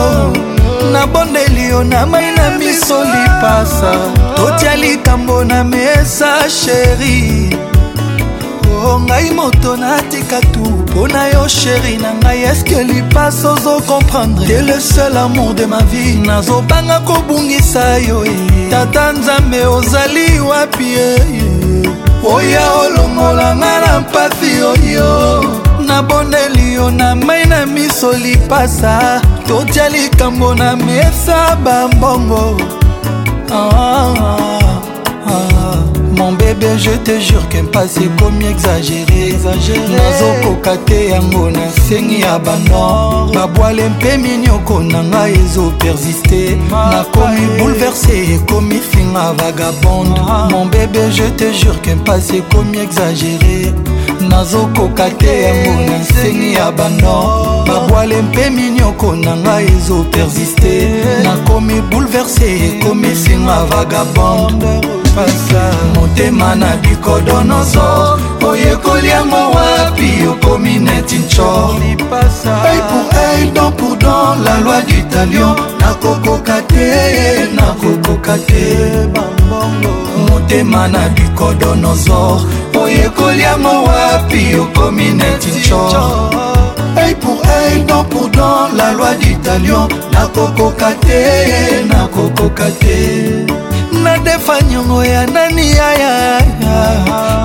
Speaker 39: nabondeli yo na mai na miso lipasa totya litambo na mesa sheri o ngai moto natika tu mpo na yo sheri na ngai eske lipas ozo komprendre te le seul amour de ma vie nazobanga kobungisa yo eh. tata nzambe ozali wapi eh, eh? oya olongola nga na mpasi oyo nabondeli yo na mai na miso lipasa totya likambo na mesa bambongo ah, ah, ah. ah, mon bébé je te jure kempasi ekomi exagere nazokoka te yango na nsengi ya banor babwale mpe minioko na ngai ezopersiste nakomi bouleverse ekomi finga vagabonde ah. mon bébé je te jure kempasi ekomi exagere nazokoka te yango na nsengi ya banor babwale mpe minioko na ngai ezopersiste eh. nakomi bouleverse ekomi finga vagabonde pasa motema na bikodo nyonso oyekoli yango wapi okomi neti nco ai pour ai don pour don la loi du talion nakokoka te nakokoka te motema na bikodo nyonso oyekoli yango wapi okomi neti nco œil pour œil, dent pour dent, la loi du talion. Nakokoka te, nakokoka te. nadefa nyongo ya nani yayaya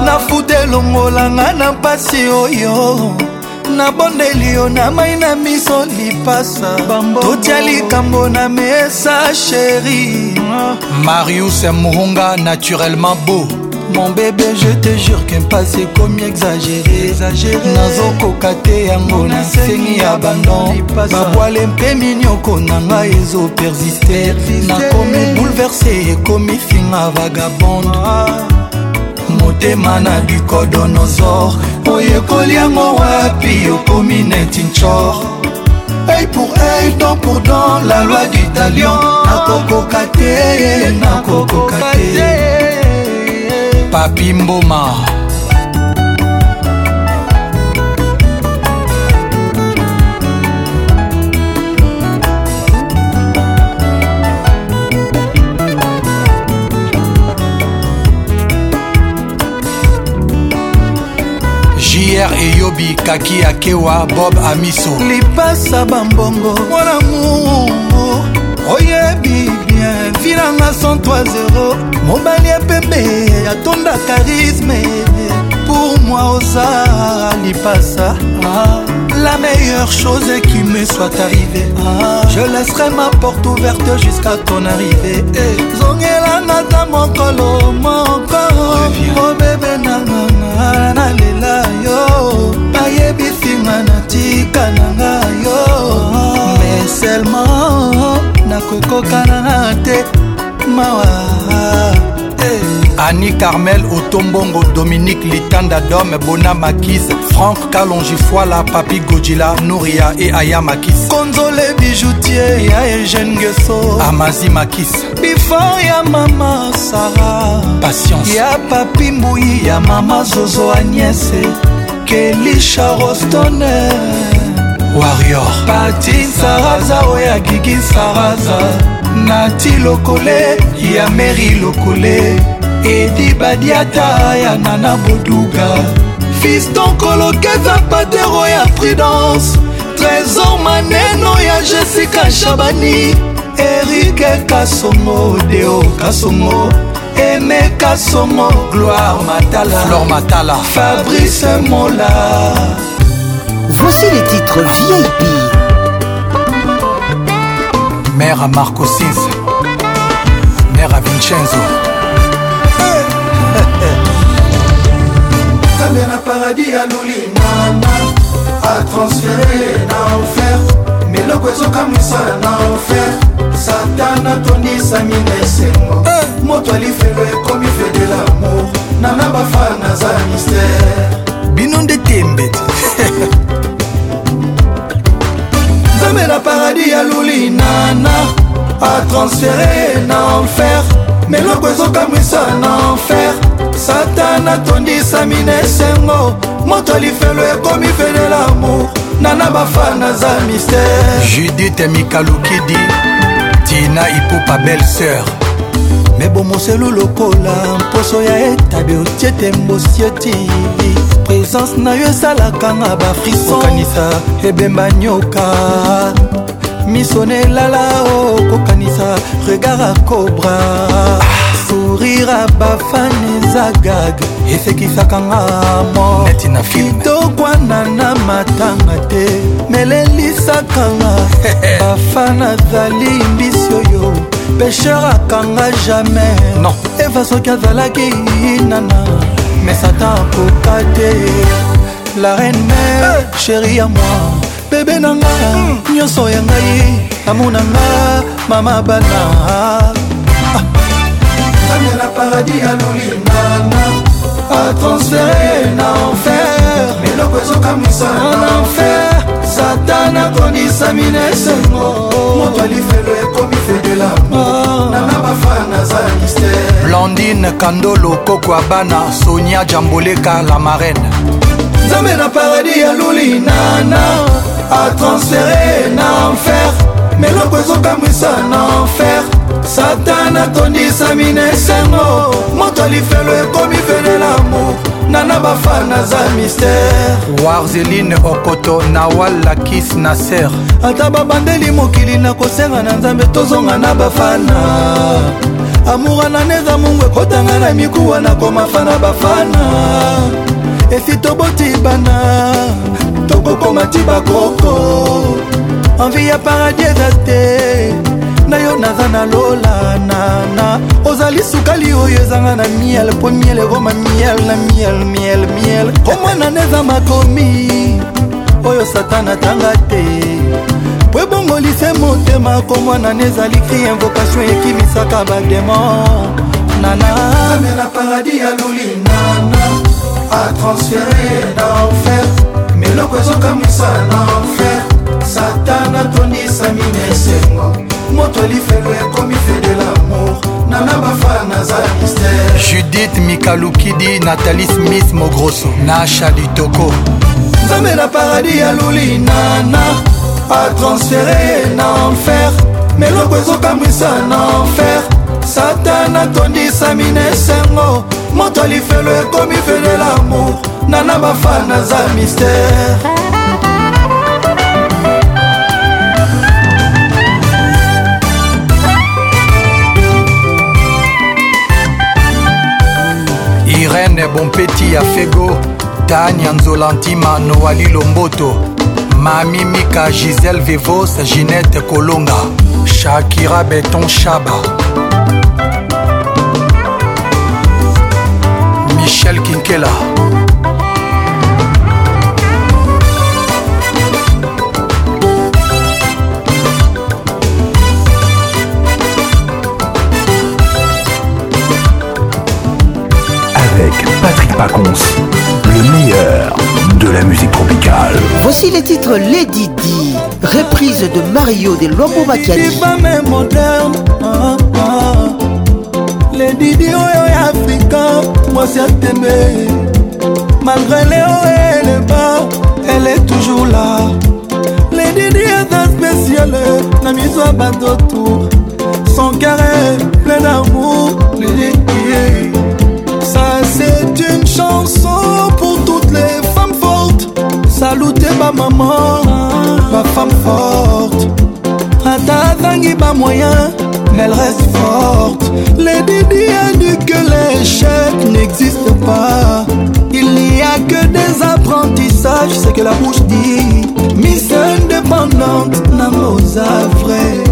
Speaker 39: nafuta elongolanga na mpasi oyo nabondeli yo na mai na miso lipasa totya likambo na mesa sheri
Speaker 45: marius muhunga naturellement beau
Speaker 39: mon bébé je te jure kempasi ekomi exagéré nazokoka te yango na nsengi ya bandon babwale mpe minioko na ngai ezopersiste nakomi bouleverse ekomi finga vagabonde ah. motema na bicodonosor oyekoli yango wapi okomi neti nchor œil pour œil, dent pour dent, la loi du talion. Ah. Nakokoka te, nakokoka te. papi mboma
Speaker 45: jr eyobi kaki akewa bob amiso
Speaker 39: lipasa bambongo mwana mo oyebi finanga 130 mobali ya pembe atonda charisme pour moi oza lipasa ah. la meilleure chose qui me soit arrivée ah, je laisserai ma porte ouverte jusqu'à ton arrivée eh. zongelanga ta mokolo moko o oh, bebe nanganga nalela yo bayebisinga na tika nanga yo mais seulement nakokokana te mawa eh.
Speaker 45: ani carmel otombongo dominique litanda dome bona makis frank kalongifoila papi gojila nouria e aya makis
Speaker 39: konzole bijoutier ya eugene geso
Speaker 45: amazi makis bifo
Speaker 39: ya mama sara
Speaker 45: patience
Speaker 39: ya papi mbui ya mama zozo agnese kelisha rostoner
Speaker 45: warrior
Speaker 39: pati nsaraza oyo agigi nsaraza nati lokole ya meri lokole edi badiata ya nana boduga fiston kolokeza patero ya prudence trésor maneno ya jessica chabani erike kasongo deo kasongo eme kasongo gloire matala, Flore
Speaker 45: matala.
Speaker 39: fabrice mola
Speaker 44: Voici les titres VIP.
Speaker 45: Mère à Marco Sins. Mère à Vincenzo.
Speaker 46: Ta mère à paradis à Lulinana. A transféré na enfer. Miloko ezokamwisa na enfer. Satana tondisa mina esengo. Moto alifelo ekomi fede l'amour. Nana bafa naza mystère.
Speaker 45: bino nde tembe
Speaker 46: nzambe na paradis aluli nana atransfere na enfer meloko ezokamwisa na enfer satana atondisami na esengo moto alifelo ekomi fene lamour nana bafana aza mistere
Speaker 45: judite mikalukidi tina ipupa belle sœur
Speaker 39: mebomoselu lokola mposo ya etabe otiete mbosieti présence na yo esalaka nga bafrisonkanisa ebemba nyoka miso na elala okokanisa regard a cobra sourire a bafane eza gag esekisaka nga mo kitokwana na matanga te melelisaka nga bafana azali mbisi oyo pesheur akanga jamai eva soki azalaki nana mais satan akoka te la reine mère chéri ya moi bebe na nga hmm. nyonso ya ngai amonanga mama bana
Speaker 46: tania ah. na paradis alolingana atransfere na enfer miloko ezokamwisa na enfer satan akondisa mina esengo moto oh. alifelo ekomi fedela
Speaker 45: amandine kandolo koko ya bana sonia jamboleka la marene
Speaker 46: nzambe na paradis ya luli nana atransfere na enfer meloko ezokamwisa na enfer satan atondisami na esengo moto alifelo ekomi venelamour nana bafana za mistere
Speaker 39: warzeline
Speaker 45: okoto nawal lakis na ser
Speaker 39: ata babandeli mokili na kosenga na nzambe tozonga na bafana amour ananeza mungu ekotanga na mikuwa na komafana bafana esi toboti bana tokokoma ti bakoko envi ya paradis eza te na yo naza na lola nana ozali sukali oyo oh, ezanga na miel mpo miel ekoma miel na miel miel miel komwana neza makomi oyo oh, satana tanga te ebongolise motema komwana na ezali kri invokation ekimisaka
Speaker 46: bademo nana paradis ya lulinana atransfere d'enfer meloko ezokamwisa l'enfer satana atondisami na esengo moto alifelo ekomi fe de lamour nana bafa naza mister judith
Speaker 45: mikalukidi nathalie smith mogroso
Speaker 46: na
Speaker 45: chalitoko
Speaker 46: nzambe na paradis ya lulinana atransfere na enfer meloko ezokamwisa na enfer satan atondisami na esengo moto alifelo ekomi fele lamour nana bafa naza mistere
Speaker 45: irene bompeti ya fego tania nzolantima noali lomboto mami mika gisele vivos ginette kolonga shakira beton shaba michel kinkela
Speaker 32: avec Patrick Pacons. la musique tropicale.
Speaker 44: Voici les titres Lady Di, reprise de Mario des Lombo Macchiati.
Speaker 39: Lady Di oyo oh, oh, ya Africa, Malgré les hauts et les bas, elle est toujours là. Lady Di est un spécial, la mise à bas d'autour. Son carré, plein d'amour, Lady Ça c'est une chanson pour maman, ma femme forte ata moyen, mais elle reste forte Les didi a dit que l'échec n'existe pas il n'y a que des apprentissages c'est que la bouche dit miss indépendante na pas vrai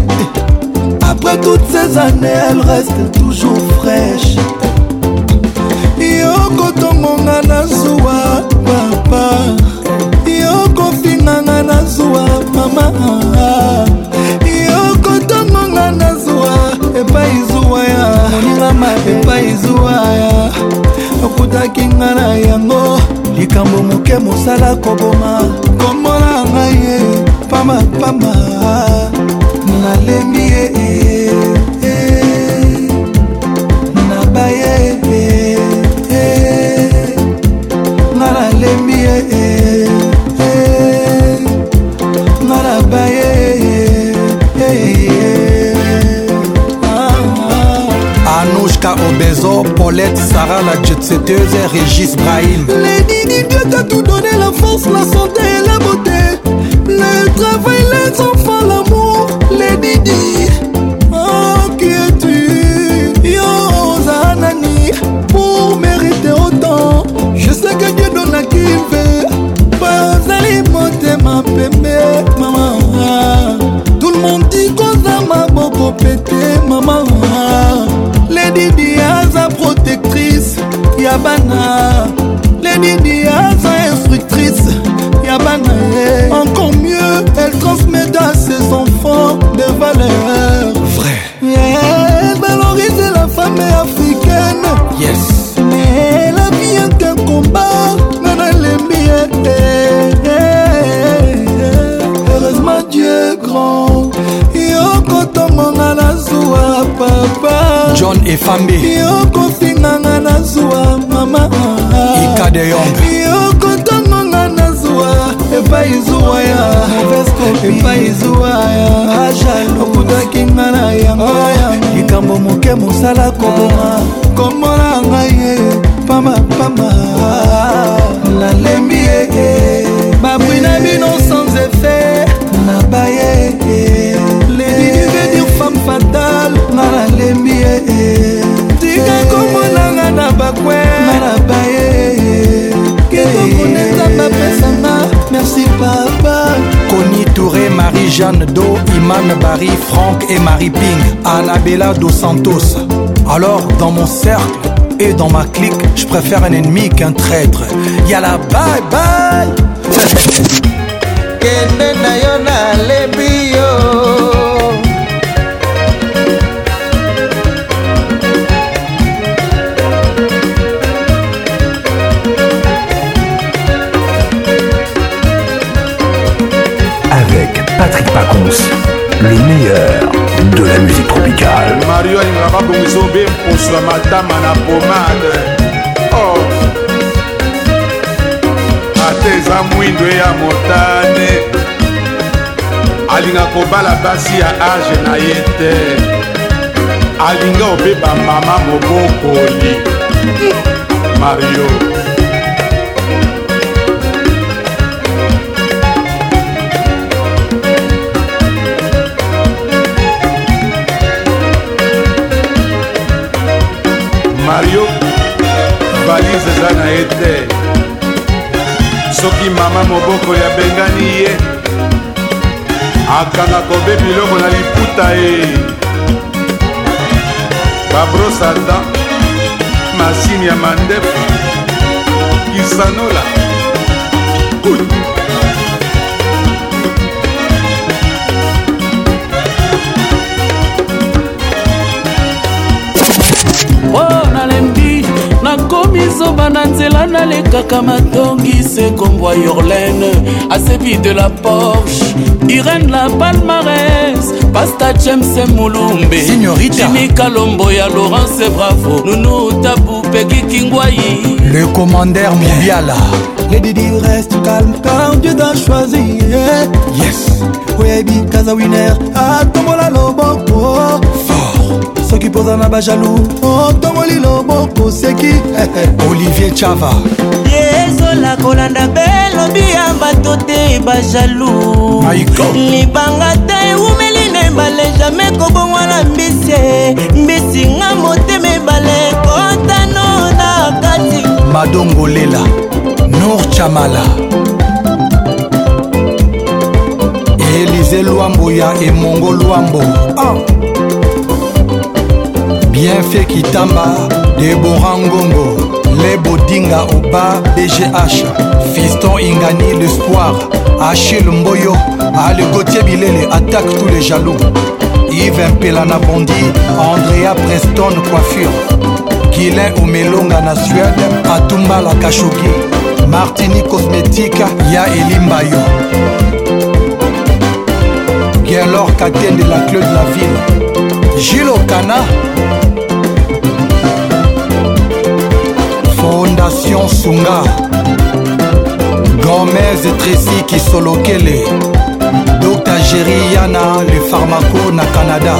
Speaker 39: après toutes ces années elle reste toujours fraîche yokotongonga na zuwa papa nanga nazwa mama yokotongonga nazwa epai zuwa ya moningama epai zuwa ya okutaki nga na yango likambo moke mosala koboma komona ngai ye pamapama nalemi
Speaker 45: Paulette, Sarah, la jet-setteuse et Régis Brahim.
Speaker 39: Lénine, Dieu t'a tout donné, la force, la santé et la beauté. Le travail, les enfants, l'amour, les didi. Oh, qui es-tu Yo, Zanani, pour mériter autant. Je sais que Dieu donne à qui il veut. Pas alimenter ma pépé, maman. Tout le monde dit qu'on a ma boco pété, maman. protectrice ya bana lenini aza instructrice ya bana ye encore mieux elle transmet à ses enfants des valeurs
Speaker 45: vrai elle
Speaker 39: valorise la femme africaine yes elle a bien qu'un combat nana lembi heureusement dieu grand yokotomonga na zuwa papa
Speaker 45: john efambe yokofinganga na zuwa mama
Speaker 39: ikade yong yokotongonga na zuwa epai zuwa
Speaker 45: ya epai zuwa ya okutaki nga na yango likambo
Speaker 39: moke mosala koboma komola ngai ye pamapama lalemi merci papa
Speaker 45: Connie Touré, Marie-Jeanne Do, Iman Barry, Franck et Marie Ping, Anabella Dos Santos. Alors, dans mon cercle et dans ma clique, je préfère un ennemi qu'un traître. Yala, bye bye!
Speaker 32: le meilleur de la musique tropicale.
Speaker 45: Mario Ingaba Bongiso Bemposwa Matama na pomade. Oh. Ate eza mwindo ya motane. Alinga kobala basi ya age na ye te. Alinga obeba mama mobokoli. Mario. valise eza na ye te soki mama moboko ya bengani ye akanga kobe biloko na liputa ye babrosata masini ya mandefu kisanola kuti
Speaker 47: ezoba na nzela nalekaka matongise kombwa yorlene asebi de la porche irene la palmares pasta james mulumbe jimika lombo ya laurence bravo nunu tabu peki kingwai
Speaker 32: le commandeur mondiala
Speaker 48: lady di reste calme car dieu t'a choisi yes oyebi kaza winer atombola loboko soki mpoza na bajalou otongoli loboko oseki
Speaker 32: olivier chava
Speaker 49: ezola kolanda belobi ya bato te bajalou libanga te ewumeli na ebale jamai kobongwa na mbisi mbisi nga motema ebale kotano na kati
Speaker 32: madongolela nor chamala
Speaker 50: elize lwambo ya emongo lwambo ah. bienfait kitamba debora ngongo lebodinga oba bgh fiston ingani l'espoir achil mboyo alegotier bilele attaque tous les jaloux ive mpela na bondi andrea preston coiffure gilin omelonga na suède atumbala kashogi martini cosmétique ya elimbayo gelor katende la cleu de la ville gilokana fondation sunga gomez tresi kisolokele dr jeri yana le pharmaco na canada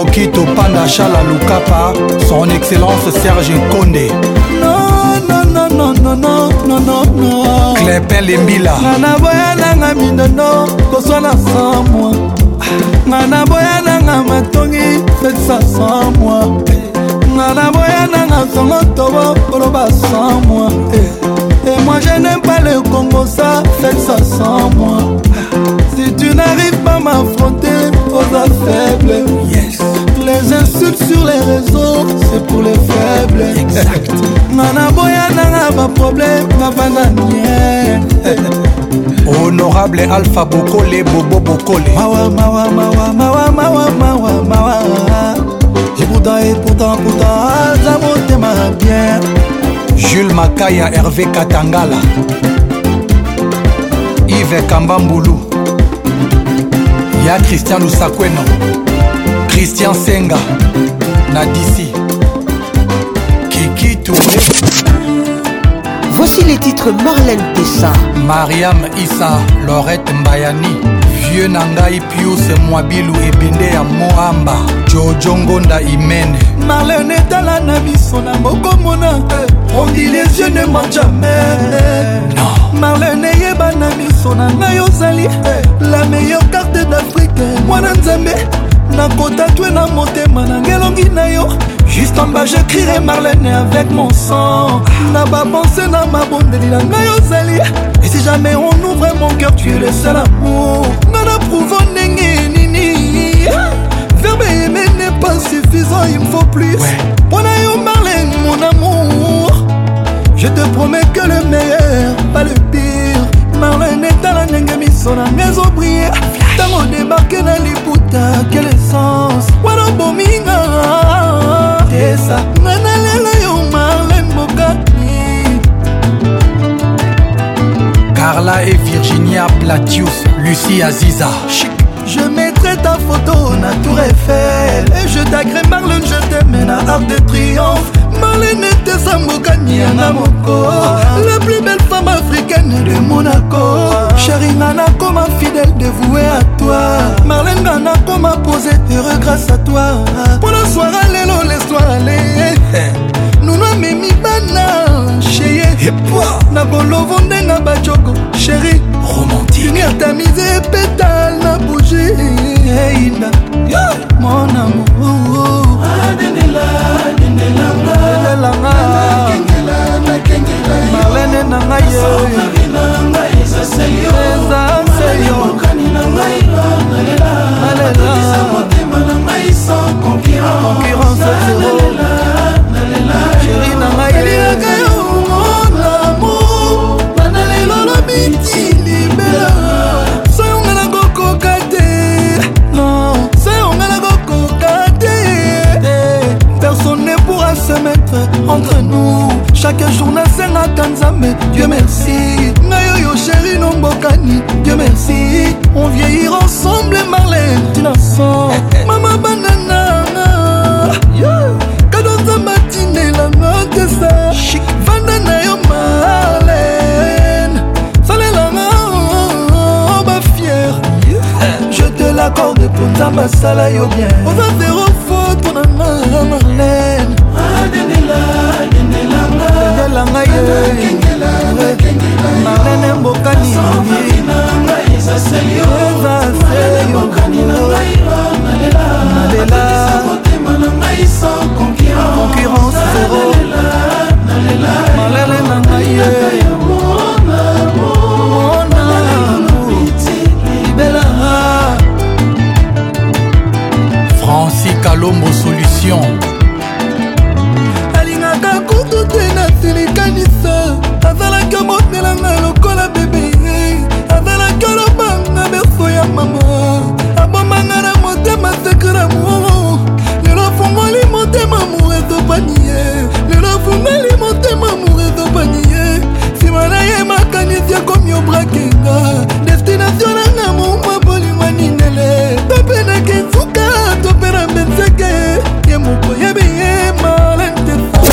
Speaker 50: oki topanda shala lukapa son excellence serge nkonde clepin lembila
Speaker 51: ngana boya nanga minono koswana samwa ngana boya nanga matongi fetisa samwa nga na boya nanga songo tobo oloba sans moi et eh, eh, moi je n'aime pas le congo ça fait ça sans moi si tu n'arrives pas m'affronter osa oh, faible
Speaker 45: yes.
Speaker 51: les insultes sur les réseaux c'est pour les faibles nga na boya nanga baproblème navanda nie
Speaker 45: honorable alpha bokole bobo bokole
Speaker 52: mawa mawa mawa mawa mawa mawa mawa ebuta eputa puta aza motema bien
Speaker 45: jules makaya herve katangala ive kambambulu ya kristian lusakweno kristian senga na disi kiki touré
Speaker 32: Voici les titres Marlène Tessa
Speaker 53: Mariam Issa Laurette Mbayani Vieux Nangai Pius Mwabilu Ebende ya Moamba jojongonda imene
Speaker 54: marlene etala na biso na bokomona ondilesie ne mwa jamai marlene eyeba na biso na ngai ozali la meilleure carte d'afrike mwana nzambe nakotatwe na motema na ngelongi na yo juste en bas j'écrirai marlene avec mon sang na bapense na mabondeli na ngai ozali et si jamais on ouvre mon cœur tu es le seul amour nana prouvo ndenge pas suffisant, il me faut plus. Pour ouais. Marlène, mon amour. Je te promets que le meilleur, pas le pire. Marlène est à la nenge misona ngezo briller. Tango débarqué na liputa, quelle essence. Wana bominga. Tessa, nana lelo yo Marlène Bogatti.
Speaker 45: Carla et Virginia Platius, Lucie Aziza. Chic
Speaker 55: amour na tour Eiffel Et je t'agrée Marlene, je t'aime na Arc de Triomphe Marlene était sa mokani yanga moko La plus belle femme africaine de Monaco Chérie nga nakoma fidèle dévoué à toi Marlene nga nakoma posé heureux grâce à toi Pour la soirée lelo l'estoire allez Nous nous mimi bana
Speaker 45: epoi
Speaker 55: na bolovo nde na bajoko sheri romantiqe tamize epetal na buji eina mon amour oh, oh. marlene na ngai eza seyo nalela concurrent chaque jour nasengaka nzambe dieu merci ngai oyo sheri nombokani dieu merci on vieillir ensemble marletinason mama bananana kado nzambe atinelanga tesa vanda na yo malene salelanga bafiere je te l'accorde mpo nzambe asala yo bien oza zero marene mbokani nalela
Speaker 45: concurrence zero malele na ngai Francis Calombo Solution
Speaker 56: azalaka botelanga lokola bebe azalaka lobanga beso ya mama abomanga na motema sekra mo lelo fungoli motema mo ezopani ye lelo fungoli motema mo ezopani ye nsima na ye makanisi akomi obrakenga destinatio nanga mouma bolingwa ninele tope na kensuka tope na benzeke ye moko yebi ye malentesa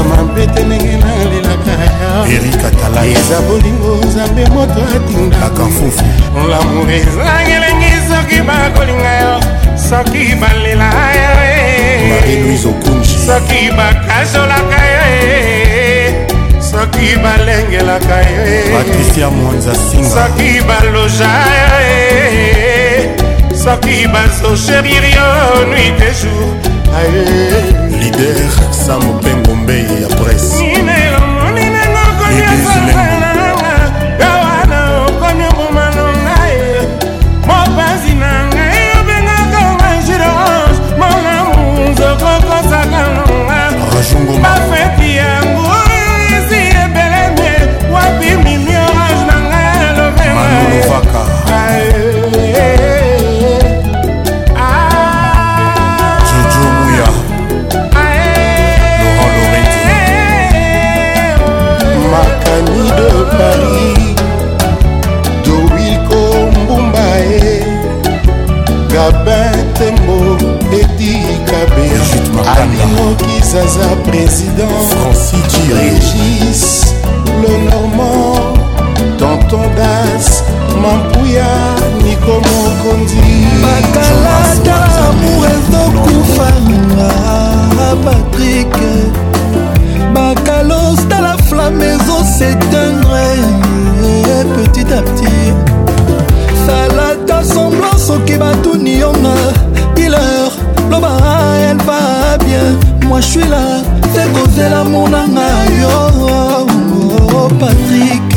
Speaker 57: kama mpete ndenge nalelaka eza bolingo nzambe moto atindaakafufu lamour ezangelengi soki bakolinga yo soki balela yo soki bakasolaka yo soki balengelaka
Speaker 45: yosoki
Speaker 57: baloja yo soki bazocherir yo nuit de jour
Speaker 45: aye lider samo mpengo mbei ya
Speaker 57: presse bafeti yango esi ebeleme wapi milio age na ngai alobenga
Speaker 58: bari dowiko mbumba e gabin tembo etikabe alimoki zaza
Speaker 45: président régis
Speaker 58: le normand tonton das mampuya niko mokonzi bakalata amour
Speaker 59: ezokufanga patrik bakalos tala flame ezosetanga petit à petit salata semblant soki batuni yonga piler loba elle va bien moi je suis là te kozela monanga yo oh, patrik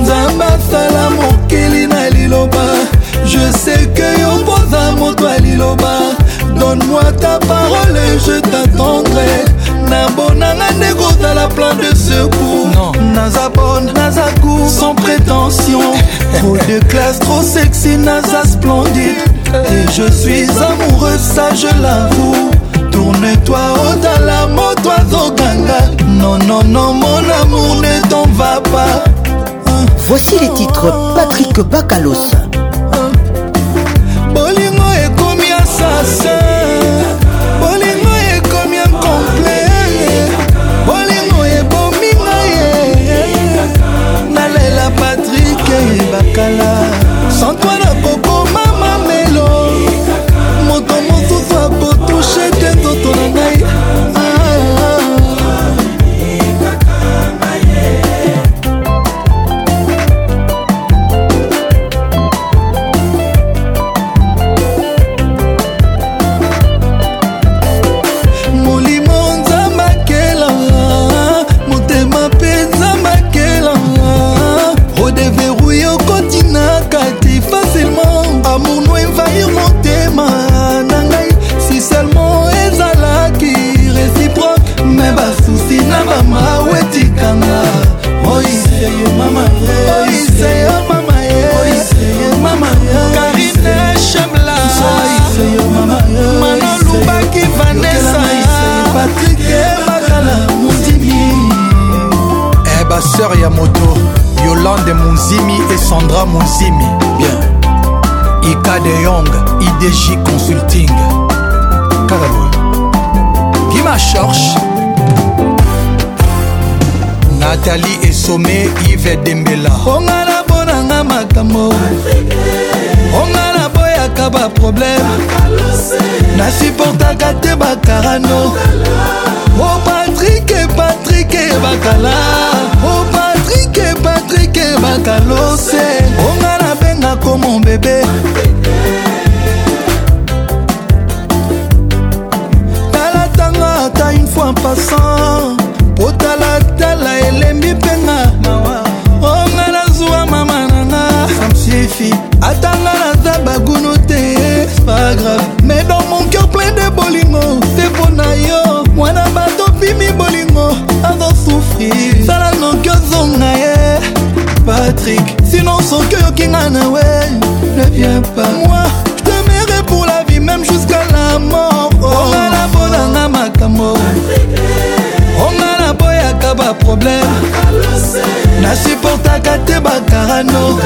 Speaker 59: nzambe asala mokili na liloba je sais que yo poza moto ya liloba donne-moi ta parole je t'attendrai na La plante de secours naza bonne naza cool sans prétention trop de classe trop sexy naza splendide et je suis amoureux ça je l'avoue tourne-toi mode, toi ganga non non non mon amour ne t'en va pas
Speaker 32: voici les titres patrick Bacalos.
Speaker 60: bolingo assassin
Speaker 45: some ive dembela
Speaker 61: onga na bonanga makambo onga na boyaka baproblème nasuportaka te bakarano o oh, patrike patrike bakala o oh, patrike patrike bakalose onga nabengako mon bebe talatanga ata une fois passant potalatala elembi défi atanga naza bagunu te pas grave mais dans mon cœur plein de bolingo c'est mpo na yo mwana bato bimi bolingo azosouffrir sala noki ozonga ye patrik sinon soki oyokinga na we ne viens pas moi je t'aimerai pour la vie même jusqu'à la mort ongala mponanga makambo ongala boyaka baproblème nasuportaka te bakarano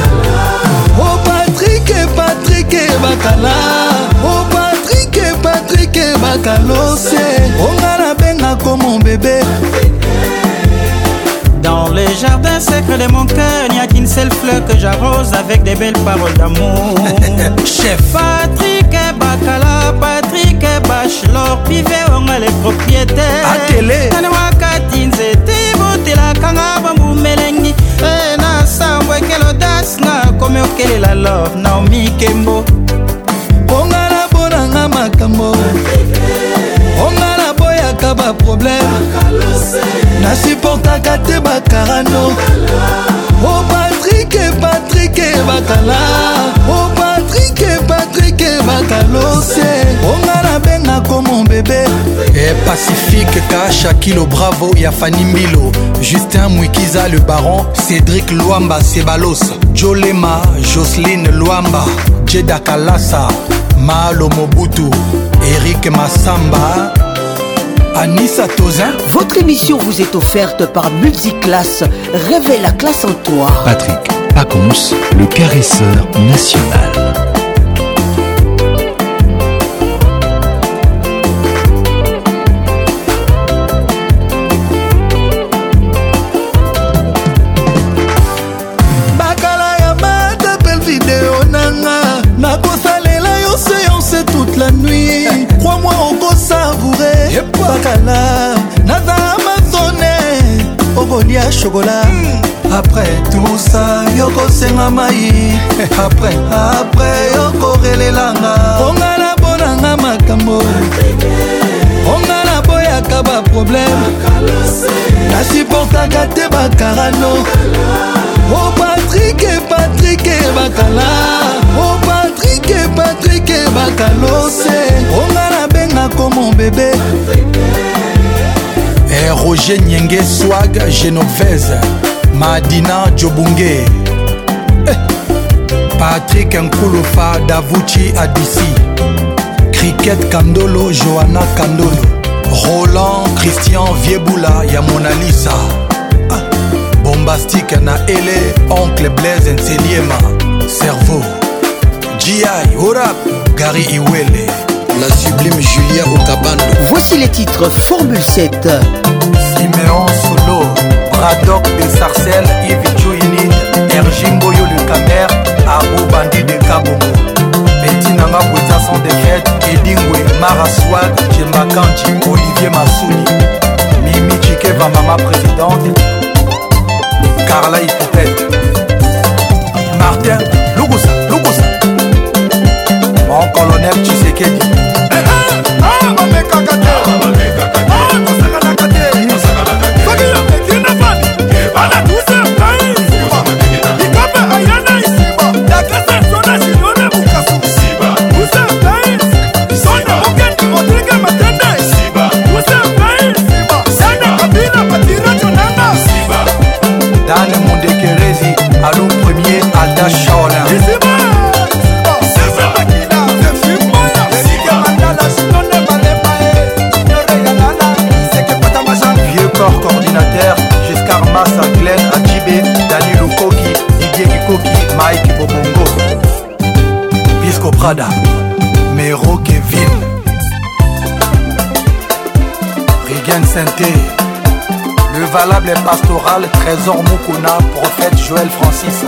Speaker 61: o oh, patrike patrike bakala o oh, patrike patrike bakalose onga oh, nabengako mobebe
Speaker 62: Dans le jardin secret de mon cœur, n'y a qu'une seule fleur que j'arrose avec des belles paroles d'amour. Chef Patrick Bakala, Patrick Bachelor, Pivet, on est les propriétaires. Atélé. Tanouaka, Tinzete, Botelakanga, yodas nakomi okelela love naomi kembo ongana mponanga makambo ongana boyaka baproblème nasuportaka te bakarano o oh, patrike patrike bakala o oh, Patrick Patrick et et On a patrik bakalose onga bébé ben
Speaker 45: Et Pacifique, Kacha kilo bravo Yafani, Milo justin mwikiza le baron Cédric, Luamba, sebalos jolema Lema, Luamba, jedakalasa Lassa malo mobutu Eric, masamba Anissa Tozin
Speaker 32: Votre émission vous est offerte par Multiclasse. Révèle la classe en toi. Patrick Pacons, le caresseur national.
Speaker 63: okolia shokola après tout ça yokosenga mai après après yokorelelanga onga na bonanga makambo onga naboyaka baproblème nasuportaka te bakarano o oh, patrike patrike bakala o oh, patrike patrike bakalose onga nabengako mon bebe
Speaker 45: eh, roger nyenge swag genovese madina jobunge eh. patrik nkulufa davuchi adisi cricket kandolo johanna kandolo roland christian viebula ya monalisa ah. bombastique na ele oncle blaise nseliema cerveau gi orap gary iwele la sublime Julia Okabando.
Speaker 32: Voici les titres Formule 7.
Speaker 64: Siméon Solo, Braddock de Sarcelles, Yves Chouinine, Erjimboyo le Camer, Abou Bandi de Kabongo. Betinanga Bouta sans défaite, Edingwe, Mara Swag, Jemakanchi, Olivier Massouli, Mimi Chikeva, Mama Présidente, Carla Hippopète, Martin colonel eh, Tshisekedi. Eh, hey, hey, ah, Mamekakate, ah, ah,
Speaker 45: valable et pastoral, trésor Mukuna, prophète Joël Francis.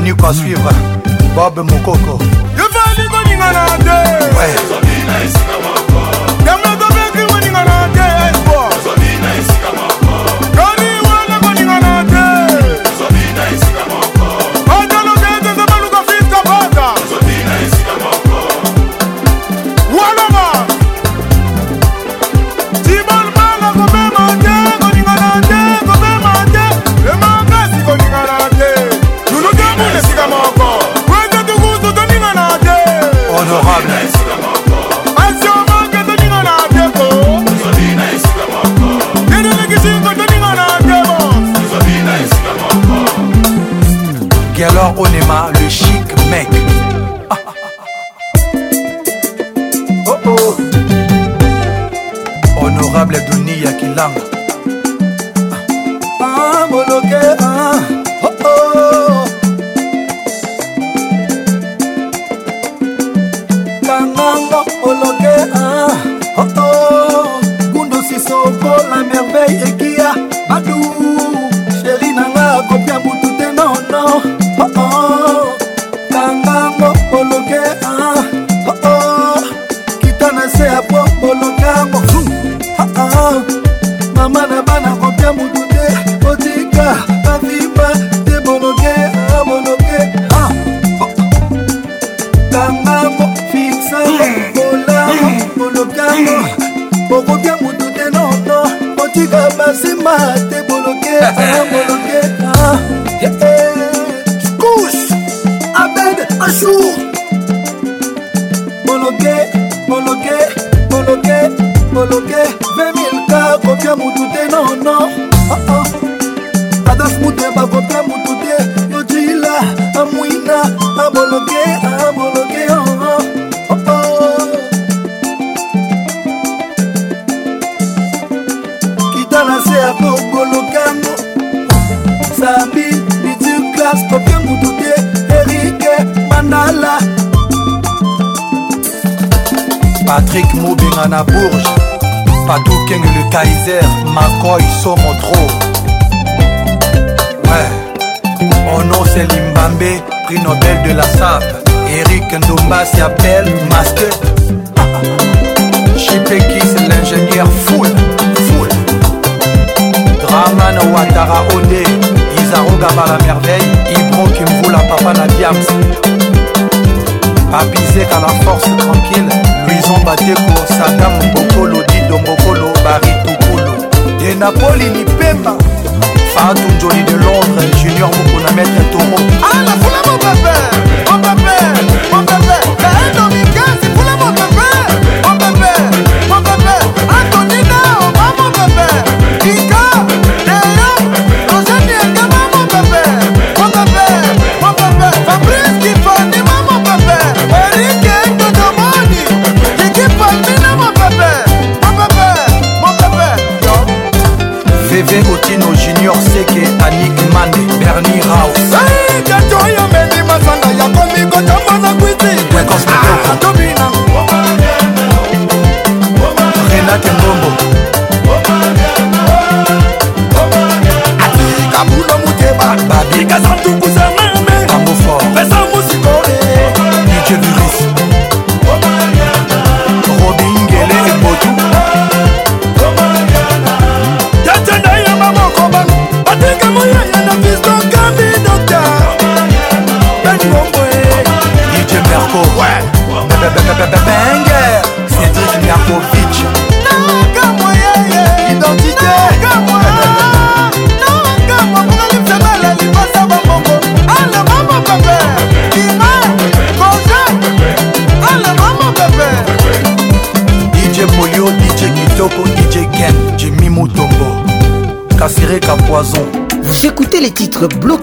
Speaker 45: nuque à suivre bob mokoko yofalingoninga na te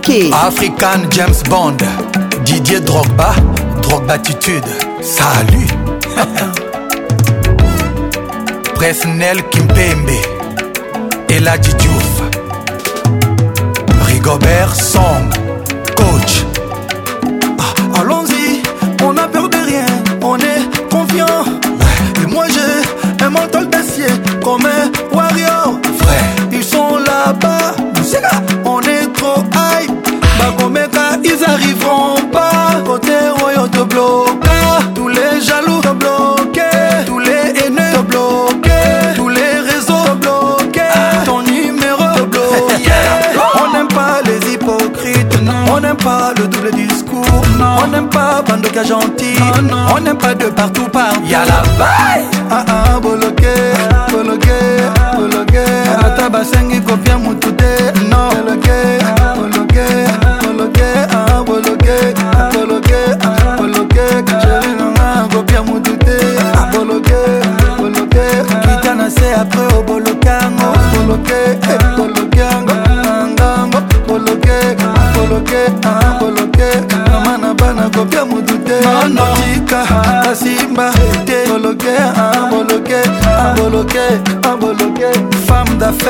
Speaker 65: Mike African James Bond Didier Drogba Drogbatitude Salut Presnel Kimpembe Eladji Diouf Rigobert Song Y'all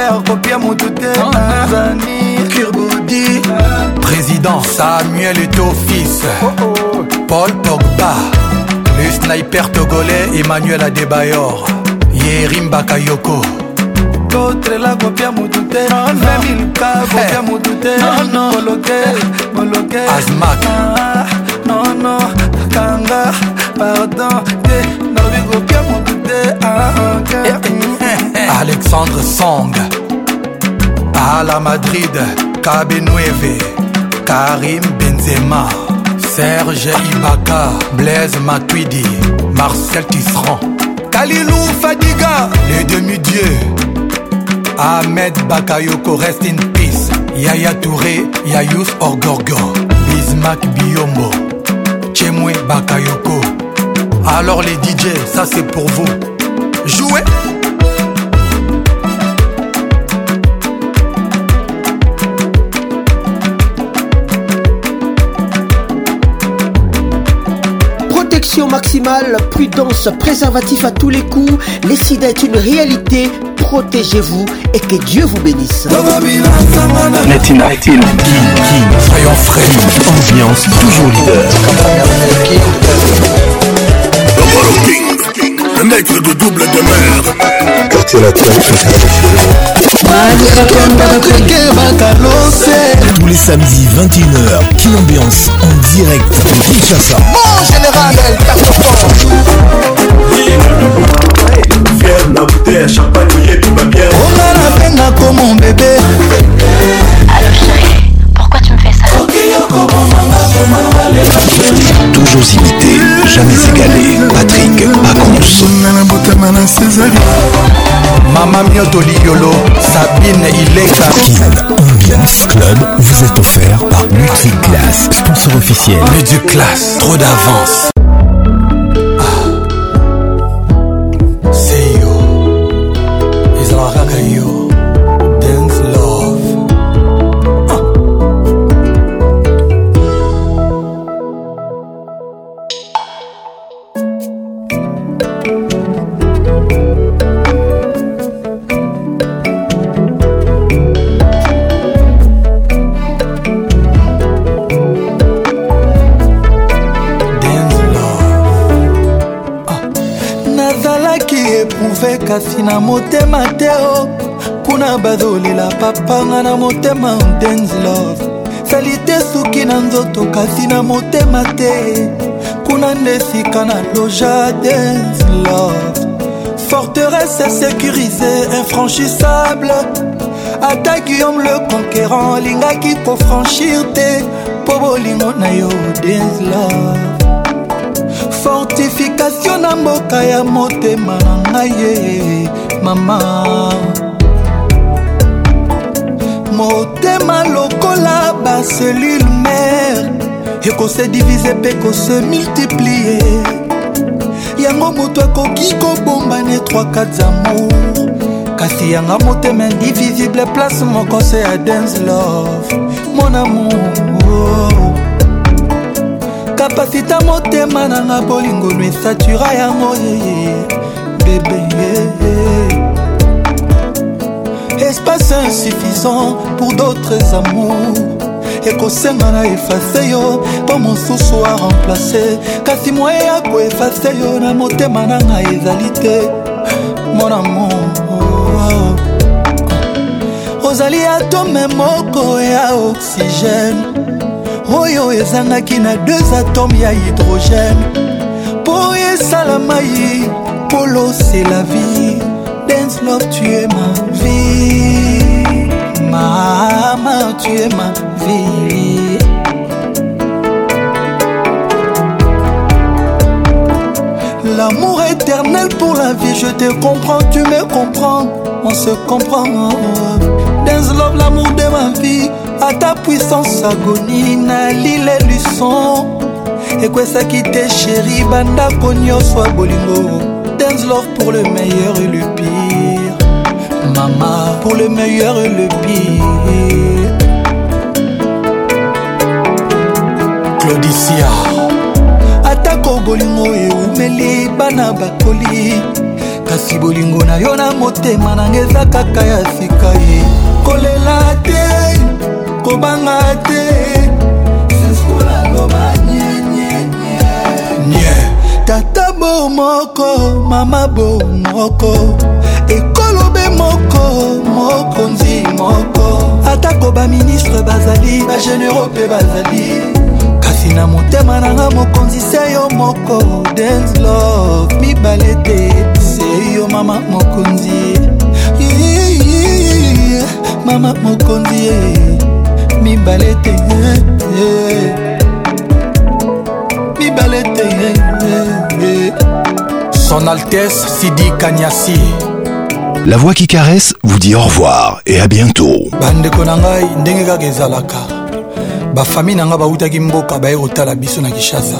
Speaker 65: Robert, Robert mon ah. Vanille, Président Samuel et fils oh, oh. Paul Pogba Le sniper togolais Emmanuel Adebayor Yerim Bakayoko kotrela kopia motu ah, te femilka kopia motu te ah, Moloke, koloke azmak nono kanga pardon te nalobi kopia motu te alexandre song ala madrid kabe 9 karim benzema serge ibaka blaise makwidi marcel tisserand kalilou fadiga le demi-dieu ahmed bakayoko rest in peace yaya touré yayus orgorgo bismak biombo chemwe bakayoko alors les dj ça c'est pour vous jouez Protection maximale, prudence, préservatif à tous les coups. Les sida est une réalité. Protégez-vous et que Dieu vous bénisse. Ambiance toujours leader. nègre de double demeure quartier latin tous les samedis 21h Kin Ambiance en direct de Kinshasa Mon général El Fier la bouteille à champagne, tout va bien On a la peine comme mon bébé Toujours imité, jamais égalé. Patrick Pacons. Mama Mioto Liolo, Sabine Ileka. Kin Ambiance Club vous est offert par Multiclass, sponsor officiel. Multiclass, trop d'avance. félite mountains love salite suki na nzoto kasi na motema te kuna nde esika na loja dance love forteresse sécurisée infranchissable ata guillaume le conquérant alingaki kofranchir te mpo bolingo na yo desla fortification na mboka ya motema na ngai ye eh, eh, eh, mama motema lokola baselule mare ekose divize mpe kose multiplie yango moto akoki kobombana etroikat amour kasi yanga motema indivisible place moko se ya dance love mon amour kapasita motema nanga bolingono esatura yango yeye bebe yeah. espace insuffisant pour d'autres amours ekosenga na efase yo mpo mosusu aremplace kasi mwaye ya koefase yo na motema na ngai ezali te monamo ozali atome moko ya oxygène oyo ezangaki na deux atome ya hydrogène mpo esalama ye polosela vie love, tu es ma vie. Maman, tu es ma vie. L'amour éternel pour la vie, je te comprends, tu me comprends, on se comprend. Dance love, l'amour de ma vie, à ta puissance agonie, nali les ça ça qui t'est Banda, banda Soit bolingo dance love pour le meilleur et maman pour le meilleur et le pire claudicia atako bolingo eumeli bana bakoli kasi bolingo na yo na motema nanga eza kaka ya sika ye kolela te kobanga te tata bo moko mama bo moko ekolobe mokonzi moko atako baministre bazali bagénéraux mpe bazali kasi na motema nanga mokonzi se yo moko dance love mibale te se yo mama mokonzi mama mokonzi mibale te mibale te son altesse sidi kanyasi la voix qui caresse vous dit au revoir et à bientôt bandeko na ngai ndenge kaka ezalaka na ngai bautaki mboka baye kotala biso na kishaza.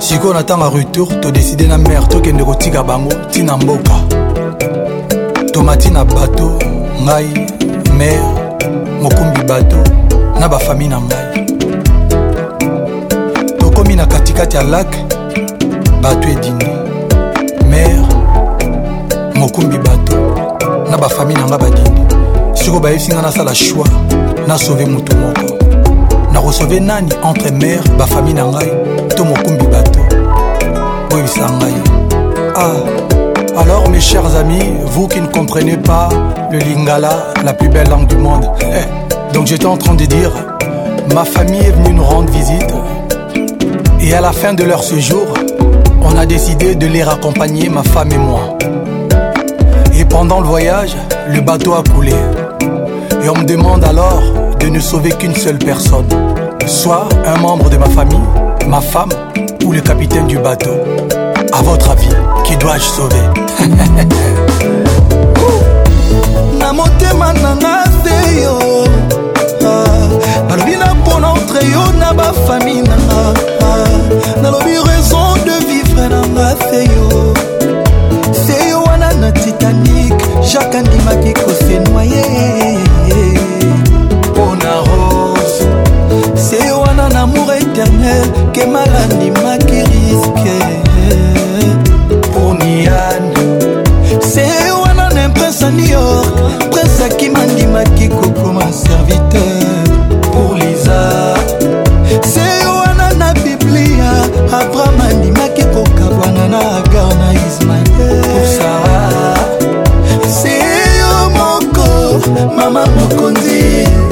Speaker 65: sikoyo na ntango retour retour décider na mare tokende kotika bango t'ina mboka tomati na bato ngai mère mokumbi bato na ba na ngai tokomi na katikati ya lak bato edini mère mokumbi bato na bafami na nga badini siko bayebisi nasala shwa nasove motu moko nakosove nani entre mare bafami na ngai to mokumbi bato oyebisa ngai ah alors mes chers amis vous qui ne comprenez pas le lingala la plus belle langue du monde eh, donc j'étais en train de dire ma famille est venue nous rendre visite et à la fin de leur séjour on a décidé de les raccompagner ma femme et moi pendant le voyage, le bateau a coulé. Et on me demande alors de ne sauver qu'une seule personne. Soit un membre de ma famille, ma femme ou le capitaine du bateau. À votre avis, qui dois-je sauver seyo wana na titanik jacke andimaki kosenoye mpona rose seyo wana na amour éternel kemal andimaki riske poniane seyo wana na imprince a new york prince akimandimaki koko mama mokonzi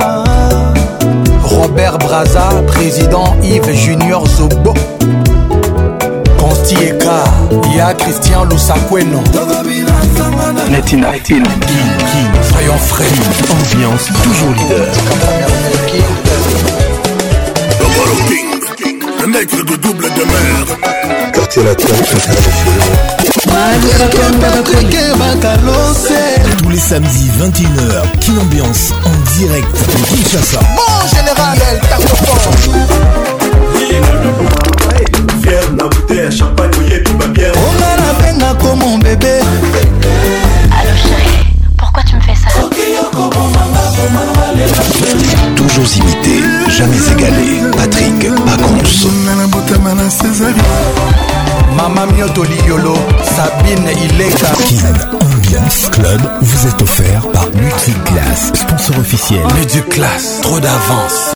Speaker 65: Ah. Robert Braza, président Yves Junior Zobo Consti Eka, Ya Christian Lusakweno Netina King Soyons frais, ambiance toujours leader un nègre de double de merde. Quartier latin tous les samedis 21h, Kin Ambiance en direct de Kinshasa. Bon général, elle fort Fier ma bouteille, champagne, mouillé, tout ma bière. On a la peine comme mon bébé. Allo chérie, pourquoi tu me fais ça? Toujours imité, jamais égalé. Patrick Pacons. Mama Mioto Liolo, Sabine Ileka. Kin Ambiance Club vous est offert par Multiclass, sponsor officiel. Multiclass, trop d'avance.